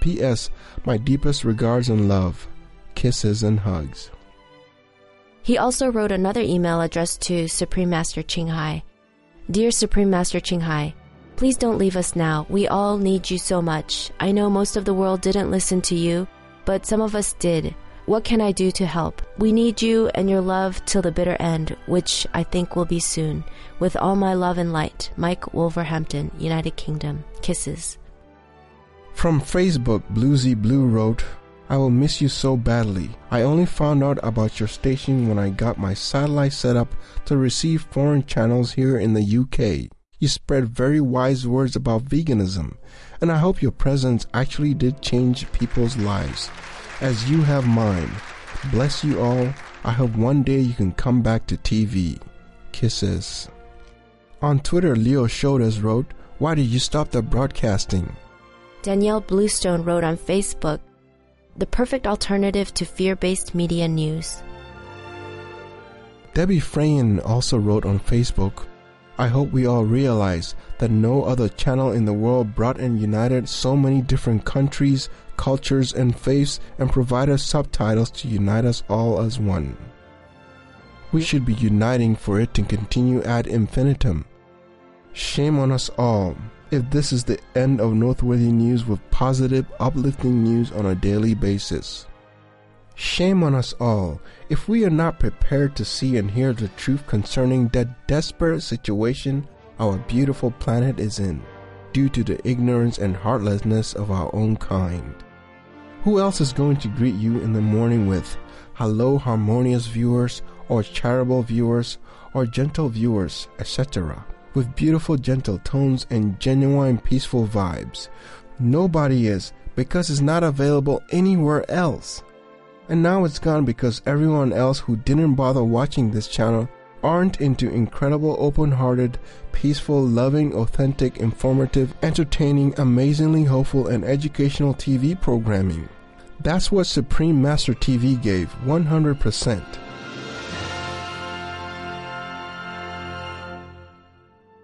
P.S. My deepest regards and love. Kisses and hugs. He also wrote another email addressed to Supreme Master Ching Hai. Dear Supreme Master Ching Hai, please don't leave us now. We all need you so much. I know most of the world didn't listen to you, but some of us did. What can I do to help? We need you and your love till the bitter end, which I think will be soon. With all my love and light, Mike Wolverhampton, United Kingdom. Kisses. From Facebook, Bluesy Blue wrote, I will miss you so badly. I only found out about your station when I got my satellite set up to receive foreign channels here in the UK. You spread very wise words about veganism, and I hope your presence actually did change people's lives, as you have mine. Bless you all. I hope one day you can come back to TV. Kisses. On Twitter, Leo Shodas wrote, Why did you stop the broadcasting? Danielle Bluestone wrote on Facebook, the perfect alternative to fear based media news. Debbie Frayin also wrote on Facebook, I hope we all realize that no other channel in the world brought and united so many different countries, cultures, and faiths and provided subtitles to unite us all as one. We should be uniting for it to continue ad infinitum. Shame on us all if this is the end of Noteworthy News with positive, uplifting news on a daily basis. Shame on us all if we are not prepared to see and hear the truth concerning that desperate situation our beautiful planet is in, due to the ignorance and heartlessness of our own kind. Who else is going to greet you in the morning with, Hello, harmonious viewers, or charitable viewers, or gentle viewers, etc., with beautiful, gentle tones and genuine, peaceful vibes? Nobody is, because it's not available anywhere else. And now it's gone because everyone else who didn't bother watching this channel aren't into incredible, open hearted, peaceful, loving, authentic, informative, entertaining, amazingly hopeful, and educational TV programming. That's what Supreme Master TV gave 100%.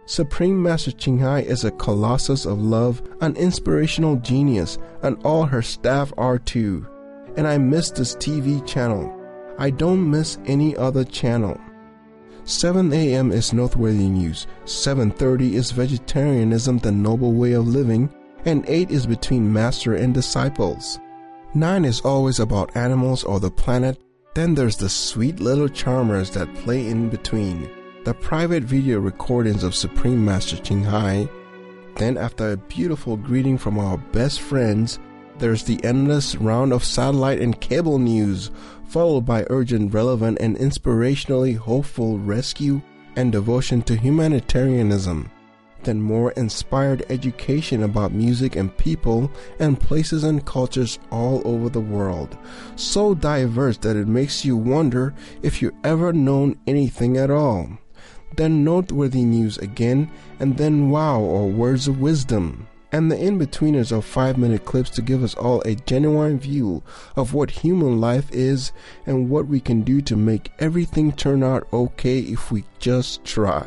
Supreme Master Ching Hai is a colossus of love, an inspirational genius, and all her staff are too. And I miss this TV channel. I don't miss any other channel. 7 a.m. is noteworthy news, 7.30 is vegetarianism the noble way of living, and 8 is between master and disciples. 9 is always about animals or the planet, then there's the sweet little charmers that play in between, the private video recordings of Supreme Master Ching Hai. Then after a beautiful greeting from our best friends, there's the endless round of satellite and cable news, followed by urgent, relevant, and inspirationally hopeful rescue and devotion to humanitarianism. Then more inspired education about music and people and places and cultures all over the world. So diverse that it makes you wonder if you've ever known anything at all. Then noteworthy news again, and then wow or words of wisdom and the in betweeners of five minute clips to give us all a genuine view of what human life is and what we can do to make everything turn out okay if we just try.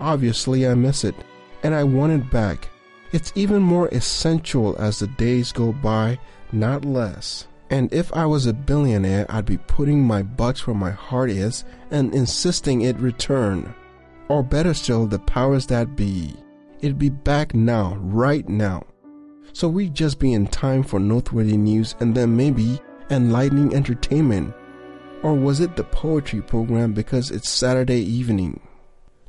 Obviously, I miss it, and I want it back. It's even more essential as the days go by, not less. And if I was a billionaire, I'd be putting my bucks where my heart is and insisting it return. Or better still, the powers that be. It'd be back now, right now. So we'd just be in time for noteworthy news and then maybe enlightening entertainment. Or was it the poetry program because it's Saturday evening?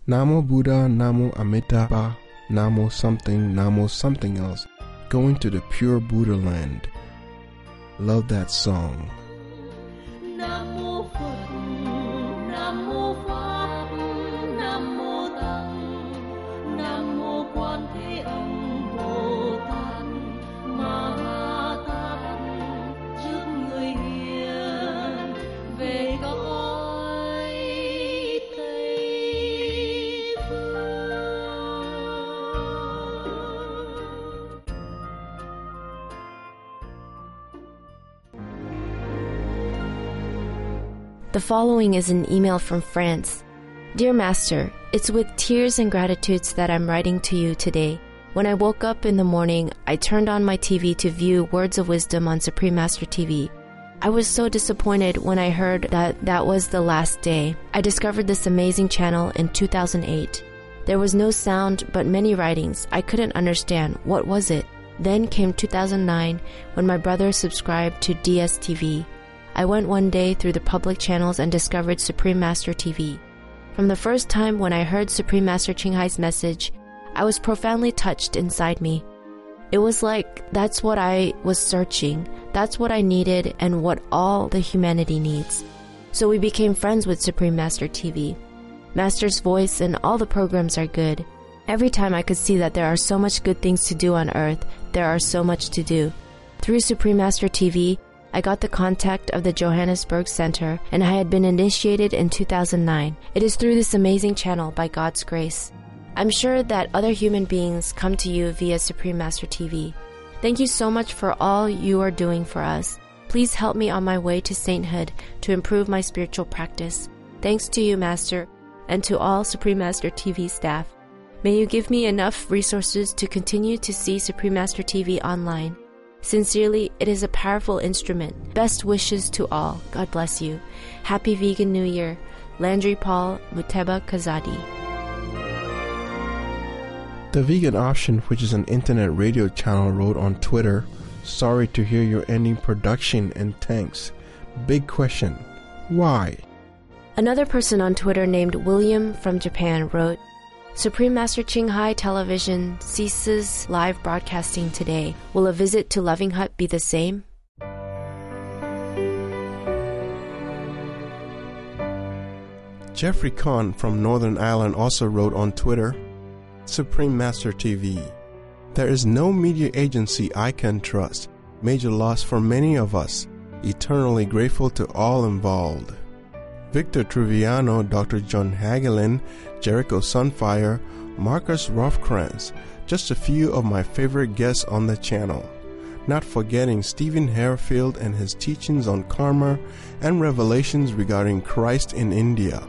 Namo Buddha, Namo Amitabha, Namo something, Namo something else, going to the pure Buddha land. Love that song. The following is an email from France. Dear Master, it's with tears and gratitudes that I'm writing to you today. When I woke up in the morning, I turned on my TV to view Words of Wisdom on Supreme Master TV. I was so disappointed when I heard that that was the last day. I discovered this amazing channel in 2008. There was no sound but many writings. I couldn't understand. What was it? Then came 2009 when my brother subscribed to DSTV. I went one day through the public channels and discovered Supreme Master TV. From the first time when I heard Supreme Master Ching Hai's message, I was profoundly touched inside me. It was like that's what I was searching, that's what I needed, and what all the humanity needs. So we became friends with Supreme Master TV. Master's voice and all the programs are good. Every time I could see that there are so much good things to do on earth, there are so much to do. Through Supreme Master TV, I got the contact of the Johannesburg Center and I had been initiated in 2009. It is through this amazing channel, by God's grace. I'm sure that other human beings come to you via Supreme Master TV. Thank you so much for all you are doing for us. Please help me on my way to sainthood to improve my spiritual practice. Thanks to you, Master, and to all Supreme Master TV staff. May you give me enough resources to continue to see Supreme Master TV online. Sincerely, it is a powerful instrument. Best wishes to all. God bless you. Happy Vegan New Year. Landry Paul Muteba Kazadi. The Vegan Option, which is an internet radio channel, wrote on Twitter Sorry to hear you're ending production and thanks. Big question why? Another person on Twitter named William from Japan wrote Supreme Master Ching Hai Television ceases live broadcasting today. Will a visit to Loving Hut be the same? Jeffrey Kahn from Northern Ireland also wrote on Twitter Supreme Master TV. There is no media agency I can trust. Major loss for many of us. eternally grateful to all involved. Victor Truviano, Dr. John Hagelin, Jericho Sunfire, Markus Rothkranz, just a few of my favorite guests on the channel. Not forgetting Stephen Harefield and his teachings on karma and revelations regarding Christ in India.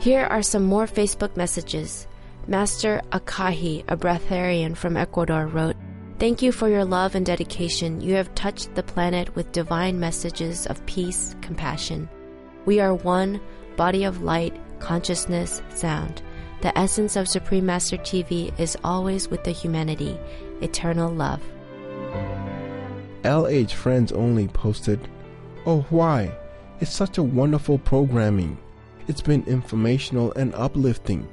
Here are some more Facebook messages. Master Akahi, a breatharian from Ecuador, wrote, Thank you for your love and dedication. You have touched the planet with divine messages of peace, compassion. We are one body of light, consciousness, sound. The essence of Supreme Master TV is always with the humanity, eternal love. LH Friends Only posted, Oh, why? It's such a wonderful programming. It's been informational and uplifting.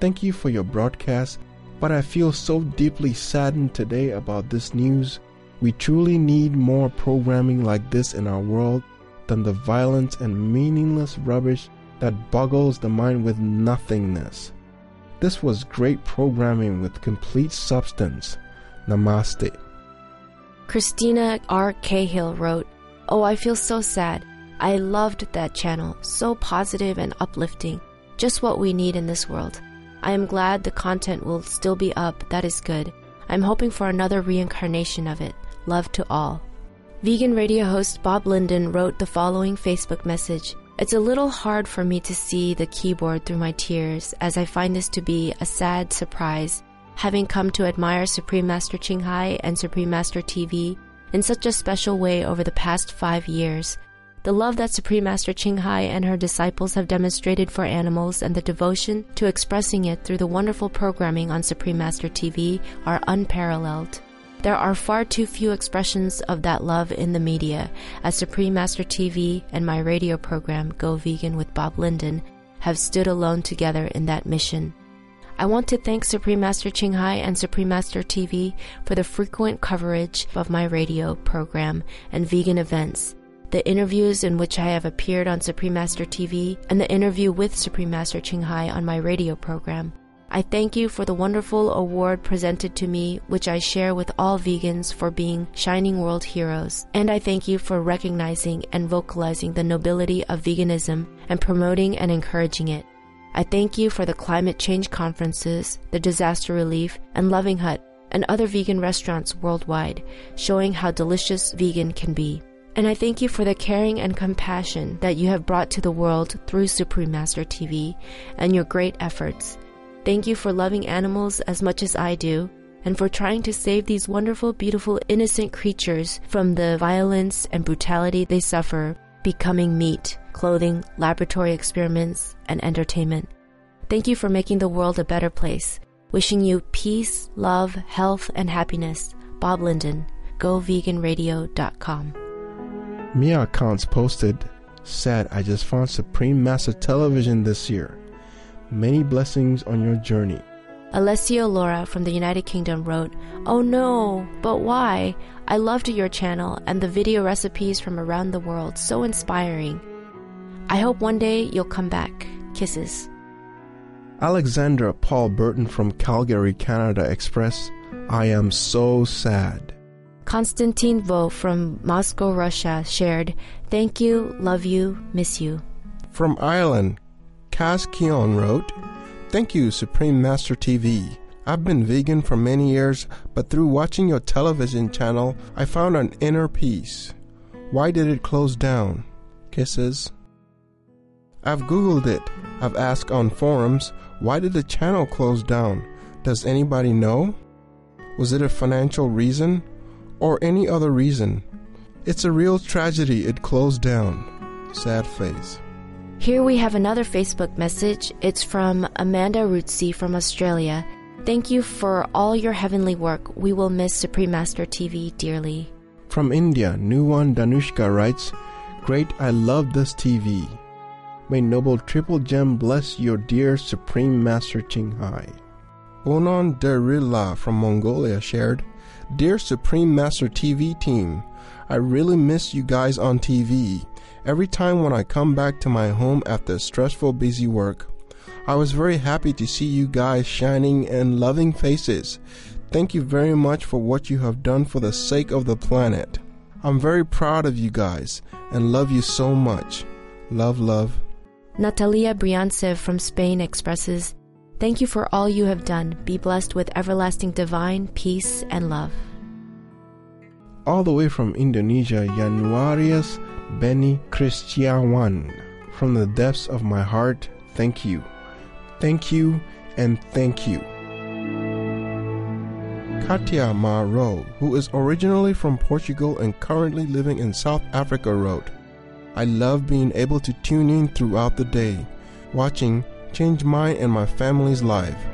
Thank you for your broadcast, but I feel so deeply saddened today about this news. We truly need more programming like this in our world than the violence and meaningless rubbish that boggles the mind with nothingness. This was great programming with complete substance. Namaste. Christina R. Cahill wrote, Oh, I feel so sad. I loved that channel, so positive and uplifting. Just what we need in this world. I am glad the content will still be up, that is good. I'm hoping for another reincarnation of it. Love to all. Vegan radio host Bob Linden wrote the following Facebook message. It's a little hard for me to see the keyboard through my tears as I find this to be a sad surprise, having come to admire Supreme Master Ching Hai and Supreme Master TV in such a special way over the past five years. The love that Supreme Master Ching Hai and her disciples have demonstrated for animals and the devotion to expressing it through the wonderful programming on Supreme Master TV are unparalleled. There are far too few expressions of that love in the media, as Supreme Master TV and my radio program, Go Vegan with Bob Linden, have stood alone together in that mission. I want to thank Supreme Master Ching Hai and Supreme Master TV for the frequent coverage of my radio program and vegan events, the interviews in which I have appeared on Supreme Master TV, and the interview with Supreme Master Ching Hai on my radio program. I thank you for the wonderful award presented to me, which I share with all vegans for being shining world heroes. And I thank you for recognizing and vocalizing the nobility of veganism and promoting and encouraging it. I thank you for the climate change conferences, the disaster relief, and Loving Hut, and other vegan restaurants worldwide, showing how delicious vegan can be. And I thank you for the caring and compassion that you have brought to the world through Supreme Master TV and your great efforts. Thank you for loving animals as much as I do, and for trying to save these wonderful, beautiful, innocent creatures from the violence and brutality they suffer, becoming meat, clothing, laboratory experiments, and entertainment. Thank you for making the world a better place. Wishing you peace, love, health, and happiness. Bob Linden, GoVeganRadio.com. Mia accounts posted, said, I just found Supreme Master Television this year. Many blessings on your journey. Alessio Laura from the United Kingdom wrote, Oh no, but why? I loved your channel and the video recipes from around the world, so inspiring. I hope one day you'll come back. Kisses. Alexandra Paul Burton from Calgary, Canada Express, I am so sad. Konstantin Vo from Moscow, Russia shared, Thank you, love you, miss you. From Ireland, Kaz Keon wrote, Thank you, Supreme Master TV. I've been vegan for many years, but through watching your television channel, I found an inner peace. Why did it close down? Kisses. I've Googled it. I've asked on forums, why did the channel close down? Does anybody know? Was it a financial reason? Or any other reason? It's a real tragedy it closed down. Sad face. Here we have another Facebook message. It's from Amanda Rootsey from Australia. Thank you for all your heavenly work. We will miss Supreme Master TV dearly. From India, Nuwan Danushka writes, Great, I love this TV. May Noble Triple Gem bless your dear Supreme Master Ching Hai. Onan Derilla from Mongolia shared, Dear Supreme Master TV team, I really miss you guys on TV. Every time when I come back to my home after stressful busy work, I was very happy to see you guys shining and loving faces. Thank you very much for what you have done for the sake of the planet. I'm very proud of you guys and love you so much. Love, love. Natalia Briancev from Spain expresses, Thank you for all you have done. Be blessed with everlasting divine peace and love. All the way from Indonesia, Januarius Beni Christiawan. From the depths of my heart, thank you. Thank you and thank you. Katia Maro, who is originally from Portugal and currently living in South Africa, wrote, I love being able to tune in throughout the day, watching change mine and my family's life.